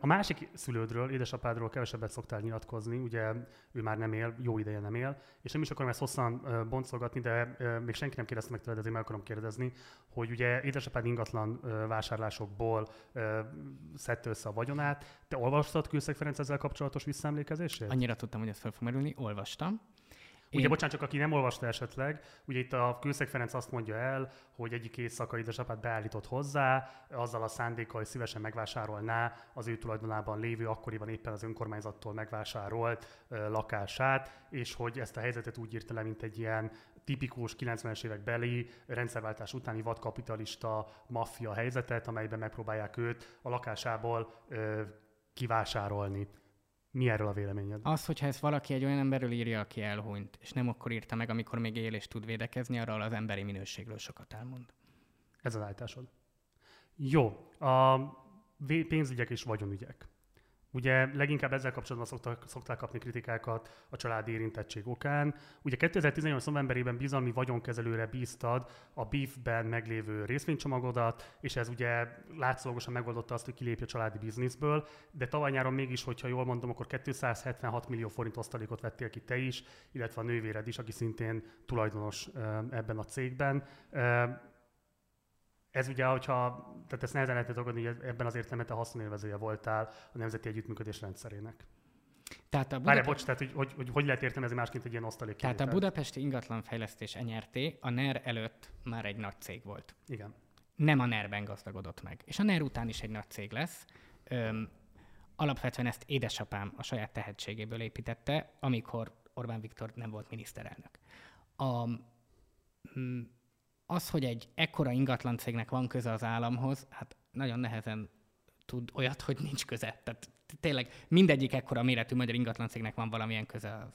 A másik szülődről, édesapádról kevesebbet szoktál nyilatkozni, ugye ő már nem él, jó ideje nem él, és nem is akarom ezt hosszan boncolgatni, de még senki nem kérdezte meg tőled, ezért meg akarom kérdezni, hogy ugye édesapád ingatlan vásárlásokból szedte össze a vagyonát. Te olvastad Kőszeg Ferenc ezzel kapcsolatos visszaemlékezését? Annyira tudtam, hogy ez fel fog merülni, olvastam. Ugye, Én... bocsánat, csak aki nem olvasta esetleg, ugye itt a Kőszeg Ferenc azt mondja el, hogy egyik éjszaka édesapát beállított hozzá, azzal a szándékkal, hogy szívesen megvásárolná az ő tulajdonában lévő, akkoriban éppen az önkormányzattól megvásárolt ö, lakását, és hogy ezt a helyzetet úgy írta le, mint egy ilyen tipikus 90-es évek beli rendszerváltás utáni vadkapitalista maffia helyzetet, amelyben megpróbálják őt a lakásából ö, kivásárolni. Mi erről a véleményed? Az, hogyha ezt valaki egy olyan emberről írja, aki elhunyt, és nem akkor írta meg, amikor még él és tud védekezni, arról az emberi minőségről sokat elmond. Ez az állításod. Jó. A pénzügyek és vagyonügyek. Ugye leginkább ezzel kapcsolatban szoktak, szokták kapni kritikákat a családi érintettség okán. Ugye 2018. novemberében bizalmi vagyonkezelőre bíztad a BIF-ben meglévő részvénycsomagodat, és ez ugye látszólagosan megoldotta azt, hogy kilépj a családi bizniszből, de tavaly nyáron mégis, hogyha jól mondom, akkor 276 millió forint osztalékot vettél ki te is, illetve a nővéred is, aki szintén tulajdonos ebben a cégben. Ez ugye, hogyha, tehát ezt nehezen lehetne tagadni, hogy ebben az értelemben te haszonélvezője voltál a Nemzeti Együttműködés rendszerének. Tehát a Budapest... Várj, bocs, tehát hogy, hogy, hogy, hogy lehet értelmezni másként egy ilyen osztalék Tehát a Budapesti ingatlanfejlesztés NRT a NER előtt már egy nagy cég volt. Igen. Nem a NER-ben gazdagodott meg. És a NER után is egy nagy cég lesz. Öm, alapvetően ezt édesapám a saját tehetségéből építette, amikor Orbán Viktor nem volt miniszterelnök. A, mm, az, hogy egy ekkora ingatlan cégnek van köze az államhoz, hát nagyon nehezen tud olyat, hogy nincs köze. Tehát tényleg mindegyik ekkora méretű magyar ingatlan cégnek van valamilyen köze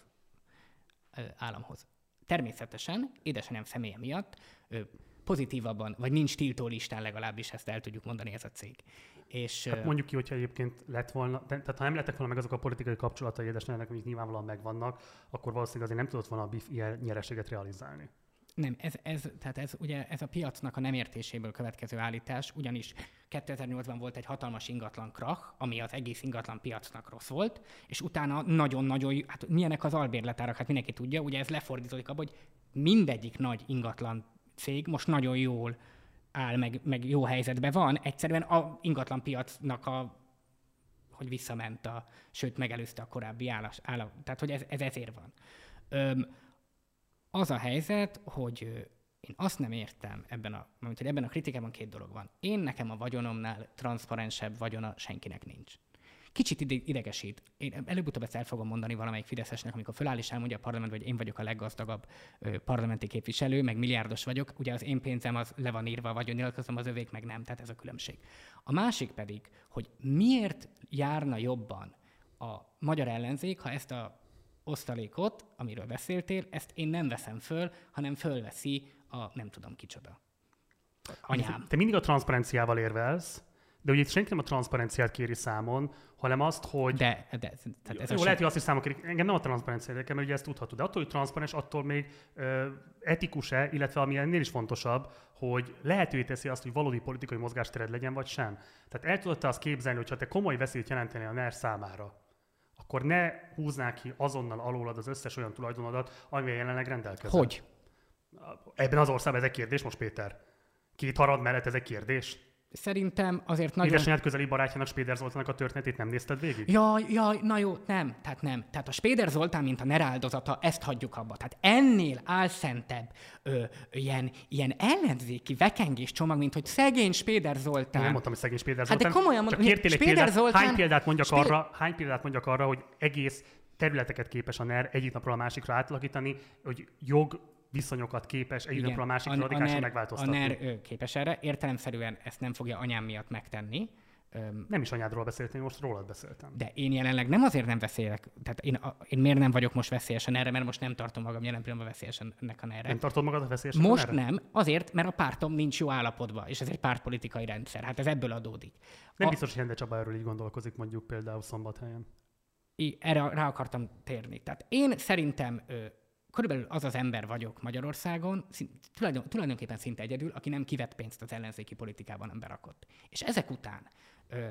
az államhoz. Természetesen, édesanyám személye miatt pozitívabban, vagy nincs tiltó listán legalábbis, ezt el tudjuk mondani ez a cég. És, hát mondjuk ki, hogyha egyébként lett volna, tehát ha nem lettek volna meg azok a politikai kapcsolatai édesanyának, amik nyilvánvalóan megvannak, akkor valószínűleg azért nem tudott volna a BIF ilyen nyereséget realizálni. Nem, ez, ez, tehát ez, ugye, ez a piacnak a nem értéséből következő állítás, ugyanis 2008-ban volt egy hatalmas ingatlan krach, ami az egész ingatlan piacnak rossz volt, és utána nagyon-nagyon, hát milyenek az albérletárak, hát mindenki tudja, ugye ez lefordítódik abba, hogy mindegyik nagy ingatlan cég most nagyon jól áll, meg, meg jó helyzetben van, egyszerűen a ingatlan piacnak a hogy visszament a, sőt megelőzte a korábbi állás, állap, tehát hogy ez, ez ezért van. Öm, az a helyzet, hogy én azt nem értem ebben a, mert hogy ebben a kritikában két dolog van. Én nekem a vagyonomnál transzparensebb vagyona senkinek nincs. Kicsit idegesít. Én előbb-utóbb ezt el fogom mondani valamelyik Fideszesnek, amikor föláll és elmondja a parlament, hogy én vagyok a leggazdagabb parlamenti képviselő, meg milliárdos vagyok. Ugye az én pénzem az le van írva, vagy nyilatkozom, az övék meg nem, tehát ez a különbség. A másik pedig, hogy miért járna jobban a magyar ellenzék, ha ezt a osztalékot, amiről beszéltél, ezt én nem veszem föl, hanem fölveszi a nem tudom kicsoda. Anyám. Te mindig a transzparenciával érvelsz, de ugye itt senki nem a transzparenciát kéri számon, hanem azt, hogy... De, de tehát ez jó, lehet, hogy azt is számon kéri. Engem nem a transzparencia érdekel, mert ugye ezt tudhatod. De attól, hogy transzparens, attól még ö, etikus-e, illetve ami ennél is fontosabb, hogy lehetővé teszi azt, hogy valódi politikai mozgástered legyen, vagy sem. Tehát el tudod azt képzelni, hogy ha te komoly veszélyt jelenteni a NER számára, akkor ne húznák ki azonnal alólad az összes olyan tulajdonodat, amivel jelenleg rendelkezel. Hogy? Ebben az országban ez egy kérdés most, Péter? Két harad mellett ez egy kérdés? Szerintem azért nagyon... Édesanyád közeli barátjának Spéder Zoltának a történetét nem nézted végig? Jaj, jaj, na jó, nem, tehát nem. Tehát a Spéder Zoltán, mint a neráldozata, ezt hagyjuk abba. Tehát ennél álszentebb ö, ilyen, ilyen ellenzéki vekengés csomag, mint hogy szegény Spéder Zoltán. Nem mondtam, hogy szegény Spéder Zoltán. Hát de komolyan mondom, egy példát, Zoltán... hány példát mondjak Spéder... arra, hány példát mondjak arra, hogy egész területeket képes a NER egyik napról a másikra átalakítani, hogy jog viszonyokat képes egyik napról a másikra radikálisan megváltoztatni. A NER képes erre, értelemszerűen ezt nem fogja anyám miatt megtenni, nem is anyádról beszéltem, most rólad beszéltem. De én jelenleg nem azért nem beszélek, tehát én, a, én miért nem vagyok most veszélyesen erre, mert most nem tartom magam jelen pillanatban veszélyesen ennek a erre. Nem tartod magad a veszélyesen Most erre? nem, azért, mert a pártom nincs jó állapotban, és ez egy pártpolitikai rendszer. Hát ez ebből adódik. Nem a... biztos, hogy Hende Csaba erről így gondolkozik mondjuk például szombathelyen. I, erre rá akartam térni. Tehát én szerintem ö, körülbelül az az ember vagyok Magyarországon, szint, tulajdon, tulajdonképpen szinte egyedül, aki nem kivett pénzt az ellenzéki politikában, nem berakott. És ezek után ö,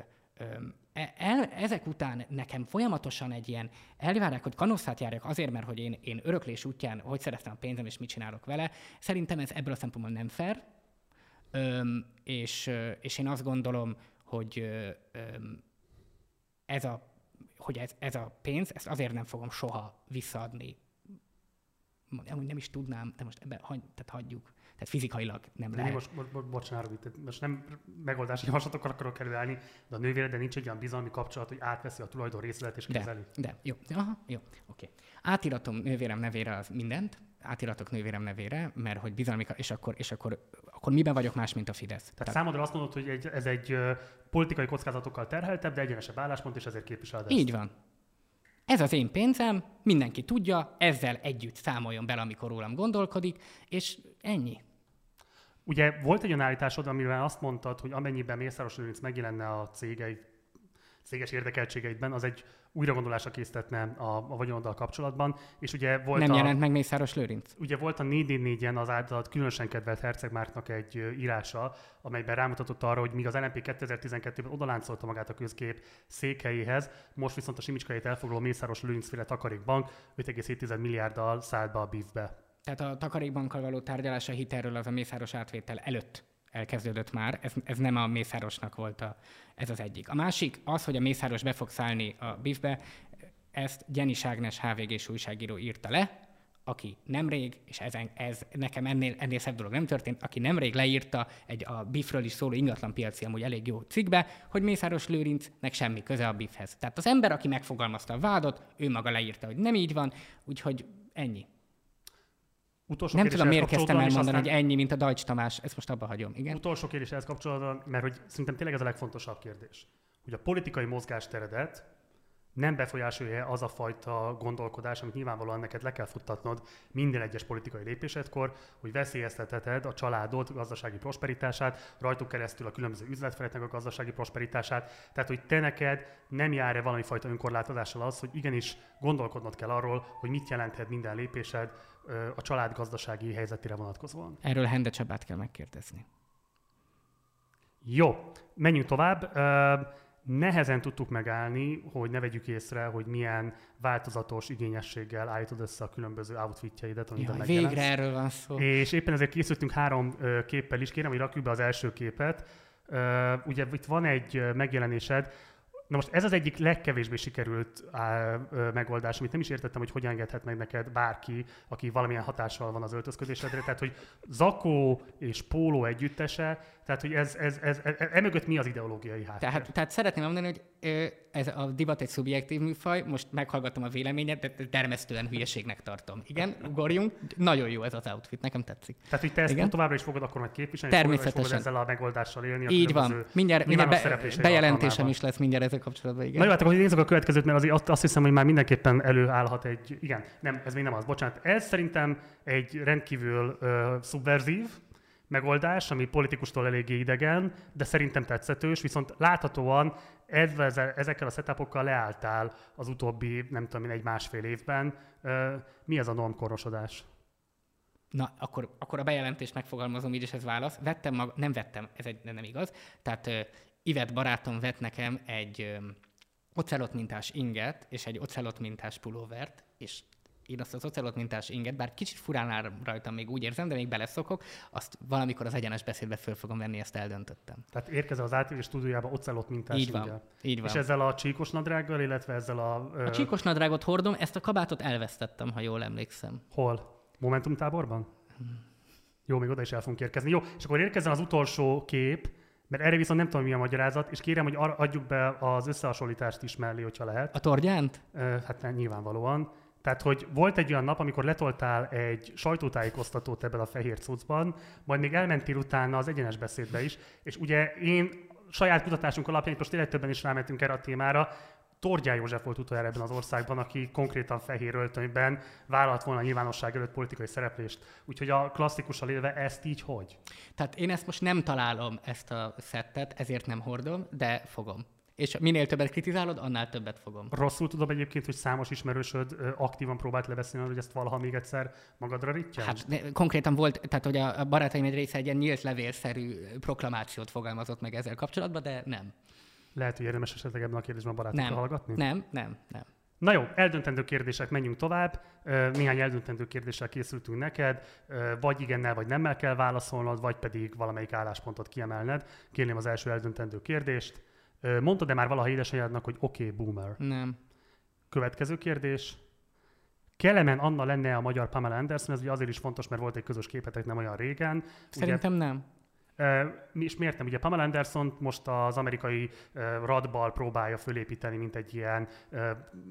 e, el, ezek után nekem folyamatosan egy ilyen elvárják, hogy kanosszát járjak azért, mert hogy én, én öröklés útján hogy szereztem a pénzem, és mit csinálok vele. Szerintem ez ebből a szempontból nem fair, ö, és, és én azt gondolom, hogy ö, ez a hogy ez, ez a pénz, ezt azért nem fogom soha visszaadni. Amúgy nem is tudnám, de most ebben hagy, tehát hagyjuk. Tehát fizikailag nem de lehet. Most, most, bocsánat, most nem megoldási javaslatokkal akarok kerülni, de a nővére, de nincs egy olyan bizalmi kapcsolat, hogy átveszi a tulajdon részletet és kezeli. De, de jó, aha, jó, oké. Átiratom nővérem nevére az mindent, átiratok nővérem nevére, mert hogy bizalmi, és akkor, és akkor, akkor miben vagyok más, mint a Fidesz? Tehát, Tehát számodra azt mondod, hogy egy, ez egy politikai kockázatokkal terheltebb, de egyenesebb álláspont, és ezért képviseled Így van. Ez az én pénzem, mindenki tudja, ezzel együtt számoljon bele, amikor rólam gondolkodik, és ennyi. Ugye volt egy olyan állításod, amivel azt mondtad, hogy amennyiben Mészáros Lőrinc megjelenne a cégei, céges érdekeltségeidben, az egy újragondolásra készíthetne a, a vagyonoddal kapcsolatban. És ugye volt Nem a, jelent meg Mészáros Lőrinc? Ugye volt a 444-en az általad különösen kedvelt Herceg Márknak egy írása, amelyben rámutatott arra, hogy míg az LNP 2012-ben odaláncolta magát a közkép székhelyéhez, most viszont a Simicskait elfoglaló Mészáros Lőrincféle takarékbank 5,7 milliárddal szállt be a BIF-be. Tehát a takarékbankkal való tárgyalása hitelről az a Mészáros átvétel előtt elkezdődött már, ez, ez nem a Mészárosnak volt a, ez az egyik. A másik az, hogy a Mészáros be fog szállni a BIF-be, ezt Gyenis Ágnes HVG-s újságíró írta le, aki nemrég, és ez, ez nekem ennél, ennél szebb dolog nem történt, aki nemrég leírta egy a BIF-ről is szóló ingatlanpiaci amúgy elég jó cikkbe, hogy Mészáros Lőrincnek semmi köze a BIF-hez. Tehát az ember, aki megfogalmazta a vádot, ő maga leírta, hogy nem így van, úgyhogy ennyi. Utolsó nem tudom, miért kezdtem elmondani, aztán... hogy ennyi, mint a Dajcs Tamás, ezt most abba hagyom. Igen? Utolsó kérdés ehhez kapcsolatban, mert hogy szerintem tényleg ez a legfontosabb kérdés. Hogy a politikai mozgásteredet nem befolyásolja az a fajta gondolkodás, amit nyilvánvalóan neked le kell futtatnod minden egyes politikai lépésedkor, hogy veszélyeztetheted a családod gazdasági prosperitását, rajtuk keresztül a különböző üzletfeleknek a gazdasági prosperitását. Tehát, hogy te neked nem jár-e valami fajta önkorlátozással az, hogy igenis gondolkodnod kell arról, hogy mit jelenthet minden lépésed a család gazdasági helyzetére vonatkozóan. Erről Hende Csabát kell megkérdezni. Jó, menjünk tovább. Nehezen tudtuk megállni, hogy ne vegyük észre, hogy milyen változatos igényességgel állítod össze a különböző outfitjeidet, amit Jaj, végre erről van szó. És éppen ezért készültünk három képpel is. Kérem, hogy rakjuk be az első képet. Ugye itt van egy megjelenésed, Na most ez az egyik legkevésbé sikerült á, ö, megoldás, amit nem is értettem, hogy hogyan engedhet meg neked bárki, aki valamilyen hatással van az öltözködésedre. Tehát, hogy zakó és póló együttese, tehát, hogy ez, ez, ez, ez, emögött mi az ideológiai háttér? Tehát, tehát szeretném mondani, hogy ez a divat egy szubjektív műfaj, most meghallgatom a véleményet, de termesztően hülyeségnek tartom. Igen, ugorjunk, nagyon jó ez az outfit, nekem tetszik. Tehát, hogy te ezt Igen? továbbra is fogod akkor majd képviselni, Természetesen. fogod ezzel a megoldással élni. Így van, mindjárt, mindjárt be, bejelentésem is lesz mindjárt ezzel kapcsolatban. Igen. Na jó, hát akkor nézzük a következőt, mert azért azt, azt hiszem, hogy már mindenképpen előállhat egy, igen, nem, ez még nem az, bocsánat. Ez szerintem egy rendkívül uh, szubverzív, megoldás, ami politikustól eléggé idegen, de szerintem tetszetős, viszont láthatóan ezekkel a setupokkal leálltál az utóbbi, nem tudom egy másfél évben. Mi ez a normkorosodás? Na, akkor, akkor a bejelentést megfogalmazom így, és ez válasz. Vettem mag- nem vettem, ez egy, nem igaz. Tehát Ivet barátom vett nekem egy ocelot mintás inget és egy ocelot mintás pulóvert, és én azt az ocelot mintás inget, bár kicsit furán áll rajtam még úgy érzem, de még beleszokok, azt valamikor az egyenes beszédbe föl fogom venni, ezt eldöntöttem. Tehát érkezel az átélés stúdiójába ocelot mintás így van, így van. És ezzel a csíkos nadrággal, illetve ezzel a... Ö... A csíkos nadrágot hordom, ezt a kabátot elvesztettem, ha jól emlékszem. Hol? Momentum táborban? Hmm. Jó, még oda is el fogunk érkezni. Jó, és akkor érkezzen az utolsó kép, Mert erre viszont nem tudom, mi a magyarázat, és kérem, hogy adjuk be az összehasonlítást is mellé, hogyha lehet. A torgyánt? Hát nyilvánvalóan. Tehát, hogy volt egy olyan nap, amikor letoltál egy sajtótájékoztatót ebben a fehér cuccban, majd még elmentél utána az egyenes beszédbe is, és ugye én saját kutatásunk alapján, most tényleg többen is rámentünk erre a témára, Tordján József volt utoljára ebben az országban, aki konkrétan fehér öltönyben vállalt volna a nyilvánosság előtt politikai szereplést. Úgyhogy a klasszikusan élve ezt így hogy? Tehát én ezt most nem találom, ezt a szettet, ezért nem hordom, de fogom. És minél többet kritizálod, annál többet fogom. Rosszul tudom egyébként, hogy számos ismerősöd aktívan próbált lebeszélni, hogy ezt valaha még egyszer magadra rittyál? Hát de, konkrétan volt, tehát hogy a barátaim egy része egy ilyen nyílt levélszerű proklamációt fogalmazott meg ezzel kapcsolatban, de nem. Lehet, hogy érdemes esetleg ebben a kérdésben barátokkal nem, hallgatni? Nem, nem, nem. Na jó, eldöntendő kérdések, menjünk tovább. Néhány eldöntendő kérdéssel készültünk neked, vagy igennel, vagy nemmel kell válaszolnod, vagy pedig valamelyik álláspontot kiemelned. Kérném az első eldöntendő kérdést. Mondtad-e már valaha édesanyádnak, hogy oké, okay, boomer? Nem. Következő kérdés. Kelemen Anna lenne a magyar Pamela Anderson, ez ugye azért is fontos, mert volt egy közös képetek nem olyan régen. Szerintem ugye, nem. És miért nem? Ugye Pamela Anderson most az amerikai radbal próbálja fölépíteni, mint egy ilyen,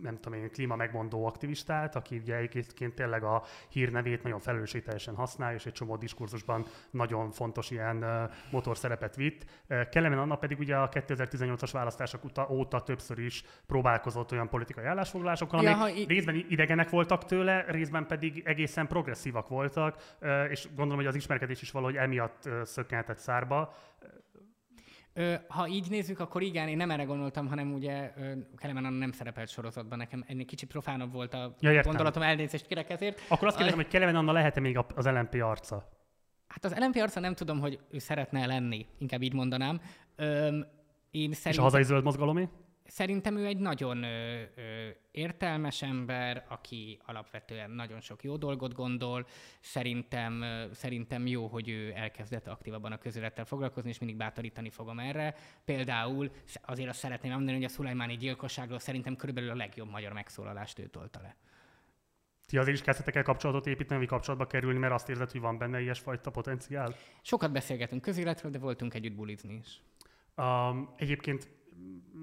nem tudom én, klíma megmondó aktivistát, aki ugye egyébként tényleg a hírnevét nagyon felelősségteljesen használja, és egy csomó diskurzusban nagyon fontos ilyen motorszerepet vitt. Kellemen Anna pedig ugye a 2018-as választások óta többször is próbálkozott olyan politikai állásfoglalásokkal, amik ja, i- részben idegenek voltak tőle, részben pedig egészen progresszívak voltak, és gondolom, hogy az ismerkedés is valahogy emiatt szökkent vetett szárba. Ha így nézzük, akkor igen, én nem erre gondoltam, hanem ugye Kelemen nem szerepelt sorozatban, nekem ennél kicsit profánabb volt a ja, gondolatom, elnézést kérek ezért. Akkor azt kérdezem, hogy Kelemen Anna lehet-e még az LNP arca? Hát az LNP arca nem tudom, hogy ő szeretne lenni, inkább így mondanám. Öm, én szerintem... És a hazai zöld mozgalomé? Szerintem ő egy nagyon ö, ö, értelmes ember, aki alapvetően nagyon sok jó dolgot gondol. Szerintem, ö, szerintem jó, hogy ő elkezdett aktívabban a közélettel foglalkozni, és mindig bátorítani fogom erre. Például azért azt szeretném mondani, hogy a szulajmáni gyilkosságról szerintem körülbelül a legjobb magyar megszólalást ő tolta le. Ti azért is kezdtetek el kapcsolatot építeni, vagy kapcsolatba kerülni, mert azt érzed, hogy van benne ilyesfajta potenciál? Sokat beszélgetünk közéletről, de voltunk együtt bulizni is. Um, egyébként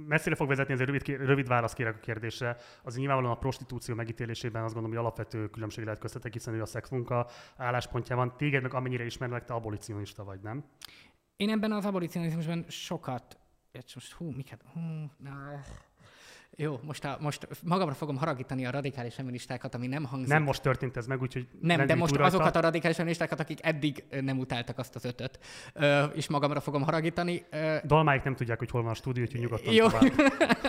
messzire fog vezetni, ezért rövid, rövid válasz kérek a kérdésre. Az nyilvánvalóan a prostitúció megítélésében azt gondolom, hogy alapvető különbség lehet köztetek, hiszen ő a szexmunka álláspontjában. Téged meg amennyire ismerlek, te abolicionista vagy, nem? Én ebben az abolicionizmusban sokat, most hú, miket, hú, na, jó, most, a, most magamra fogom haragítani a radikális feministákat, ami nem hangzik. Nem most történt ez meg, úgyhogy Nem, de most azokat a radikális feministákat, akik eddig nem utáltak azt az ötöt, ö, és magamra fogom haragítani. Ö, Dalmáik nem tudják, hogy hol van a stúdió, úgyhogy nyugodtan Jó.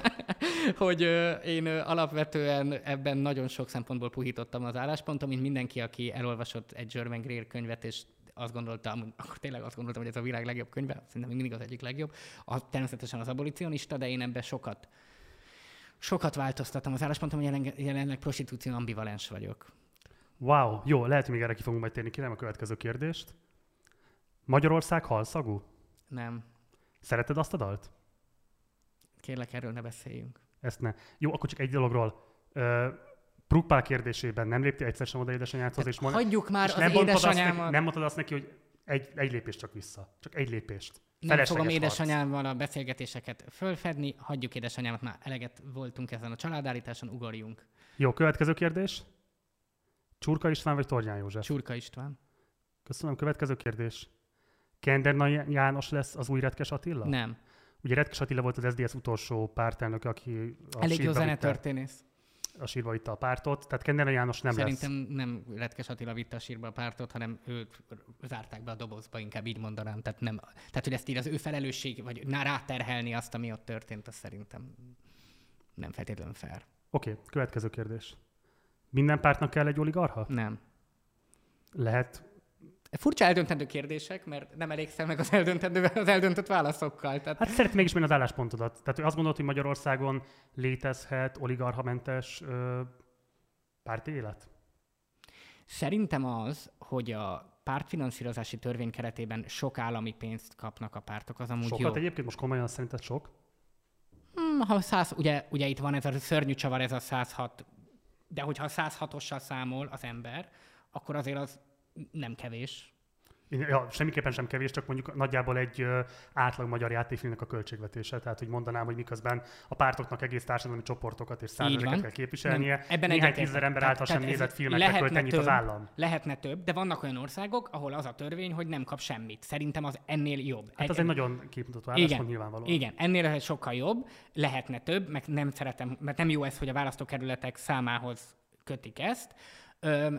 hogy ö, én ö, alapvetően ebben nagyon sok szempontból puhítottam az álláspontom, mint mindenki, aki elolvasott egy German Greer könyvet, és azt gondoltam, akkor tényleg azt gondoltam, hogy ez a világ legjobb könyve, szerintem mindig az egyik legjobb. A, természetesen az abolicionista, de én ebben sokat sokat változtattam az álláspontom, hogy jelen, jelenleg prostitúció ambivalens vagyok. Wow, jó, lehet, hogy még erre ki fogunk majd térni. Kérem a következő kérdést. Magyarország halszagú? Nem. Szereted azt a dalt? Kérlek, erről ne beszéljünk. Ezt ne. Jó, akkor csak egy dologról. Uh, Prukpál kérdésében nem léptél egyszer sem oda édesanyádhoz, és mondja, Hagyjuk már és az nem édesanyámat. Neki, nem mondtad azt neki, hogy egy, egy lépést csak vissza. Csak egy lépést. Nem fogom édesanyámmal a beszélgetéseket fölfedni, hagyjuk édesanyámat, már eleget voltunk ezen a családállításon, ugorjunk. Jó, következő kérdés. Csurka István vagy Tornyán József? Csurka István. Köszönöm, következő kérdés. Kenderna János lesz az új Retkes Attila? Nem. Ugye Retkes Attila volt az SDS utolsó pártelnök, aki... A Elég jó zenetörténész a sírba vitte a pártot, tehát Kendera János nem Szerintem lesz. nem Retkes Attila vitte a sírba a pártot, hanem őt zárták be a dobozba, inkább így mondanám. Tehát, nem, tehát hogy ezt így az ő felelősség, vagy ráterhelni azt, ami ott történt, az szerintem nem feltétlenül fair. Oké, okay, következő kérdés. Minden pártnak kell egy oligarha? Nem. Lehet Furcsa eldöntendő kérdések, mert nem elégszem meg az, eldöntendő, az eldöntött válaszokkal. Tehát... Hát szeretném mégis menni az álláspontodat. Tehát azt gondolod, hogy Magyarországon létezhet oligarhamentes ö, párti élet? Szerintem az, hogy a pártfinanszírozási törvény keretében sok állami pénzt kapnak a pártok, az amúgy Sokat jó. egyébként most komolyan szerinted sok? Hmm, ha 100, ugye, ugye itt van ez a szörnyű csavar, ez a 106, de hogyha 106-ossal számol az ember, akkor azért az nem kevés. Ja, semmiképpen sem kevés, csak mondjuk nagyjából egy ö, átlag magyar játékfilmnek a költségvetése. Tehát, hogy mondanám, hogy miközben a pártoknak egész társadalmi csoportokat és százaléket kell képviselnie, nem, ebben néhány tízezer ember által sem nézett filmekre költ ennyit az állam. Lehetne több, de vannak olyan országok, ahol az a törvény, hogy nem kap semmit. Szerintem az ennél jobb. Hát az egy, egy nagyon képmutató álláspont nyilvánvalóan. Igen, ennél sokkal jobb, lehetne több, meg nem szeretem, mert nem jó ez, hogy a választókerületek számához kötik ezt,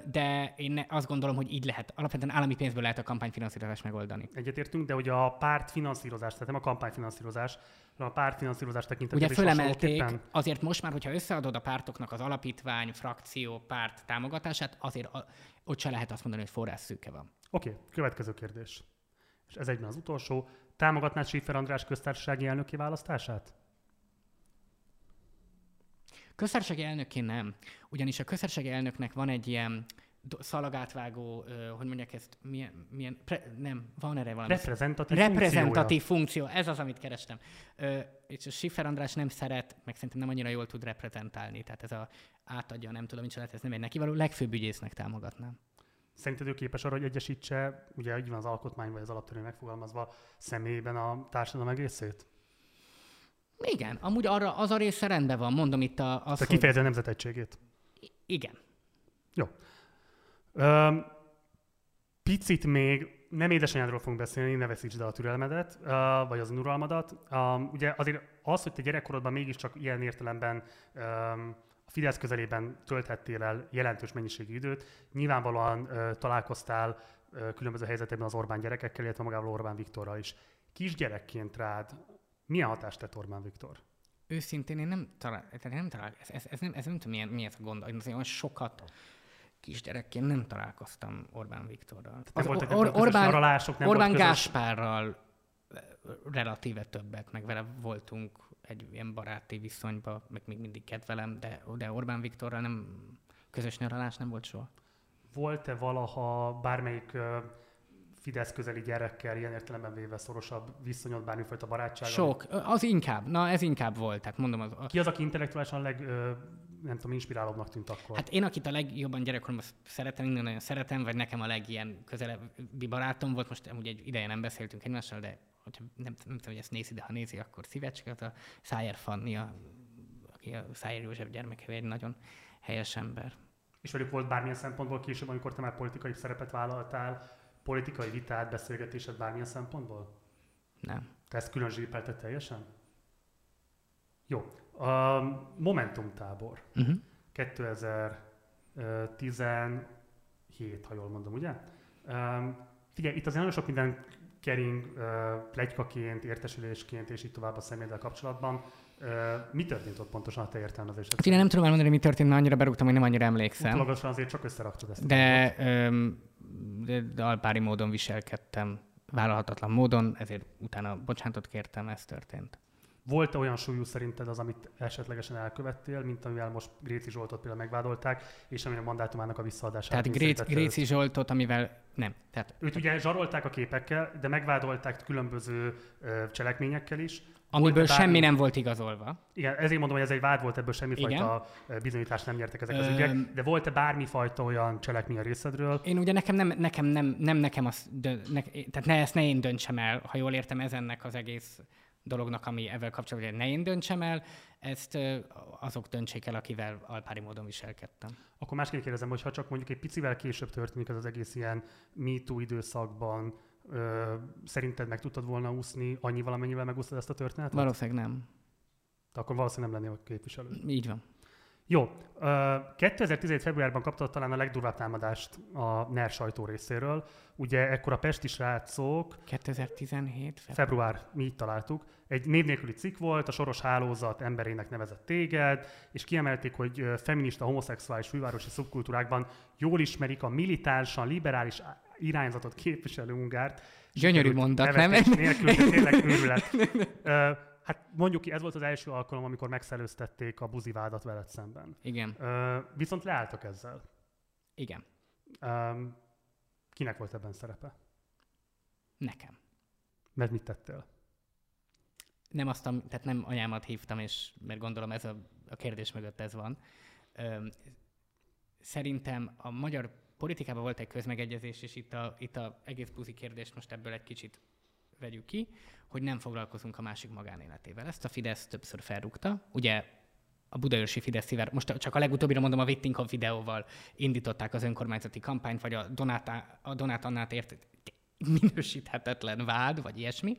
de én azt gondolom, hogy így lehet. Alapvetően állami pénzből lehet a kampányfinanszírozást megoldani. Egyetértünk, de hogy a pártfinanszírozás, tehát nem a kampányfinanszírozás, hanem a pártfinanszírozás tekintetében Ugye fölemelték, azért most már, hogyha összeadod a pártoknak az alapítvány, frakció, párt támogatását, azért a, ott se lehet azt mondani, hogy forrás szűke van. Oké, okay, következő kérdés. És ez egyben az utolsó. Támogatnád Schiffer András köztársasági elnöki választását? Köztársasági elnökként nem. Ugyanis a köztársasági elnöknek van egy ilyen szalagátvágó, hogy mondják ezt, milyen, milyen pre, nem, van erre valami. Reprezentatív, reprezentatív funkció. Ez az, amit kerestem. és a Schiffer András nem szeret, meg szerintem nem annyira jól tud reprezentálni. Tehát ez a átadja, nem tudom, mit ez nem egy neki való, legfőbb ügyésznek támogatnám. Szerinted ő képes arra, hogy egyesítse, ugye így van az alkotmány, vagy az alaptörvény megfogalmazva, személyében a társadalom egészét? Igen, amúgy arra az a része rendben van, mondom itt a... Az, Tehát hogy... nemzetegységét. Igen. Jó. Um, picit még nem édesanyádról fogunk beszélni, ne veszítsd el a türelmedet, uh, vagy az uralmadat. Um, ugye azért az, hogy te gyerekkorodban mégiscsak ilyen értelemben um, a Fidesz közelében tölthettél el jelentős mennyiségű időt, nyilvánvalóan uh, találkoztál uh, különböző helyzetekben az Orbán gyerekekkel, illetve magával Orbán Viktorral is. Kisgyerekként rád milyen hatást tett Orbán Viktor? Őszintén én nem talál, nem talál, ez, ez, ez, nem, ez nem tudom, milyen, mi ez a gond, én azért olyan sokat kisgyerekként nem találkoztam Orbán Viktorral. Nem volt egy Or- Orbán, aralások, nem Orbán volt Gáspárral relatíve többet, meg vele voltunk egy ilyen baráti viszonyban, meg még mindig kedvelem, de, de Orbán Viktorral nem közös nyaralás nem volt soha. Volt-e valaha bármelyik Fidesz közeli gyerekkel ilyen értelemben véve szorosabb viszonyod, bármifajta barátság? Sok, az inkább, na ez inkább volt. Tehát mondom, az, Ki az, aki intellektuálisan leg, nem tudom, inspirálóbbnak tűnt akkor? Hát én, akit a legjobban gyerekkoromban szeretem, minden nagyon szeretem, vagy nekem a legilyen közelebbi barátom volt, most ugye egy ideje nem beszéltünk egymással, de hogyha nem, nem tudom, hogy ezt nézi, de ha nézi, akkor szívecske, a Szájer Fanni, a, aki a Szájer József gyermeke, egy nagyon helyes ember. És velük volt bármilyen szempontból később, amikor te már politikai szerepet vállaltál, politikai vitát, beszélgetésed bármilyen szempontból? Nem. Te ezt külön zsírpelted teljesen? Jó. A Momentum tábor. Uh-huh. 2017, ha jól mondom, ugye? Um, figyelj, itt azért nagyon sok minden kering uh, plegykaként, értesülésként és így tovább a személyeddel kapcsolatban. Uh, mi történt ott pontosan a te értelmezésed? Hát én nem tudom elmondani, mi történt, mert annyira berúgtam, hogy nem annyira emlékszem. Utalagosan azért csak összeraktad ezt. De, um, de, alpári módon viselkedtem, vállalhatatlan módon, ezért utána bocsánatot kértem, ez történt. Volt-e olyan súlyú szerinted az, amit esetlegesen elkövettél, mint amivel most Gréci Zsoltot például megvádolták, és ami a mandátumának a visszaadását? Tehát Grét, Gréci Zsoltot, amivel nem. Tehát, Őt ugye zsarolták a képekkel, de megvádolták különböző ö, cselekményekkel is. Amiből bármi... semmi nem volt igazolva. Igen, ezért mondom, hogy ez egy vád volt, ebből semmifajta bizonyítást nem nyertek ezek az Ö... ügyek. De volt-e bármifajta olyan cselekmény a részedről? Én ugye nekem nem, nekem nem, nem nekem az, dö, ne, tehát ne, ezt ne én döntsem el, ha jól értem, ez ennek az egész dolognak, ami ezzel kapcsolatban, ne én döntsem el, ezt azok döntsék el, akivel alpári módon viselkedtem. Akkor másképp kérdezem, hogy ha csak mondjuk egy picivel később történik ez az egész ilyen MeToo időszakban, ö, szerinted meg tudtad volna úszni annyi valamennyivel megúsztad ezt a történetet? Valószínűleg nem. De akkor valószínűleg nem lennél a képviselő. Így van. Jó. 2017. februárban kaptad talán a legdurvább támadást a NER sajtó részéről. Ugye ekkor a pesti srácok... 2017? Február, mi így találtuk. Egy név nélküli cikk volt, a soros hálózat emberének nevezett téged, és kiemelték, hogy feminista, homoszexuális fővárosi szubkultúrákban jól ismerik a militánsan, liberális irányzatot képviselő ungárt. Gyönyörű mondat, nem? Nélkül, tényleg őrület. Hát mondjuk ki, ez volt az első alkalom, amikor megszellőztették a buzivádat veled szemben. Igen. Ö, viszont leálltak ezzel. Igen. Ö, kinek volt ebben szerepe? Nekem. Mert mit tettél? Nem azt, tehát nem anyámat hívtam, és mert gondolom ez a, a kérdés mögött ez van. Ö, szerintem a magyar politikában volt egy közmegegyezés, és itt a, itt a egész buzi kérdést most ebből egy kicsit vegyük ki, hogy nem foglalkozunk a másik magánéletével. Ezt a Fidesz többször felrúgta. Ugye a budaörsi Fidesz most csak a legutóbbira mondom, a Vittinkon videóval indították az önkormányzati kampányt, vagy a Donát, a Donát Annát ért minősíthetetlen vád, vagy ilyesmi.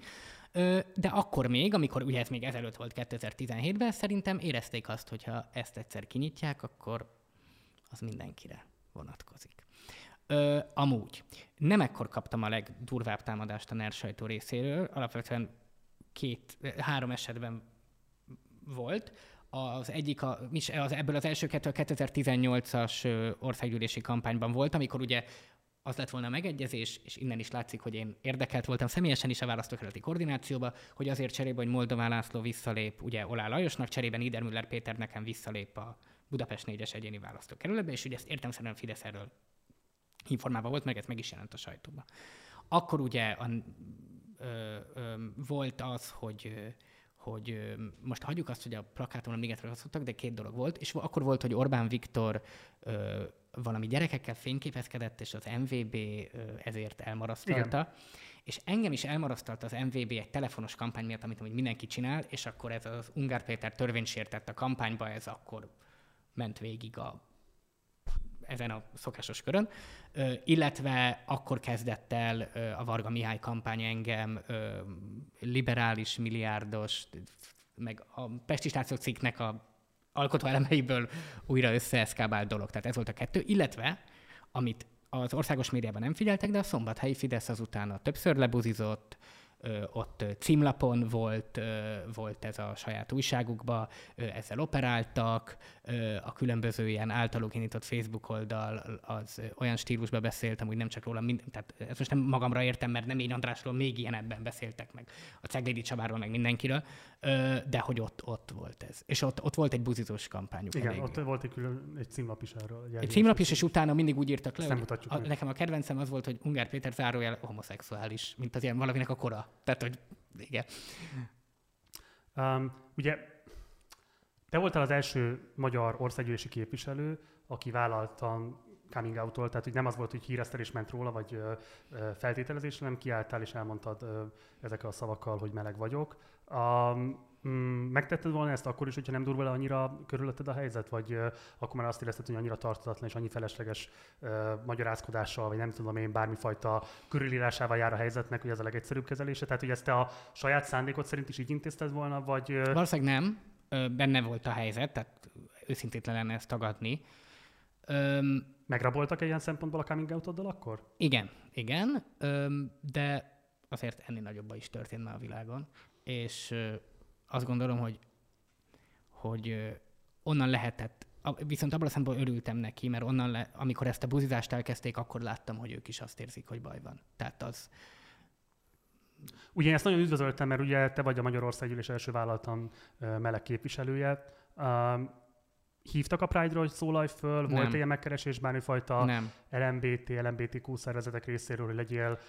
De akkor még, amikor ugye ez még ezelőtt volt 2017-ben, szerintem érezték azt, hogyha ezt egyszer kinyitják, akkor az mindenkire vonatkozik. Ö, amúgy, nem ekkor kaptam a legdurvább támadást a NER sajtó részéről, alapvetően két, három esetben volt. Az egyik, a, az, ebből az első kettő a 2018-as országgyűlési kampányban volt, amikor ugye az lett volna a megegyezés, és innen is látszik, hogy én érdekelt voltam személyesen is a választókerületi koordinációba, hogy azért cserébe, hogy Moldován László visszalép, ugye Olá Lajosnak, cserében Idermüller Péter nekem visszalép a Budapest 4-es egyéni választókerületbe, és ugye ezt értem Fidesz erről informálva volt, meg ez meg is jelent a sajtóba. Akkor ugye a, ö, ö, volt az, hogy hogy most hagyjuk azt, hogy a plakáton még egyszer de két dolog volt, és akkor volt, hogy Orbán Viktor ö, valami gyerekekkel fényképezkedett, és az MVB ezért elmarasztalta. Igen. És engem is elmarasztalta az MVB egy telefonos kampány miatt, amit, amit mindenki csinál, és akkor ez az Ungár Péter törvénysértett a kampányba, ez akkor ment végig a ezen a szokásos körön, illetve akkor kezdett el a Varga Mihály kampány engem liberális, milliárdos, meg a Pesti cikknek a alkotó elemeiből újra összeeszkábált dolog. Tehát ez volt a kettő, illetve amit az országos médiában nem figyeltek, de a szombathelyi Fidesz azután többször lebuzizott, ott címlapon volt, volt ez a saját újságukba, ezzel operáltak, a különböző ilyen általuk indított Facebook oldal az olyan stílusban beszéltem, hogy nem csak róla, mind, tehát ezt most nem magamra értem, mert nem én Andrásról még ilyen ebben beszéltek meg, a Ceglédi Csabáról, meg mindenkiről, de hogy ott, ott volt ez. És ott, ott volt egy buzizós kampányuk. Igen, elég. ott volt egy, külön, egy címlap is erről. Egy, egy címlap is, és utána mindig úgy írtak le, hogy a, nekem a kedvencem az volt, hogy Ungár Péter zárójel homoszexuális, mint az ilyen valakinek a kora. Tehát, hogy igen. Um, ugye te voltál az első magyar országgyűlési képviselő, aki vállaltan coming out tehát hogy nem az volt, hogy híresztelés ment róla, vagy ö, ö, feltételezés, hanem kiálltál és elmondtad ö, ezekkel a szavakkal, hogy meleg vagyok. Um, Mm, megtetted volna ezt akkor is, hogyha nem durva le annyira körülötted a helyzet, vagy uh, akkor már azt érezted, hogy annyira tartatatlan és annyi felesleges uh, magyarázkodással, vagy nem tudom én, bármifajta körülírásával jár a helyzetnek, hogy ez a legegyszerűbb kezelése? Tehát, hogy ezt te a saját szándékot szerint is így intézted volna, vagy... Uh... Valószínűleg nem. Benne volt a helyzet, tehát őszintétlen lenne ezt tagadni. Öm, Megraboltak -e ilyen szempontból a coming out akkor? Igen, igen, öm, de azért ennél nagyobba is történt már a világon, és azt gondolom, hogy, hogy onnan lehetett, viszont abban a szempontból örültem neki, mert onnan, le, amikor ezt a buzizást elkezdték, akkor láttam, hogy ők is azt érzik, hogy baj van. Tehát az, Ugye ezt nagyon üdvözöltem, mert ugye te vagy a Magyarországgyűlés első vállaltan meleg képviselője. Hívtak a Pride-ra, hogy szólalj föl? Nem. Volt ilyen megkeresés bármifajta nem. LMBT, LMBTQ szervezetek részéről, hogy legyél,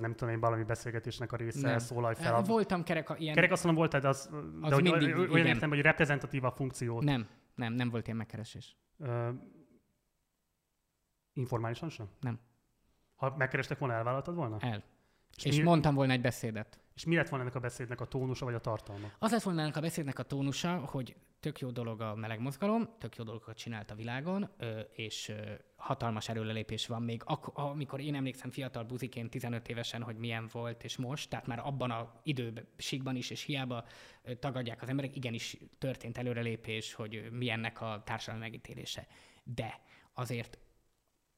nem tudom én, valami beszélgetésnek a része, nem. szólalj fel? A... Voltam kerek, ilyen... Kerek azt mondom, voltad, az, az de hogy mindig, olyan értem, hogy reprezentatív a funkciót. Nem, nem, nem volt ilyen megkeresés. Informálisan sem? Nem. Ha megkerestek volna, elvállaltad volna? El. És, és mi... mondtam volna egy beszédet. És mi lett volna ennek a beszédnek a tónusa, vagy a tartalma? Az lett volna ennek a beszédnek a tónusa, hogy tök jó dolog a meleg mozgalom, tök jó dologokat csinált a világon, és hatalmas erőlelépés van még, amikor én emlékszem fiatal buziként 15 évesen, hogy milyen volt, és most, tehát már abban a időségben is, és hiába tagadják az emberek, igenis történt előrelépés, hogy milyennek a társadalmi megítélése. De azért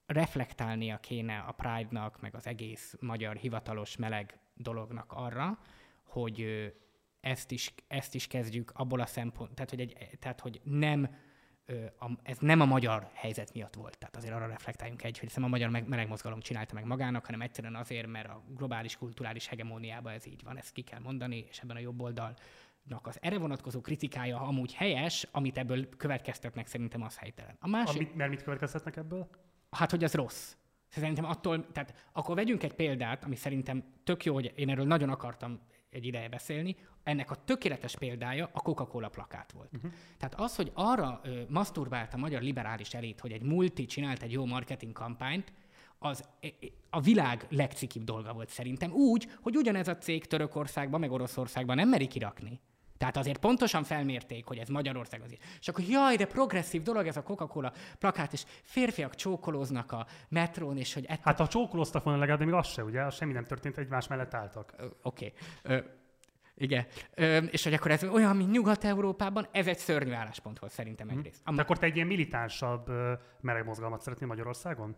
reflektálnia kéne a Pride-nak, meg az egész magyar hivatalos meleg dolognak arra, hogy ezt is, ezt is kezdjük abból a szempont, tehát hogy, egy, tehát, hogy nem ez nem a magyar helyzet miatt volt. Tehát azért arra reflektáljunk egy, hogy nem a magyar melegmozgalom csinálta meg magának, hanem egyszerűen azért, mert a globális kulturális hegemóniában ez így van, ezt ki kell mondani, és ebben a jobb oldalnak az erre vonatkozó kritikája amúgy helyes, amit ebből következtetnek szerintem az helytelen. A másik... Amit, mert mit következtetnek ebből? Hát, hogy ez rossz. Szerintem attól, tehát akkor vegyünk egy példát, ami szerintem tök jó, hogy én erről nagyon akartam egy ideje beszélni, ennek a tökéletes példája a Coca-Cola plakát volt. Uh-huh. Tehát az, hogy arra ö, masturbált a magyar liberális elit, hogy egy multi csinált egy jó marketing kampányt, az a világ legcikibb dolga volt szerintem. Úgy, hogy ugyanez a cég Törökországban, meg Oroszországban nem meri kirakni. Tehát azért pontosan felmérték, hogy ez Magyarország azért. És akkor jaj, de progresszív dolog ez a Coca-Cola plakát, és férfiak csókolóznak a metrón, és hogy... Ett... Hát ha csókolóztak volna legalább, de még az se, ugye? Semmi nem történt, egymás mellett álltak. Oké. Okay. Igen. Ö, és hogy akkor ez olyan, mint Nyugat-Európában, ez egy szörnyű álláspont volt szerintem hmm. egyrészt. Am- de akkor te egy ilyen militánsabb meleg mozgalmat szeretnél Magyarországon?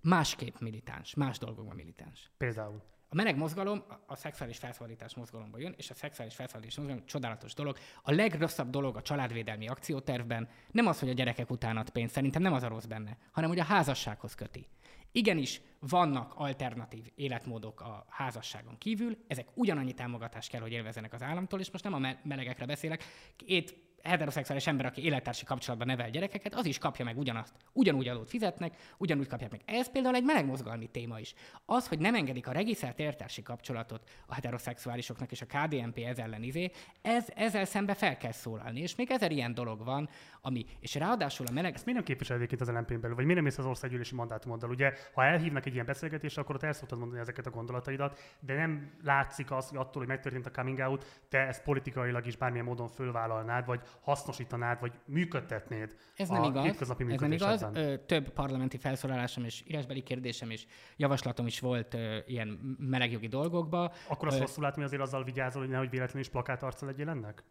Másképp militáns, más dolgokban militáns. Például? A meleg mozgalom a szexuális felszabadítás mozgalomba jön, és a szexuális felszabadítás mozgalom csodálatos dolog. A legrosszabb dolog a családvédelmi akciótervben nem az, hogy a gyerekek után ad pénzt, szerintem nem az a rossz benne, hanem hogy a házassághoz köti. Igenis, vannak alternatív életmódok a házasságon kívül, ezek ugyanannyi támogatást kell, hogy élvezenek az államtól, és most nem a melegekre beszélek. Két heteroszexuális ember, aki élettársi kapcsolatban nevel gyerekeket, az is kapja meg ugyanazt. Ugyanúgy adót fizetnek, ugyanúgy kapják meg. Ez például egy melegmozgalmi téma is. Az, hogy nem engedik a regisztrált élettársi kapcsolatot a heteroszexuálisoknak és a KDNP ez ellen izé, ez, ezzel szembe fel kell szólalni. És még ezer ilyen dolog van, ami, és ráadásul a meleg... Ezt miért nem képviselik itt az lmp belül, vagy miért nem mész az országgyűlési mandátumoddal? Ugye, ha elhívnak egy ilyen beszélgetésre, akkor ott el szoktad mondani ezeket a gondolataidat, de nem látszik az, hogy attól, hogy megtörtént a coming out, te ezt politikailag is bármilyen módon fölvállalnád, vagy hasznosítanád, vagy működtetnéd Ez nem igaz. Ez nem igaz. Több parlamenti felszólalásom és írásbeli kérdésem és javaslatom is volt ilyen melegjogi dolgokba. Akkor azt rosszul látni, hogy azért azzal vigyázol, hogy nehogy véletlenül is plakát arca legyél ennek?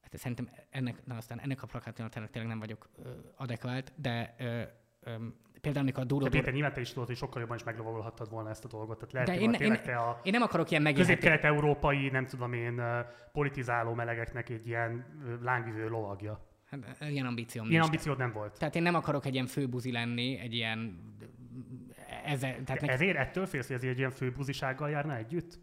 Hát szerintem ennek, na aztán ennek a plakátnak tényleg nem vagyok adekvált, de például amikor a Dúró... Péter, nyilván te is tudod, hogy sokkal jobban is meglovagolhattad volna ezt a dolgot. Tehát lehet, de én, én, te a én nem akarok ilyen megélhető... Közép-kelet-európai, nem tudom én, politizáló melegeknek egy ilyen lángvívő lovagja. Hát, ilyen ambícióm Ilyen ambíciód nem volt. Tehát én nem akarok egy ilyen főbuzi lenni, egy ilyen... Ezzel, tehát meg... Ezért ettől félsz, hogy ez egy ilyen főbuzisággal járna együtt?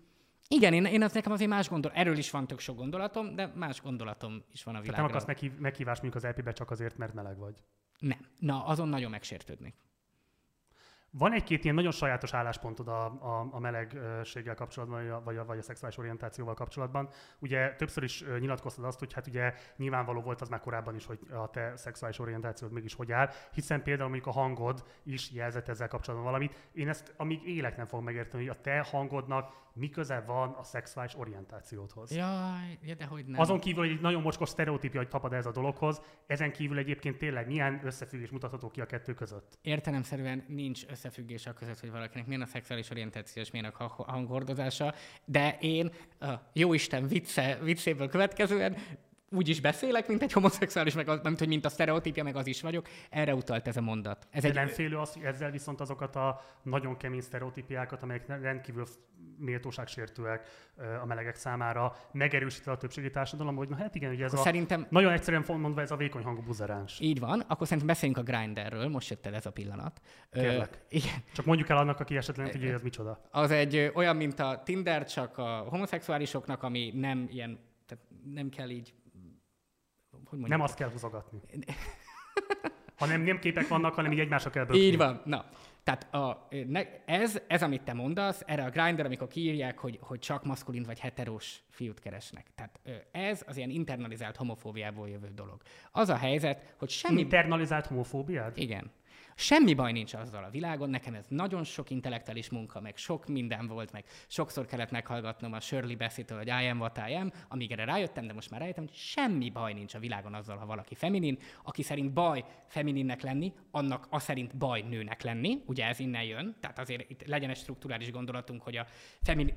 Igen, én, én az nekem azért más gondol, erről is van tök sok gondolatom, de más gondolatom is van a világról. Tehát nem akarsz meghívást mondjuk az LP-be csak azért, mert meleg vagy? Nem. Na, azon nagyon megsértődnék. Van egy-két ilyen nagyon sajátos álláspontod a, a, a melegséggel kapcsolatban, vagy a, vagy a szexuális orientációval kapcsolatban. Ugye többször is nyilatkoztad azt, hogy hát ugye nyilvánvaló volt az már korábban is, hogy a te szexuális orientációd mégis hogy áll, hiszen például mondjuk a hangod is jelzett ezzel kapcsolatban valamit. Én ezt amíg élek nem fogom megérteni, hogy a te hangodnak mi köze van a szexuális orientációdhoz. Jaj, ja, de hogy nem. Azon kívül, hogy egy nagyon mocskos sztereotípia, hogy tapad ez a dologhoz, ezen kívül egyébként tényleg milyen összefüggés mutatható ki a kettő között? Értelemszerűen nincs összefüggés a között, hogy valakinek milyen a szexuális orientáció és milyen a hangordozása, de én, a jó Isten vicce, viccéből következően úgy is beszélek, mint egy homoszexuális, meg az, mint, hogy mint a sztereotípia, meg az is vagyok. Erre utalt ez a mondat. Ez egy... nem félő az, hogy ezzel viszont azokat a nagyon kemény sztereotípiákat, amelyek rendkívül méltóságsértőek a melegek számára, megerősíti a többségi társadalom, hogy na hát igen, ugye ez a, szerintem... nagyon egyszerűen mondva ez a vékony hangú buzeráns. Így van, akkor szerintem beszéljünk a Grinderről, most jött el ez a pillanat. Kérlek. Ö, igen. Csak mondjuk el annak, aki esetleg tudja, hogy ez micsoda. Az egy olyan, mint a Tinder, csak a homoszexuálisoknak, ami nem ilyen, tehát nem kell így hogy mondjam? Nem azt kell húzogatni. hanem nem képek vannak, hanem így egymásra kell bökni. Így van. Na, tehát a, ez, ez, amit te mondasz, erre a grinder, amikor kiírják, hogy, hogy csak maszkulin vagy heterós fiút keresnek. Tehát ez az ilyen internalizált homofóbiából jövő dolog. Az a helyzet, hogy semmi... Internalizált homofóbiát? Igen. Semmi baj nincs azzal a világon, nekem ez nagyon sok intellektuális munka, meg sok minden volt, meg sokszor kellett meghallgatnom a Shirley beszétől, hogy I am what I am, amíg erre rájöttem, de most már rájöttem, hogy semmi baj nincs a világon azzal, ha valaki feminin, aki szerint baj femininnek lenni, annak a szerint baj nőnek lenni, ugye ez innen jön, tehát azért itt legyen egy strukturális gondolatunk, hogy a, femini,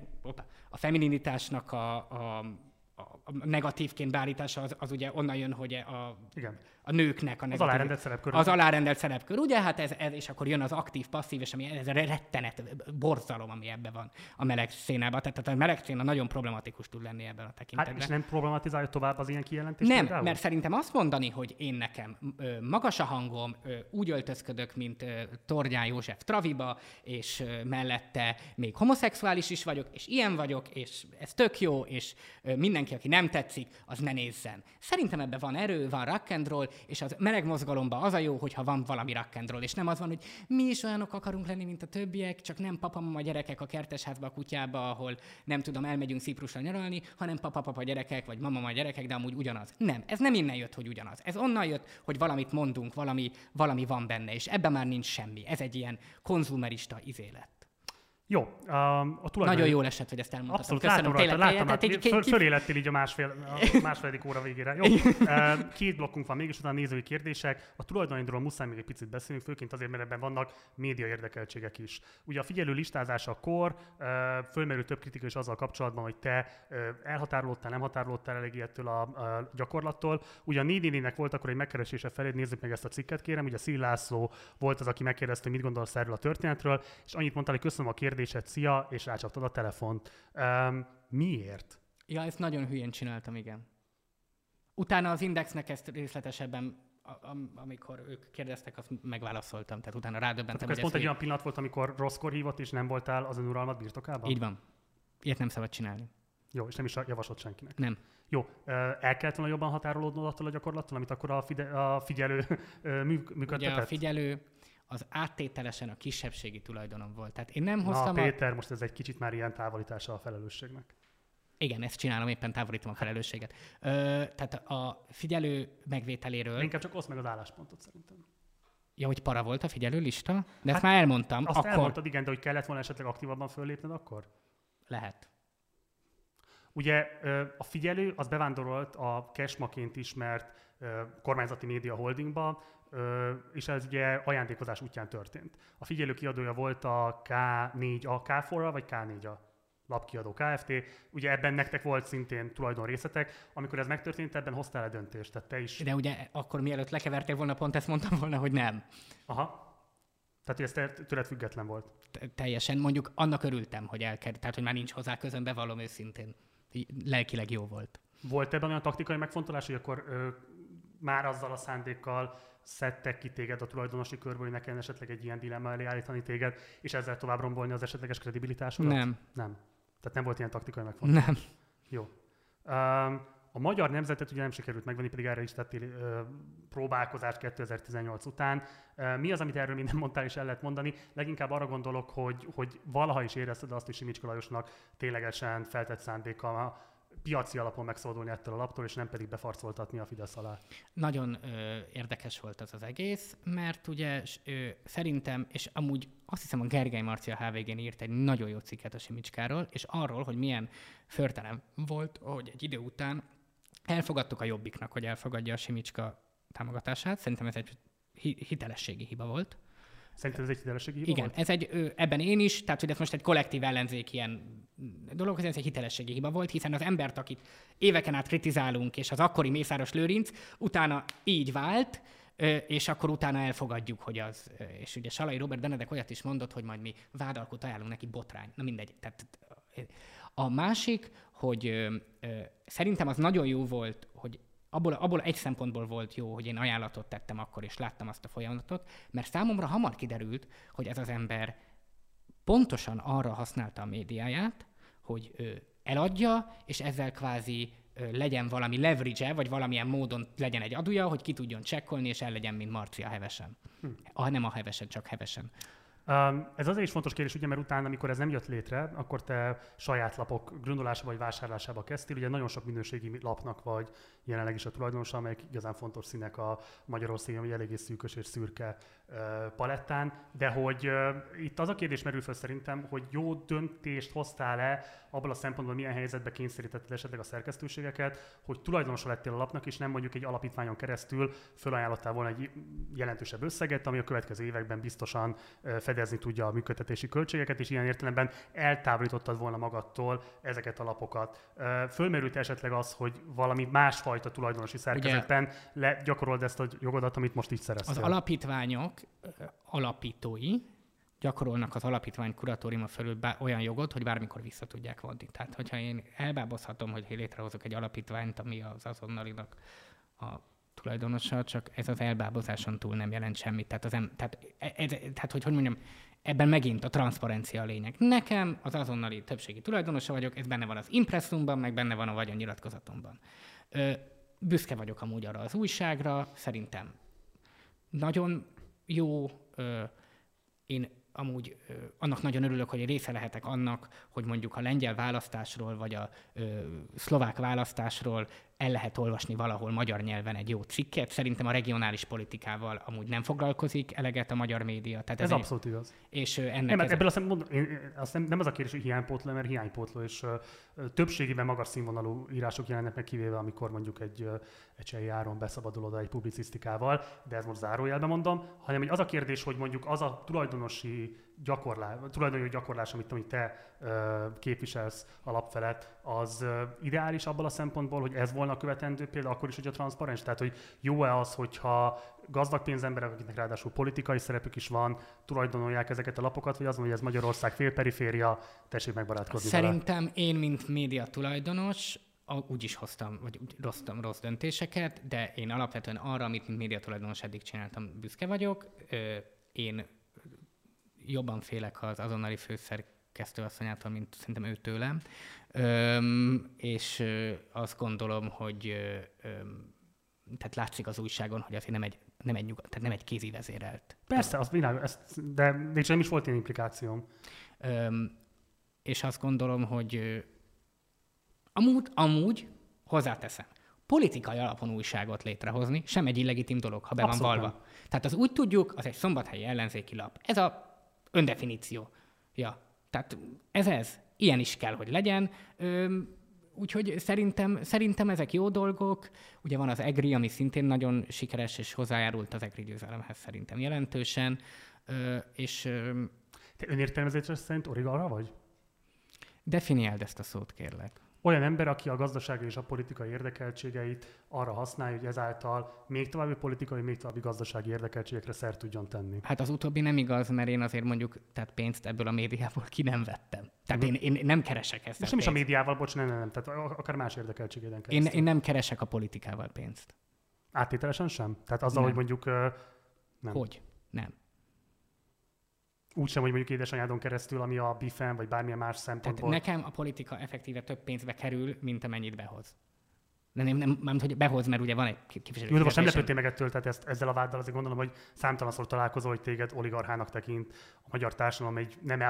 a femininitásnak a, a a negatívként beállítása az, az ugye onnan jön, hogy a, Igen a nőknek a negatív, Az alárendelt szerepkör. Az alárendelt szerepkör, ugye? Hát ez, ez, és akkor jön az aktív, passzív, és ami ez a rettenet, borzalom, ami ebben van a meleg szénában. Tehát a meleg széna nagyon problematikus tud lenni ebben a tekintetben. Hát és nem problematizálja tovább az ilyen kijelentést? Nem, például? mert szerintem azt mondani, hogy én nekem ö, magas a hangom, ö, úgy öltözködök, mint ö, Tordján József Traviba, és ö, mellette még homoszexuális is vagyok, és ilyen vagyok, és ez tök jó, és ö, mindenki, aki nem tetszik, az ne nézzen. Szerintem ebben van erő, van rock and roll, és az meleg mozgalomban az a jó, hogyha van valami rock and roll, és nem az van, hogy mi is olyanok akarunk lenni, mint a többiek, csak nem papa, mama gyerekek a kertesházba, a kutyába, ahol nem tudom, elmegyünk Ciprusra nyaralni, hanem papa, papa gyerekek, vagy mama, mama gyerekek, de amúgy ugyanaz. Nem, ez nem innen jött, hogy ugyanaz. Ez onnan jött, hogy valamit mondunk, valami, valami van benne, és ebben már nincs semmi. Ez egy ilyen konzumerista izélet. Jó, um, a tulajdon... Nagyon jól esett, hogy ezt elmondtad. Abszolút, Köszönöm, látom rajta, láttam, hát, egy, föl, fölélettél így a másfél, a másfél óra végére. Jó, két blokkunk van mégis, utána nézői kérdések. A tulajdonidról muszáj még egy picit beszélni, főként azért, mert ebben vannak média érdekeltségek is. Ugye a figyelő listázásakor fölmerül több kritika is azzal kapcsolatban, hogy te elhatárolódtál, nem határolódtál eléggé ettől a, a gyakorlattól. Ugye a Nédinének volt akkor egy megkeresése felé, nézzük meg ezt a cikket, kérem. Ugye Szilászló volt az, aki megkérdezte, hogy mit gondolsz erről a történetről, és annyit mondta, hogy köszönöm a kérdést, kérdésed, szia, és rácsaptad a telefont. Um, miért? Ja, ezt nagyon hülyén csináltam, igen. Utána az Indexnek ezt részletesebben amikor ők kérdeztek, azt megválaszoltam, tehát utána rádöbbentem. Tehát ez pont egy olyan pillanat volt, amikor rosszkor hívott, és nem voltál az önuralmat birtokában? Így van. Ilyet nem szabad csinálni. Jó, és nem is javasolt senkinek. Nem. Jó, el kellett volna jobban határolódnod attól a gyakorlattól, amit akkor a, fide- a figyelő működtetett? Ugye a figyelő az áttételesen a kisebbségi tulajdonom volt. Tehát én nem hoztam Na, Péter, a... most ez egy kicsit már ilyen távolítása a felelősségnek. Igen, ezt csinálom, éppen távolítom a felelősséget. Ö, tehát a figyelő megvételéről... Inkább csak oszd meg az álláspontot szerintem. Ja, hogy para volt a figyelő lista? De hát, ezt már elmondtam. Azt akkor... elmondtad, igen, de hogy kellett volna esetleg aktívabban föllépned akkor? Lehet. Ugye a figyelő az bevándorolt a Cashmaként ismert kormányzati média holdingba, és ez ugye ajándékozás útján történt. A figyelő kiadója volt a K4, a K4 vagy K4 a lapkiadó Kft. Ugye ebben nektek volt szintén tulajdon részletek. Amikor ez megtörtént, ebben hoztál egy döntést, tehát te is. De ugye akkor mielőtt lekevertél volna, pont ezt mondtam volna, hogy nem. Aha. Tehát, ez tőled független volt. Teljesen. Mondjuk annak örültem, hogy elkerült, tehát, hogy már nincs hozzá közön, bevallom őszintén. Lelkileg jó volt. Volt ebben olyan taktikai megfontolás, hogy akkor ö, már azzal a szándékkal szedtek ki téged a tulajdonosi körből, hogy ne kellene esetleg egy ilyen dilemma elé állítani téged, és ezzel tovább rombolni az esetleges kredibilitásodat? Nem. Nem. Tehát nem volt ilyen taktikai megfontolás? Nem. Jó. Um, a magyar nemzetet ugye nem sikerült megvenni, pedig erre is tettél ö, próbálkozást 2018 után. Uh, mi az, amit erről minden mondtál és el lehet mondani? Leginkább arra gondolok, hogy, hogy valaha is érezted azt, hogy Simicska Lajosnak ténylegesen feltett szándéka piaci alapon megszabadulni ettől a laptól, és nem pedig befarcoltatni a Fidesz alá. Nagyon ö, érdekes volt az az egész, mert ugye ö, szerintem, és amúgy azt hiszem a Gergely Marcia HVG-n írt egy nagyon jó cikket a Simicskáról, és arról, hogy milyen förtelem volt, hogy egy idő után elfogadtuk a Jobbiknak, hogy elfogadja a Simicska támogatását. Szerintem ez egy hitelességi hiba volt. Szerinted ez egy hitelességi hiba Igen, volt? ez egy, ebben én is, tehát hogy ez most egy kollektív ellenzék ilyen dolog, ez egy hitelességi hiba volt, hiszen az embert, akit éveken át kritizálunk, és az akkori Mészáros Lőrinc, utána így vált, és akkor utána elfogadjuk, hogy az, és ugye Salai Robert Benedek olyat is mondott, hogy majd mi vádalkot ajánlunk neki botrány. Na mindegy. Tehát a másik, hogy szerintem az nagyon jó volt, hogy abból, abból egy szempontból volt jó, hogy én ajánlatot tettem akkor, és láttam azt a folyamatot, mert számomra hamar kiderült, hogy ez az ember pontosan arra használta a médiáját, hogy ő eladja, és ezzel kvázi legyen valami leverage vagy valamilyen módon legyen egy adója, hogy ki tudjon csekkolni, és el legyen, mint Marcia hevesen. Hm. Ah, nem a hevesen, csak hevesen. Ez azért is fontos kérdés, ugye, mert utána, amikor ez nem jött létre, akkor te saját lapok grundolásába vagy vásárlásába kezdtél. Ugye nagyon sok minőségi lapnak vagy jelenleg is a tulajdonosa, amelyek igazán fontos színek a Magyarországon, hogy eléggé szűkös és szürke palettán, de hogy itt az a kérdés merül fel szerintem, hogy jó döntést hoztál-e abban a szempontból, milyen helyzetbe kényszerítetted esetleg a szerkesztőségeket, hogy tulajdonosa lettél a lapnak, és nem mondjuk egy alapítványon keresztül fölajánlottál volna egy jelentősebb összeget, ami a következő években biztosan fedezni tudja a működtetési költségeket, és ilyen értelemben eltávolítottad volna magadtól ezeket a lapokat. Fölmerült esetleg az, hogy valami másfajta tulajdonosi szerkezetben le, gyakorold ezt a jogodat, amit most így szereztél? Az alapítványok alapítói gyakorolnak az alapítvány kuratóriuma felül bá- olyan jogot, hogy bármikor vissza tudják vonni. Tehát, hogyha én elbábozhatom, hogy létrehozok egy alapítványt, ami az azonnalinak a tulajdonosa, csak ez az elbábozáson túl nem jelent semmit. Tehát, az em- tehát, ez, tehát hogy hogy mondjam, Ebben megint a transzparencia a lényeg. Nekem az azonnali többségi tulajdonosa vagyok, ez benne van az impresszumban, meg benne van a vagyonnyilatkozatomban. Büszke vagyok amúgy arra az újságra, szerintem nagyon jó. Én amúgy annak nagyon örülök, hogy része lehetek annak, hogy mondjuk a lengyel választásról, vagy a szlovák választásról el lehet olvasni valahol magyar nyelven egy jó cikket. Szerintem a regionális politikával amúgy nem foglalkozik eleget a magyar média. Tehát ez, ez abszolút egy, igaz. És ennek nem, ez... ebből azt én, azt nem, nem az a kérdés, hogy hiánypótló, mert hiánypótló, és uh, többségében magas színvonalú írások jelennek meg, kivéve amikor mondjuk egy, uh, egy csehi áron beszabadul oda egy publicisztikával, de ez most zárójelben mondom, hanem hogy az a kérdés, hogy mondjuk az a tulajdonosi gyakorlás, tulajdonjogi gyakorlás, amit, amit te ö, képviselsz alapfelett, az ö, ideális abból a szempontból, hogy ez volna a követendő például akkor is, hogy a transzparens? Tehát, hogy jó-e az, hogyha gazdag pénzemberek, akiknek ráadásul politikai szerepük is van, tulajdonolják ezeket a lapokat, vagy az, hogy ez Magyarország félperiféria, tessék megbarátkozni Szerintem vele. én, mint média tulajdonos, úgy is hoztam, vagy úgy hoztam rossz döntéseket, de én alapvetően arra, amit mint média tulajdonos eddig csináltam, büszke vagyok. Én jobban félek az azonnali főszerkesztőasszonyától, mint szerintem ő tőlem. Öm, és ö, azt gondolom, hogy ö, öm, tehát látszik az újságon, hogy azért nem egy, nem egy, nyugat, tehát nem egy kézi vezérelt. Persze, az világos, ezt, de nincs nem is volt ilyen implikációm. Öm, és azt gondolom, hogy ö, amúgy, amúgy hozzáteszem, politikai alapon újságot létrehozni sem egy illegitim dolog, ha be Abszolút van valva. Nem. Tehát az úgy tudjuk, az egy szombathelyi ellenzéki lap. Ez a öndefiníció. Ja, tehát ez ez. Ilyen is kell, hogy legyen. Üm, úgyhogy szerintem, szerintem ezek jó dolgok. Ugye van az EGRI, ami szintén nagyon sikeres, és hozzájárult az EGRI győzelemhez szerintem jelentősen. Ö, és, ö, Te önértelmezésre szerint origalra vagy? Definiáld ezt a szót, kérlek olyan ember, aki a gazdasági és a politikai érdekeltségeit arra használja, hogy ezáltal még további politikai, még további gazdasági érdekeltségekre szert tudjon tenni. Hát az utóbbi nem igaz, mert én azért mondjuk tehát pénzt ebből a médiából ki nem vettem. Tehát én, én nem keresek ezt. Most nem is a médiával, bocs, nem, nem, nem, tehát akár más érdekeltségeden Én, én nem keresek a politikával pénzt. Áttételesen sem? Tehát azzal, nem. hogy mondjuk nem. Hogy? Nem úgy sem, hogy mondjuk édesanyádon keresztül, ami a bifen, vagy bármilyen más szempontból. Tehát nekem a politika effektíve több pénzbe kerül, mint amennyit behoz. De nem, nem, nem, hogy behoz, mert ugye van egy képviselő. Jó, de most nem lepődtél meg ettől, tehát ezt, ezzel a váddal azért gondolom, hogy számtalanszor találkozol, hogy téged oligarchának tekint a magyar társadalom egy nem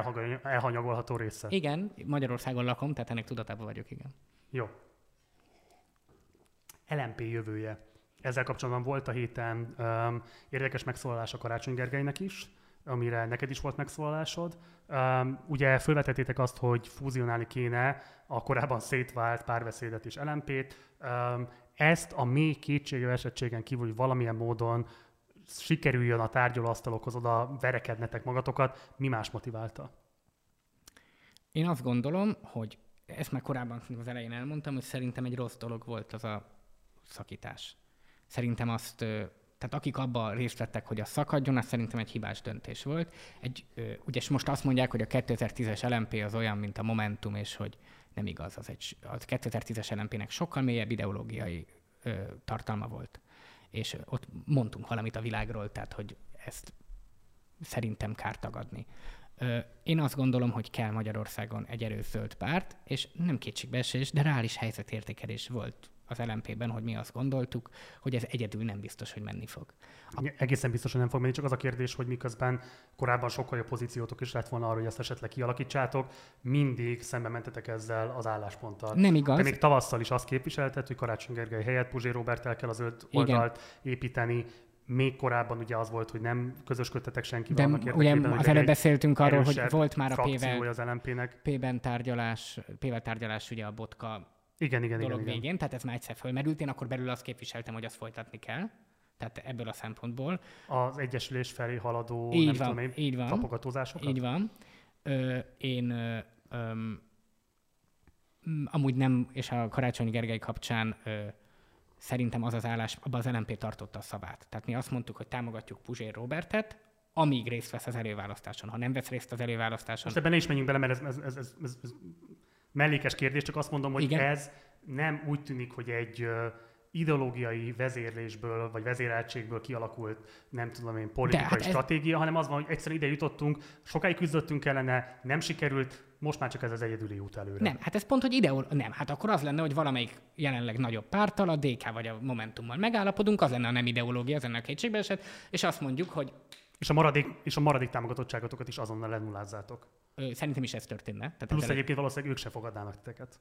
elhanyagolható része. Igen, Magyarországon lakom, tehát ennek tudatában vagyok, igen. Jó. LMP jövője. Ezzel kapcsolatban volt a héten um, érdekes megszólalás a Karácsony Gergelynek is amire neked is volt megszólalásod. Um, ugye felvetettétek azt, hogy fúzionálni kéne a korábban szétvált párbeszédet és LMP-t. Um, ezt a mély kétségű esettségen kívül, hogy valamilyen módon sikerüljön a tárgyalóasztalokhoz oda verekednetek magatokat, mi más motiválta? Én azt gondolom, hogy ezt már korábban az elején elmondtam, hogy szerintem egy rossz dolog volt az a szakítás. Szerintem azt tehát akik abba részt vettek, hogy a szakadjon, az szerintem egy hibás döntés volt. Egy, ugye most azt mondják, hogy a 2010-es LMP az olyan, mint a Momentum, és hogy nem igaz, az egy, az 2010-es LMP-nek sokkal mélyebb ideológiai ö, tartalma volt. És ott mondtunk valamit a világról, tehát hogy ezt szerintem kár tagadni. Ö, én azt gondolom, hogy kell Magyarországon egy erős zöld párt, és nem kétségbeesés, de reális helyzetértékelés volt az LMP-ben, hogy mi azt gondoltuk, hogy ez egyedül nem biztos, hogy menni fog. A... Egészen biztos, hogy nem fog menni, csak az a kérdés, hogy miközben korábban sokkal jobb pozíciótok is lett volna arra, hogy ezt esetleg kialakítsátok, mindig szembe mentetek ezzel az állásponttal. Nem igaz. De még tavasszal is azt képviseltet, hogy Karácsony Gergely helyett Puzsé el kell az öt oldalt Igen. építeni, még korábban ugye az volt, hogy nem közösködtetek senki De ugye az előbb beszéltünk arról, hogy volt már a P-vel, az LMP-nek. P-ben tárgyalás, P-vel tárgyalás ugye a botka igen, igen, dolog igen, végén, igen. tehát ez már egyszer fölmerült, én akkor belül azt képviseltem, hogy azt folytatni kell. Tehát ebből a szempontból. Az egyesülés felé haladó, így nem van, tudom én, így van, tapogatózásokat? Így van. Ö, én ö, ö, amúgy nem, és a Karácsonyi Gergely kapcsán ö, szerintem az az állás, abban az LNP tartotta a szavát. Tehát mi azt mondtuk, hogy támogatjuk Puzsér Robertet, amíg részt vesz az előválasztáson. Ha nem vesz részt az előválasztáson... Most ebben ne is menjünk bele, mert ez, ez, ez, ez, ez mellékes kérdés, csak azt mondom, hogy Igen. ez nem úgy tűnik, hogy egy ideológiai vezérlésből, vagy vezéreltségből kialakult, nem tudom én, politikai hát stratégia, ez... hanem az van, hogy egyszerűen ide jutottunk, sokáig küzdöttünk ellene, nem sikerült, most már csak ez az egyedüli út előre. Nem, hát ez pont, hogy ideol... Nem, hát akkor az lenne, hogy valamelyik jelenleg nagyobb pártal, a DK vagy a Momentummal megállapodunk, az lenne a nem ideológia, az lenne a kétségbe esett, és azt mondjuk, hogy és a maradék, és a maradék támogatottságotokat is azonnal lenullázátok. Szerintem is ez történne. Tehát Plusz egyébként valószínűleg ők se fogadnának titeket.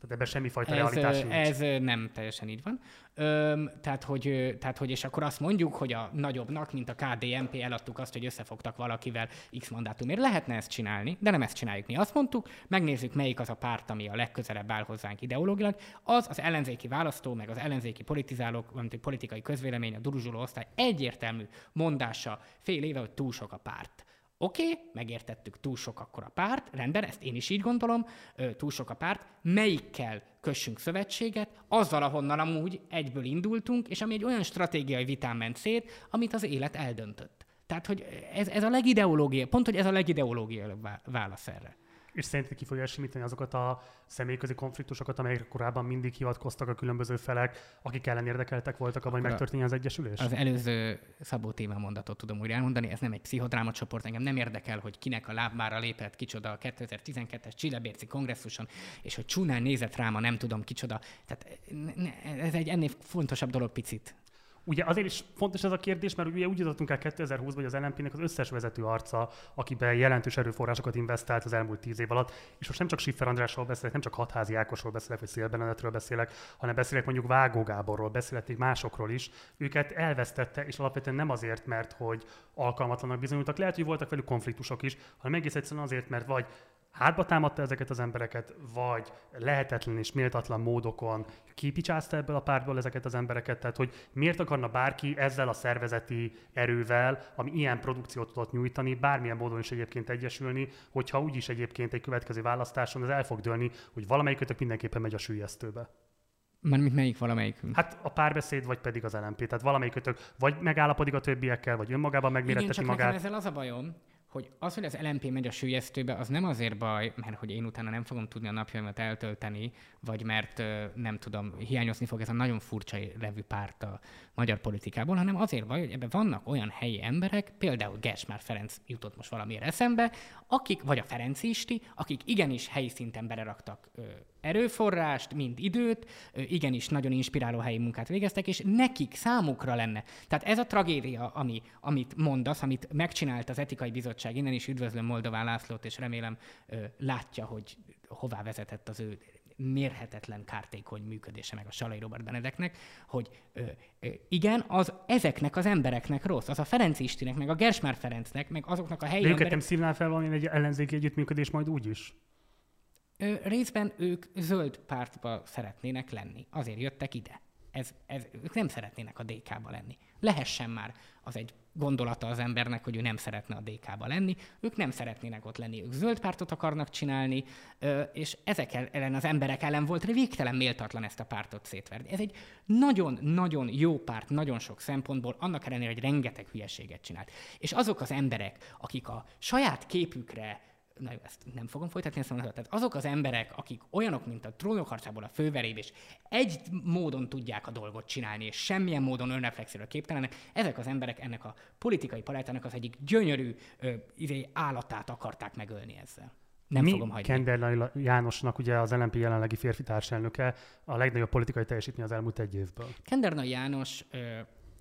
Tehát ebben semmifajta ez, realitás nincs. Ez nem teljesen így van. Öm, tehát, hogy, tehát, hogy, és akkor azt mondjuk, hogy a nagyobbnak, mint a KDNP, eladtuk azt, hogy összefogtak valakivel X mandátumért. Lehetne ezt csinálni, de nem ezt csináljuk. Mi azt mondtuk, megnézzük, melyik az a párt, ami a legközelebb áll hozzánk ideológilag. Az az ellenzéki választó, meg az ellenzéki politizálók, vagy politikai közvélemény, a duruzsuló osztály egyértelmű mondása fél éve, hogy túl sok a párt. Oké, okay, megértettük, túl sok akkor a párt, rendben, ezt én is így gondolom, túl sok a párt, melyikkel kössünk szövetséget, azzal, ahonnan amúgy egyből indultunk, és ami egy olyan stratégiai vitán ment szét, amit az élet eldöntött. Tehát, hogy ez, ez a legideológia, pont, hogy ez a legideológiai válasz erre és szerinted ki fogja simítani azokat a személyközi konfliktusokat, amelyekre korábban mindig hivatkoztak a különböző felek, akik ellen érdekeltek voltak abban, hogy megtörténjen az egyesülés? Az előző Szabó téma mondatot tudom úgy elmondani, ez nem egy pszichodráma csoport, engem nem érdekel, hogy kinek a lábára lépett kicsoda a 2012-es Csillebérci kongresszuson, és hogy csúnán nézett rám a nem tudom kicsoda. Tehát ez egy ennél fontosabb dolog picit. Ugye azért is fontos ez a kérdés, mert ugye úgy jutottunk el 2020 hogy az LNP-nek az összes vezető arca, akiben jelentős erőforrásokat investált az elmúlt tíz év alatt, és most nem csak Siffer Andrásról beszélek, nem csak Hatházi Ákosról beszélek, vagy Szél Benedetről beszélek, hanem beszélek mondjuk Vágó Gáborról, beszélek még másokról is. Őket elvesztette, és alapvetően nem azért, mert hogy alkalmatlanak bizonyultak. Lehet, hogy voltak velük konfliktusok is, hanem egész egyszerűen azért, mert vagy hátba támadta ezeket az embereket, vagy lehetetlen és méltatlan módokon kipicsázta ebből a pártból ezeket az embereket, tehát hogy miért akarna bárki ezzel a szervezeti erővel, ami ilyen produkciót tudott nyújtani, bármilyen módon is egyébként egyesülni, hogyha úgyis egyébként egy következő választáson az el fog dőlni, hogy valamelyikötök mindenképpen megy a sűjesztőbe. Mármint melyik valamelyik? Hát a párbeszéd, vagy pedig az LMP. Tehát valamelyikötök vagy megállapodik a többiekkel, vagy önmagában megméretteti magát. Igen, ezzel az a bajom, hogy az, hogy az LMP megy a sülyeztőbe, az nem azért baj, mert hogy én utána nem fogom tudni a napjaimat eltölteni, vagy mert nem tudom, hiányozni fog ez a nagyon furcsa levű párt a magyar politikából, hanem azért baj, hogy ebben vannak olyan helyi emberek, például Gersmár Ferenc jutott most valamiért eszembe, akik, vagy a Ferenc Isti, akik igenis helyi szinten beleraktak erőforrást, mind időt, igenis nagyon inspiráló helyi munkát végeztek, és nekik, számukra lenne. Tehát ez a tragédia, ami, amit mondasz, amit megcsinált az etikai bizottság, innen is üdvözlöm Moldován Lászlót, és remélem látja, hogy hová vezetett az ő mérhetetlen kártékony működése meg a Salai Robert Benedeknek, hogy ö, ö, igen, az ezeknek az embereknek rossz, az a Ferenc Istinek, meg a Gersmár Ferencnek, meg azoknak a helyi De emberek... nem szívnál fel valami egy ellenzéki együttműködés majd úgy is? Részben ők zöld pártba szeretnének lenni, azért jöttek ide. Ez, ez, ők nem szeretnének a DK-ba lenni. Lehessen már az egy gondolata az embernek, hogy ő nem szeretne a DK-ba lenni, ők nem szeretnének ott lenni, ők zöld pártot akarnak csinálni, és ezek ellen az emberek ellen volt végtelen méltatlan ezt a pártot szétverni. Ez egy nagyon-nagyon jó párt, nagyon sok szempontból, annak ellenére, hogy rengeteg hülyeséget csinált. És azok az emberek, akik a saját képükre na jó, ezt nem fogom folytatni ezt a mondatot. Tehát azok az emberek, akik olyanok, mint a trónok harcából a főveréb, és egy módon tudják a dolgot csinálni, és semmilyen módon önreflexióra képtelenek, ezek az emberek ennek a politikai palettának az egyik gyönyörű ö, izé, állatát akarták megölni ezzel. Nem Mi fogom hagyni. Kender Jánosnak, ugye az LNP jelenlegi férfi társelnöke, a legnagyobb politikai teljesítmény az elmúlt egy évből. Kendernai János ö,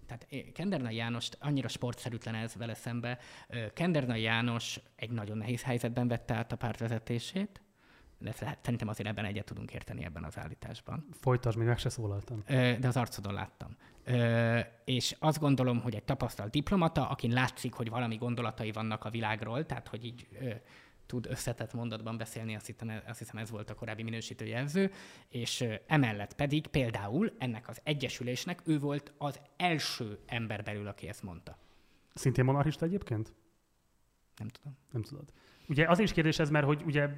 tehát Kendernai János annyira sportszerűtlen ez vele szembe. Kendernai János egy nagyon nehéz helyzetben vette át a pártvezetését, de szerintem azért ebben egyet tudunk érteni ebben az állításban. Folytasd, még meg se szólaltam. De az arcodon láttam. És azt gondolom, hogy egy tapasztalt diplomata, akin látszik, hogy valami gondolatai vannak a világról, tehát hogy így tud összetett mondatban beszélni, azt hiszem, azt hiszem ez volt a korábbi minősítő jelző, és emellett pedig például ennek az egyesülésnek ő volt az első ember belül, aki ezt mondta. Szintén monarchista egyébként? Nem tudom. Nem tudod. Ugye az is kérdés ez, mert hogy ugye,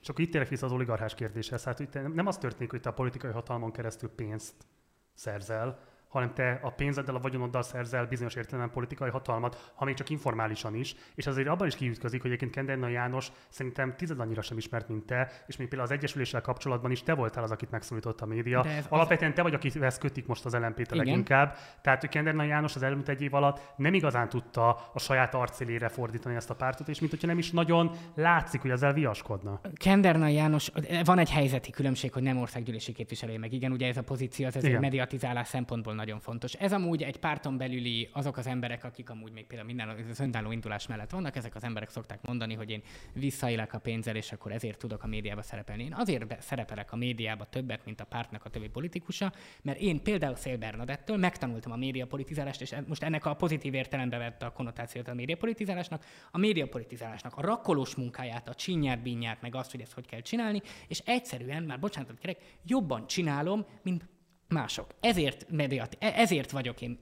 csak itt térek vissza az oligarchás kérdéshez, hát hogy nem az történik, hogy te a politikai hatalmon keresztül pénzt szerzel, hanem te a pénzeddel, a vagyonoddal szerzel bizonyos értelemben politikai hatalmat, ha még csak informálisan is, és azért abban is kiütközik, hogy egyébként Kenderna János szerintem tized annyira sem ismert, mint te, és még például az Egyesüléssel kapcsolatban is te voltál az, akit megszólított a média. Alapvetően te vagy, akihez kötik most az lmp leginkább. Tehát, hogy Kenderna János az elmúlt egy év alatt nem igazán tudta a saját arcélére fordítani ezt a pártot, és mint hogyha nem is nagyon látszik, hogy ezzel viaskodna. Kenderna János, van egy helyzeti különbség, hogy nem országgyűlési képviselő, meg igen, ugye ez a pozíció, az egy mediatizálás szempontból nagyon fontos. Ez amúgy egy párton belüli azok az emberek, akik amúgy még például minden az önálló indulás mellett vannak, ezek az emberek szokták mondani, hogy én visszaélek a pénzzel, és akkor ezért tudok a médiába szerepelni. Én azért be, szerepelek a médiába többet, mint a pártnak a többi politikusa, mert én például Szél Bernadettől megtanultam a médiapolitizálást, és most ennek a pozitív értelembe vette a konnotációt a médiapolitizálásnak, a médiapolitizálásnak, a rakkolós munkáját, a csinyát, binyát, meg azt, hogy ezt hogy kell csinálni, és egyszerűen, már bocsánat, kerek, jobban csinálom, mint mások. Ezért mediat, e- ezért vagyok én.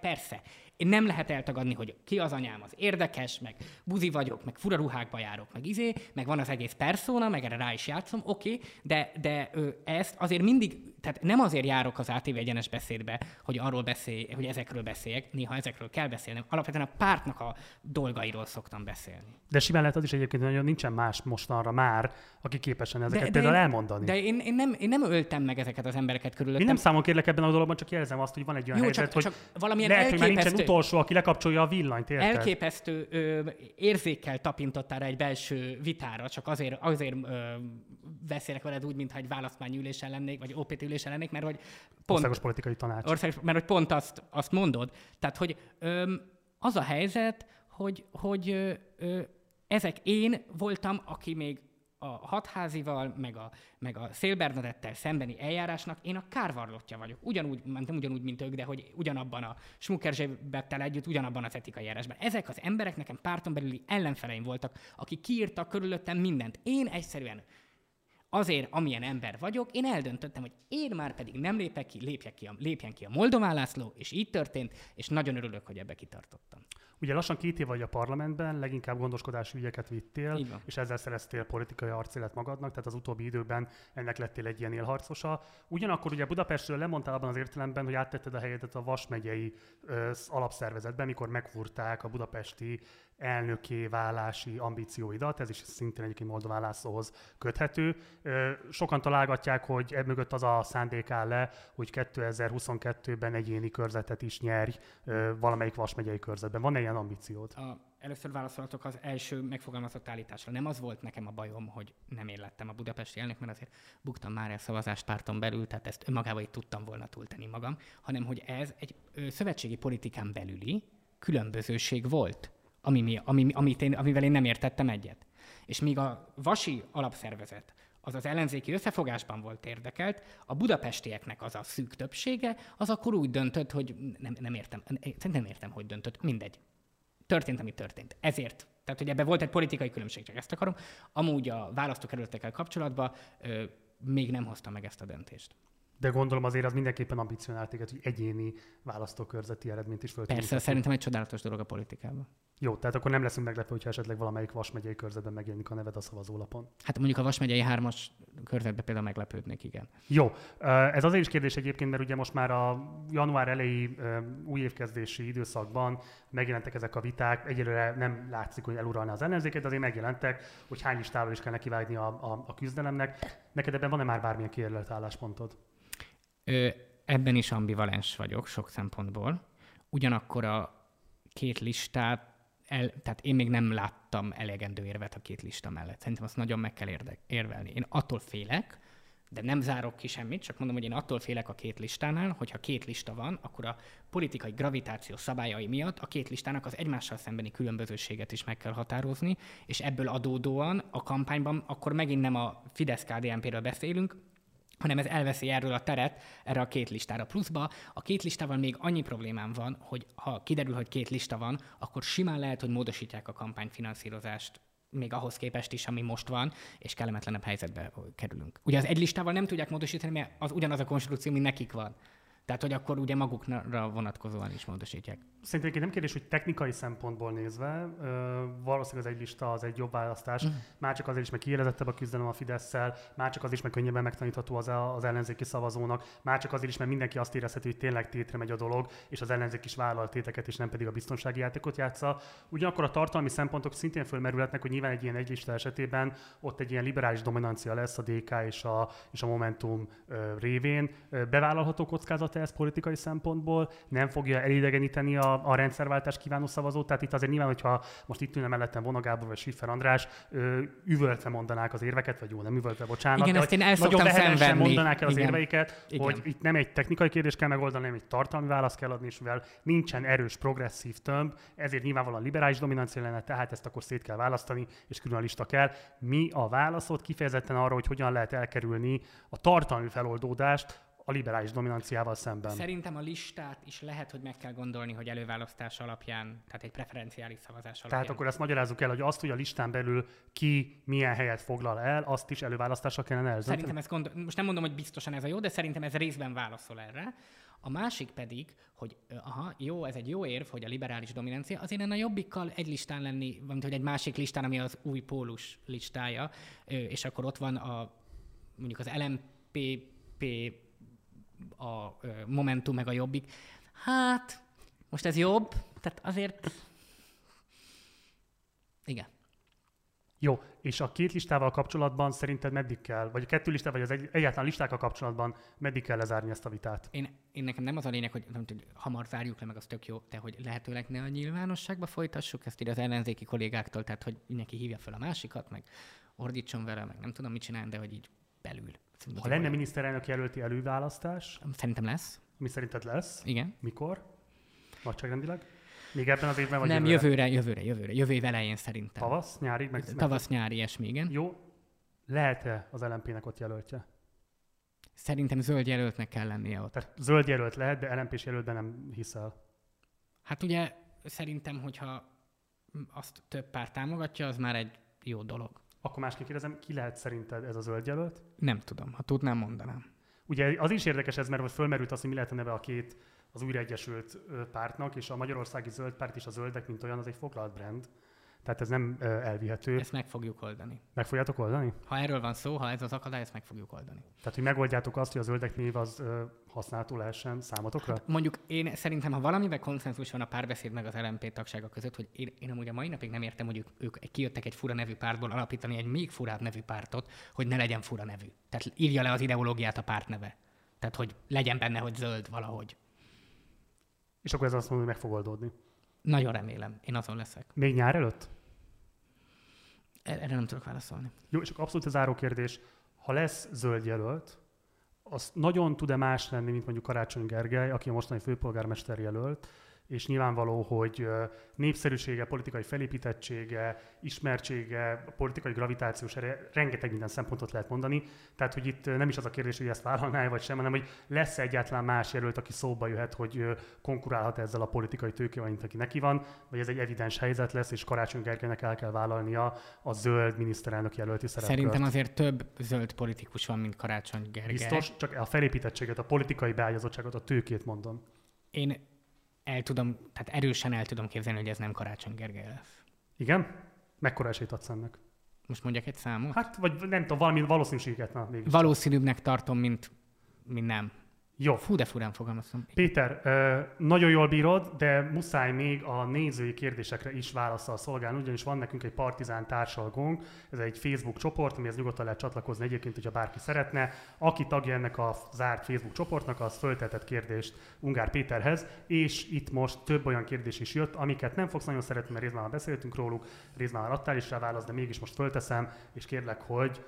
Persze, én nem lehet eltagadni, hogy ki az anyám, az érdekes, meg buzi vagyok, meg fura ruhákba járok, meg izé, meg van az egész perszóna, meg erre rá is játszom, oké, okay, de, de ö, ezt azért mindig, tehát nem azért járok az ATV egyenes beszédbe, hogy arról beszélj, hogy ezekről beszéljek, néha ezekről kell beszélnem. Alapvetően a pártnak a dolgairól szoktam beszélni. De simán lehet az is egyébként, hogy nincsen más mostanra már, aki képesen ezeket de, de például én, elmondani. De én, én, nem, én nem öltem meg ezeket az embereket körülöttem. Én nem számon kérlek ebben a dologban, csak jelzem azt, hogy van egy olyan Jó, helyzet, csak, hogy csak valamilyen lehet, hogy már nincsen utolsó, aki lekapcsolja a villanyt, érted? Elképesztő ö, érzékkel tapintottál egy belső vitára, csak azért, azért ö, beszélek veled úgy, mintha egy választmányülésen lennék, vagy OPT ülésen lennék, mert hogy pont... Országos politikai tanács. Országos, mert hogy pont azt, azt mondod. Tehát, hogy ö, az a helyzet, hogy, hogy ö, ö, ezek én voltam, aki még a hatházival, meg a, meg a Szélbernadettel szembeni eljárásnak én a kárvarlottja vagyok. Ugyanúgy, nem ugyanúgy, mint ők, de hogy ugyanabban a Schmuckerzsébettel együtt, ugyanabban az etikai eljárásban. Ezek az emberek nekem párton belüli ellenfeleim voltak, akik kiírtak körülöttem mindent. Én egyszerűen azért, amilyen ember vagyok, én eldöntöttem, hogy én már pedig nem lépek ki, lépjek ki a, lépjen ki a Moldován László, és így történt, és nagyon örülök, hogy ebbe kitartottam. Ugye lassan két év vagy a parlamentben, leginkább gondoskodási ügyeket vittél, és ezzel szereztél politikai arcélet magadnak, tehát az utóbbi időben ennek lettél egy ilyen élharcosa. Ugyanakkor ugye Budapestről lemondtál abban az értelemben, hogy áttetted a helyedet a Vas megyei ö, alapszervezetben, mikor megfúrták a budapesti elnöké válási ambícióidat, ez is szintén egyébként Moldován Lászlóhoz köthető. Sokan találgatják, hogy e mögött az a szándék áll le, hogy 2022-ben egyéni körzetet is nyerj valamelyik vasmegyei körzetben. Van-e ilyen ambíciót? A, először válaszolatok az első megfogalmazott állításra. Nem az volt nekem a bajom, hogy nem én lettem a budapesti elnök, mert azért buktam már el szavazást párton belül, tehát ezt önmagában így tudtam volna túltenni magam, hanem hogy ez egy ö, szövetségi politikán belüli különbözőség volt ami, ami, amit én, amivel én nem értettem egyet. És míg a Vasi alapszervezet az az ellenzéki összefogásban volt érdekelt, a budapestieknek az a szűk többsége, az akkor úgy döntött, hogy nem, nem értem, nem értem, hogy döntött, mindegy. Történt, ami történt. Ezért. Tehát, hogy ebben volt egy politikai különbség, csak ezt akarom. Amúgy a választókerületekkel kapcsolatban ö, még nem hozta meg ezt a döntést. De gondolom azért az mindenképpen ambicionált téged, hogy egyéni választókörzeti eredményt is föl Persze, szerintem egy csodálatos dolog a politikában. Jó, tehát akkor nem leszünk meglepő, hogyha esetleg valamelyik Vas megyei körzetben megjelenik a neved a szavazólapon. Hát mondjuk a Vas megyei hármas körzetben például meglepődnék, igen. Jó, ez azért is kérdés egyébként, mert ugye most már a január elejé új évkezdési időszakban megjelentek ezek a viták. Egyelőre nem látszik, hogy eluralna az ellenzéket, de azért megjelentek, hogy hány listával is kell nekivágni a, a, a küzdelemnek. Neked ebben van-e már bármilyen kijelölt álláspontod? Ebben is ambivalens vagyok sok szempontból. Ugyanakkor a két listát, el, tehát én még nem láttam elegendő érvet a két lista mellett. Szerintem azt nagyon meg kell érde, érvelni. Én attól félek, de nem zárok ki semmit, csak mondom, hogy én attól félek a két listánál, hogyha két lista van, akkor a politikai gravitáció szabályai miatt a két listának az egymással szembeni különbözőséget is meg kell határozni, és ebből adódóan a kampányban akkor megint nem a Fidesz-KDNP-ről beszélünk, hanem ez elveszi erről a teret erre a két listára. Pluszba a két listával még annyi problémám van, hogy ha kiderül, hogy két lista van, akkor simán lehet, hogy módosítják a kampányfinanszírozást még ahhoz képest is, ami most van, és kellemetlenebb helyzetbe kerülünk. Ugye az egy listával nem tudják módosítani, mert az ugyanaz a konstrukció, mint nekik van. Tehát, hogy akkor ugye magukra vonatkozóan is módosítják. Szerintem egy nem kérdés, hogy technikai szempontból nézve, ö, valószínűleg az egy lista az egy jobb választás. Mm. Már csak azért is, mert kiélezettebb a küzdelem a Fidesz-szel, már csak azért is, mert könnyebben megtanítható az, az ellenzéki szavazónak, már csak azért is, mert mindenki azt érezheti, hogy tényleg tétre megy a dolog, és az ellenzék is vállal téteket, és nem pedig a biztonsági játékot játsza. Ugyanakkor a tartalmi szempontok szintén fölmerülhetnek, hogy nyilván egy ilyen egylista esetében ott egy ilyen liberális dominancia lesz a DK és a, és a Momentum ö, révén. Bevállalható kockázat ez politikai szempontból, nem fogja elidegeníteni a a, rendszerváltás kívánó szavazót. Tehát itt azért nyilván, hogyha most itt ülne mellettem Vona Gábor vagy Siffer András, ö, üvöltve mondanák az érveket, vagy jó, nem üvöltve, bocsánat. Igen, de, ezt én el nagyon szenvedni. mondanák el az Igen. érveiket, Igen. hogy itt nem egy technikai kérdés kell megoldani, hanem egy tartalmi választ kell adni, és mivel nincsen erős progresszív tömb, ezért nyilvánvalóan liberális dominancia lenne, tehát ezt akkor szét kell választani, és külön a lista kell. Mi a válaszot kifejezetten arra, hogy hogyan lehet elkerülni a tartalmi feloldódást, a liberális dominanciával szemben. Szerintem a listát is lehet, hogy meg kell gondolni, hogy előválasztás alapján, tehát egy preferenciális szavazás alapján. Tehát akkor ezt magyarázzuk el, hogy azt, hogy a listán belül ki milyen helyet foglal el, azt is előválasztásra kellene eldönteni. Szerintem ezt gondol... most nem mondom, hogy biztosan ez a jó, de szerintem ez részben válaszol erre. A másik pedig, hogy aha, jó, ez egy jó érv, hogy a liberális dominancia, azért lenne a jobbikkal egy listán lenni, vagy hogy egy másik listán, ami az új pólus listája, és akkor ott van a mondjuk az LMPP a Momentum meg a Jobbik. Hát, most ez jobb, tehát azért... Igen. Jó, és a két listával kapcsolatban szerinted meddig kell, vagy a kettő listával, vagy az egy, egyáltalán listákkal kapcsolatban meddig kell lezárni ezt a vitát? Én, én nekem nem az a lényeg, hogy, nem, hogy hamar zárjuk le, meg az tök jó, de hogy lehetőleg ne a nyilvánosságba folytassuk ezt ide az ellenzéki kollégáktól, tehát hogy mindenki hívja fel a másikat, meg ordítson vele, meg nem tudom mit csinálni, de hogy így belül. Szerintem ha lenne olyan. miniszterelnök jelölti előválasztás? Szerintem lesz. Mi szerinted lesz? Igen. Mikor? Nagyságrendileg? Még ebben az évben vagy Nem, jövőre, jövőre, jövőre. Jövő év elején szerintem. Tavasz, nyári? Meg, Tavasz, nyári, ilyesmi, igen. Jó. Lehet-e az LMP-nek ott jelöltje? Szerintem zöld jelöltnek kell lennie ott. Tehát zöld jelölt lehet, de LMP-s jelöltben nem hiszel. Hát ugye szerintem, hogyha azt több pár támogatja, az már egy jó dolog. Akkor másként kérdezem, ki lehet szerinted ez a zöld jelölt? Nem tudom, ha tudnám, mondanám. Ugye az is érdekes ez, mert fölmerült az, hogy mi lehet a neve a két az újraegyesült pártnak, és a Magyarországi Zöld Párt és a Zöldek, mint olyan, az egy foglalt brand. Tehát ez nem elvihető. Ezt meg fogjuk oldani. Meg fogjátok oldani? Ha erről van szó, ha ez az akadály, ezt meg fogjuk oldani. Tehát, hogy megoldjátok azt, hogy a zöldek név az használható lehessen számotokra? Hát mondjuk én szerintem, ha valamiben konszenzus van a párbeszéd meg az LMP tagsága között, hogy én, én amúgy a mai napig nem értem, hogy ők, ők kijöttek egy fura nevű pártból alapítani egy még furább nevű pártot, hogy ne legyen fura nevű. Tehát írja le az ideológiát a párt neve. Tehát, hogy legyen benne, hogy zöld valahogy. És akkor ez azt mondja, hogy meg fog oldódni. Nagyon remélem. Én azon leszek. Még nyár előtt? Erre nem tudok válaszolni. Jó, és akkor abszolút a záró kérdés. Ha lesz zöld jelölt, az nagyon tud-e más lenni, mint mondjuk Karácsony Gergely, aki a mostani főpolgármester jelölt, és nyilvánvaló, hogy népszerűsége, politikai felépítettsége, ismertsége, politikai gravitációs ereje, rengeteg minden szempontot lehet mondani. Tehát, hogy itt nem is az a kérdés, hogy ezt vállalná vagy sem, hanem hogy lesz egyáltalán más jelölt, aki szóba jöhet, hogy konkurálhat ezzel a politikai tőkével, mint aki neki van, vagy ez egy evidens helyzet lesz, és Karácsony Gergelynek el kell vállalnia a zöld miniszterelnök jelölti szerepkört. Szerintem azért több zöld politikus van, mint Karácsony Gergely. Biztos, csak a felépítettséget, a politikai beágyazottságot, a tőkét mondom. Én el tudom, tehát erősen el tudom képzelni, hogy ez nem Karácsony Gergely lesz. Igen? Mekkora esélyt adsz ennek? Most mondjak egy számot? Hát, vagy nem tudom, valami valószínűséget. Na, mégis. Valószínűbbnek tartom, mint, mint nem. Jó. Fú, de furán fogalmaztam. Péter, nagyon jól bírod, de muszáj még a nézői kérdésekre is válaszol szolgálni, ugyanis van nekünk egy partizán társalgónk, ez egy Facebook csoport, amihez nyugodtan lehet csatlakozni egyébként, hogyha bárki szeretne. Aki tagja ennek a zárt Facebook csoportnak, az föltetett kérdést Ungár Péterhez, és itt most több olyan kérdés is jött, amiket nem fogsz nagyon szeretni, mert részben már beszéltünk róluk, részben már adtál is rá választ, de mégis most fölteszem, és kérlek, hogy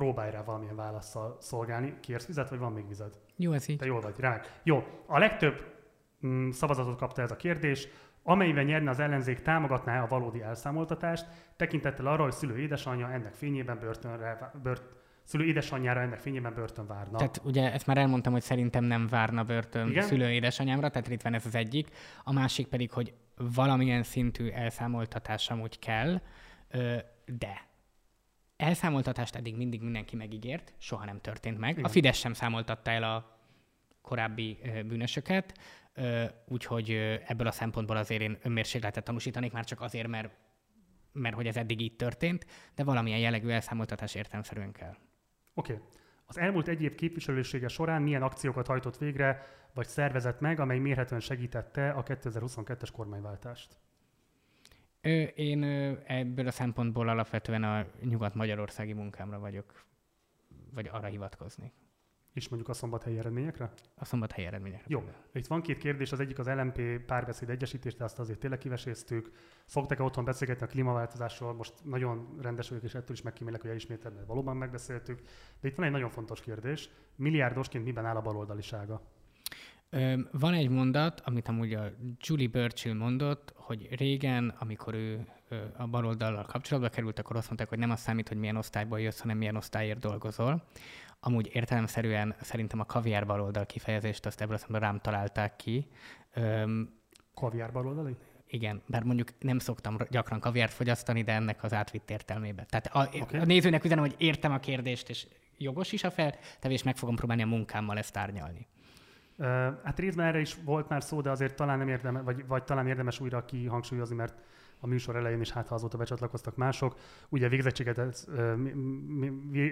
próbálj rá valamilyen válaszsal szolgálni. Kérsz vizet, vagy van még vized? Jó, ez így. Te jól vagy, rá. Jó, a legtöbb mm, szavazatot kapta ez a kérdés, amelyben nyerne az ellenzék, támogatná a valódi elszámoltatást, tekintettel arra, hogy szülő édesanyja ennek fényében börtönre, bört, szülő édesanyjára ennek fényében börtön várna. Tehát ugye ezt már elmondtam, hogy szerintem nem várna börtön Igen? szülő édesanyámra, tehát itt van ez az egyik. A másik pedig, hogy valamilyen szintű elszámoltatás amúgy kell, de elszámoltatást eddig mindig mindenki megígért, soha nem történt meg. Igen. A Fidesz sem számoltatta el a korábbi bűnösöket, úgyhogy ebből a szempontból azért én önmérsékletet tanúsítanék, már csak azért, mert, mert hogy ez eddig így történt, de valamilyen jellegű elszámoltatás értelmszerűen kell. Oké. Okay. Az elmúlt egy év képviselősége során milyen akciókat hajtott végre, vagy szervezett meg, amely mérhetően segítette a 2022-es kormányváltást? Én ebből a szempontból alapvetően a nyugat-magyarországi munkámra vagyok, vagy arra hivatkozni. És mondjuk a szombathelyi eredményekre? A szombathelyi eredményekre. Jó. Itt van két kérdés, az egyik az LMP párbeszéd egyesítés, de azt azért tényleg kiveséztük. Szoktak-e otthon beszélgetni a klímaváltozásról? Most nagyon rendes vagyok, és ettől is megkímélek, hogy elismételni, valóban megbeszéltük. De itt van egy nagyon fontos kérdés. Milliárdosként miben áll a baloldalisága? Van egy mondat, amit amúgy a Julie Burchill mondott, hogy régen, amikor ő a baloldallal kapcsolatba került, akkor azt mondták, hogy nem az számít, hogy milyen osztályból jössz, hanem milyen osztályért dolgozol. Amúgy értelemszerűen szerintem a kaviár baloldal kifejezést azt ebből a rám találták ki. kaviár baloldali? Igen, bár mondjuk nem szoktam gyakran kaviárt fogyasztani, de ennek az átvitt értelmébe. Tehát a, okay. a nézőnek üzenem, hogy értem a kérdést, és jogos is a feltevés, meg fogom próbálni a munkámmal ezt árnyalni. Hát részben erre is volt már szó, de azért talán nem érdemes, vagy, vagy talán érdemes újra kihangsúlyozni, mert a műsor elején is hát ha azóta becsatlakoztak mások. Ugye végzettséget,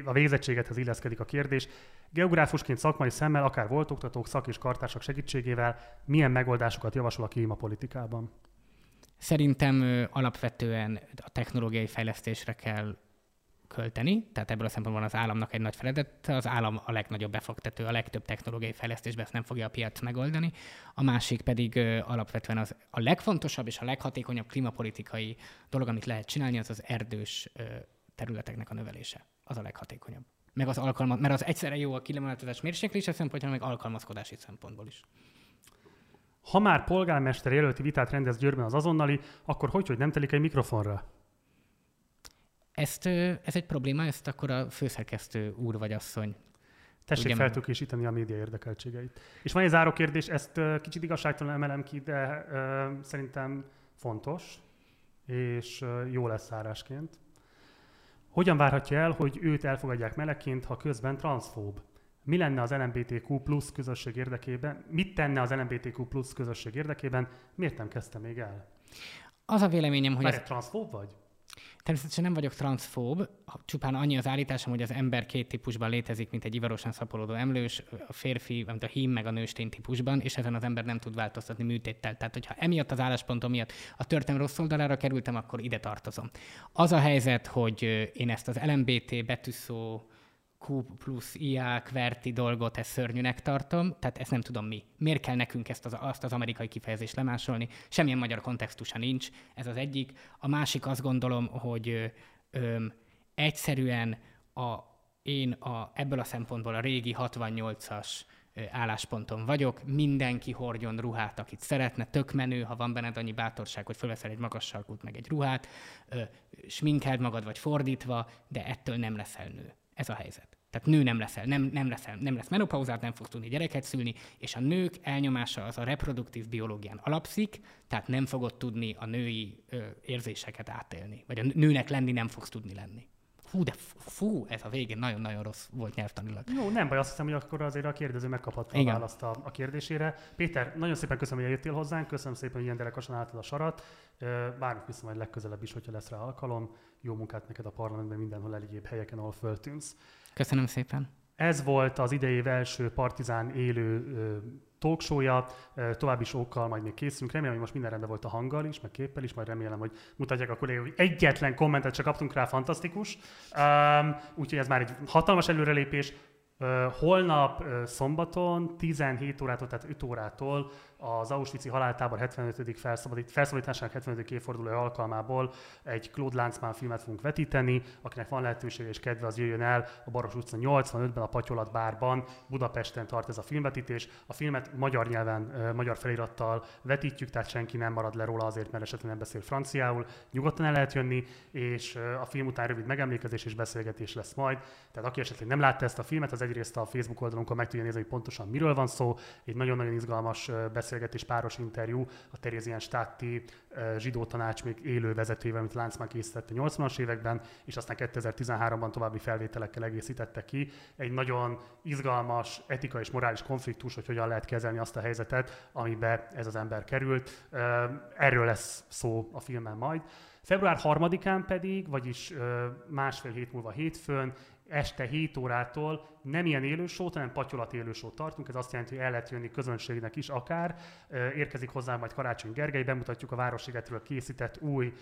a végzettségethez illeszkedik a kérdés. Geográfusként szakmai szemmel, akár volt oktatók, szak és kartársak segítségével milyen megoldásokat javasol a klímapolitikában? Szerintem alapvetően a technológiai fejlesztésre kell költeni, tehát ebből a szempontból az államnak egy nagy feladat, az állam a legnagyobb befektető, a legtöbb technológiai fejlesztésben ezt nem fogja a piac megoldani, a másik pedig ö, alapvetően az a legfontosabb és a leghatékonyabb klímapolitikai dolog, amit lehet csinálni, az az erdős ö, területeknek a növelése. Az a leghatékonyabb. Meg az alkalmaz, mert az egyszerre jó a kilométerezés mérséklése szempontjából, meg alkalmazkodási szempontból is. Ha már polgármester jelölti vitát rendez Győrben az azonnali, akkor hogy, hogy nem telik egy mikrofonra? Ezt, ez egy probléma, ezt akkor a főszerkesztő úr vagy asszony Tessék feltökésíteni a média érdekeltségeit. És van egy záró kérdés, ezt kicsit igazságtalan emelem ki, de uh, szerintem fontos, és jó lesz zárásként. Hogyan várhatja el, hogy őt elfogadják melegként, ha közben transzfób? Mi lenne az LMBTQ plusz közösség érdekében? Mit tenne az LMBTQ plusz közösség érdekében? Miért nem kezdte még el? Az a véleményem, hogy... ez... transzfób vagy? Természetesen nem vagyok transzfób, csupán annyi az állításom, hogy az ember két típusban létezik, mint egy ivarosan szaporodó emlős, a férfi, mint a hím meg a nőstény típusban, és ezen az ember nem tud változtatni műtéttel. Tehát, hogyha emiatt az álláspontom miatt a történelem rossz oldalára kerültem, akkor ide tartozom. Az a helyzet, hogy én ezt az LMBT betűszó Q plusz IA kverti dolgot, ezt szörnyűnek tartom, tehát ezt nem tudom mi. Miért kell nekünk ezt az, azt az amerikai kifejezést lemásolni? Semmilyen magyar kontextusa nincs, ez az egyik. A másik azt gondolom, hogy ö, ö, egyszerűen a, én a, ebből a szempontból a régi 68-as állásponton vagyok, mindenki hordjon ruhát, akit szeretne, tök menő, ha van benned annyi bátorság, hogy fölveszel egy magas sarkút, meg egy ruhát, sminkeld magad, vagy fordítva, de ettől nem leszel nő. Ez a helyzet. Tehát nő nem leszel, nem, nem, leszel, nem lesz menopauzát, nem fogsz tudni gyereket szülni, és a nők elnyomása az a reproduktív biológián alapszik, tehát nem fogod tudni a női ö, érzéseket átélni, vagy a nőnek lenni nem fogsz tudni lenni. Fú, de fú, ez a végén nagyon-nagyon rossz volt nyelvtanilag. Jó, nem baj, azt hiszem, hogy akkor azért a kérdező megkaphatta a választ a, a kérdésére. Péter, nagyon szépen köszönöm, hogy eljöttél hozzánk, köszönöm szépen, hogy ilyen derekasan álltad a sarat. Várjuk vissza majd legközelebb is, hogyha lesz rá alkalom. Jó munkát neked a parlamentben, mindenhol eléggébb helyeken, ahol föltűnsz. Köszönöm szépen. Ez volt az idei első Partizán élő talkshow-ja, további sokkal majd még készülünk. Remélem, hogy most minden rendben volt a hanggal is, meg képpel is, majd remélem, hogy mutatják a kollégák, hogy egyetlen kommentet csak kaptunk rá, fantasztikus. Um, úgyhogy ez már egy hatalmas előrelépés. Uh, holnap uh, szombaton 17 órától, tehát 5 órától az Auschwitz-i haláltábor 75. Felszabadít, felszabadításának 75. évforduló alkalmából egy Claude Lanzmann filmet fogunk vetíteni, akinek van lehetősége és kedve, az jöjjön el a Baros utca 85-ben a Patyolat bárban, Budapesten tart ez a filmvetítés. A filmet magyar nyelven, magyar felirattal vetítjük, tehát senki nem marad le róla azért, mert esetleg nem beszél franciául. Nyugodtan el lehet jönni, és a film után rövid megemlékezés és beszélgetés lesz majd. Tehát aki esetleg nem látta ezt a filmet, az egyrészt a Facebook oldalunkon meg tudja nézni, hogy pontosan miről van szó. Egy nagyon-nagyon izgalmas beszélgetés beszélgetés, páros interjú a Terézien Statti zsidó tanács még élő vezetőjével, amit Láncmán készítette 80-as években, és aztán 2013-ban további felvételekkel egészítette ki. Egy nagyon izgalmas etikai és morális konfliktus, hogy hogyan lehet kezelni azt a helyzetet, amiben ez az ember került. Erről lesz szó a filmen majd. Február 3-án pedig, vagyis másfél hét múlva hétfőn, este 7 órától nem ilyen élősót, hanem patyolat élősót tartunk. Ez azt jelenti, hogy el lehet jönni közönségnek is akár. Érkezik hozzá majd Karácsony Gergely, bemutatjuk a Városligetről készített új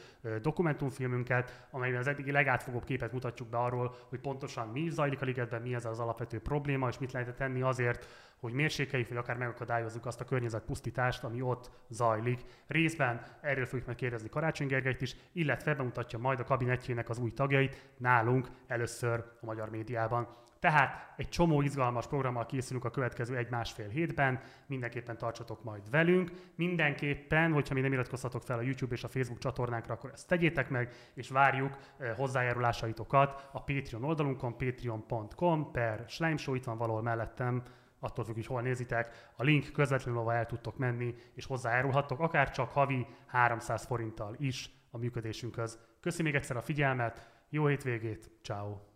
dokumentumfilmünket, amelyben az eddigi legátfogóbb képet mutatjuk be arról, hogy pontosan mi zajlik a ligetben, mi ez az alapvető probléma, és mit lehet tenni azért, hogy mérsékeljük, vagy akár megakadályozzuk azt a környezetpusztítást, ami ott zajlik. Részben erről fogjuk megkérdezni Karácsony Gergelyt is, illetve bemutatja majd a kabinetjének az új tagjait nálunk először a magyar médiában. Tehát egy csomó izgalmas programmal készülünk a következő egy-másfél hétben, mindenképpen tartsatok majd velünk. Mindenképpen, hogyha még nem iratkoztatok fel a YouTube és a Facebook csatornánkra, akkor ezt tegyétek meg, és várjuk eh, hozzájárulásaitokat a Patreon oldalunkon, patreon.com per Slime itt van valahol mellettem attól függ, hogy hol nézitek, a link közvetlenül, ahol el tudtok menni, és hozzájárulhattok, akár csak havi 300 forinttal is a működésünkhöz. Köszi még egyszer a figyelmet, jó hétvégét, ciao.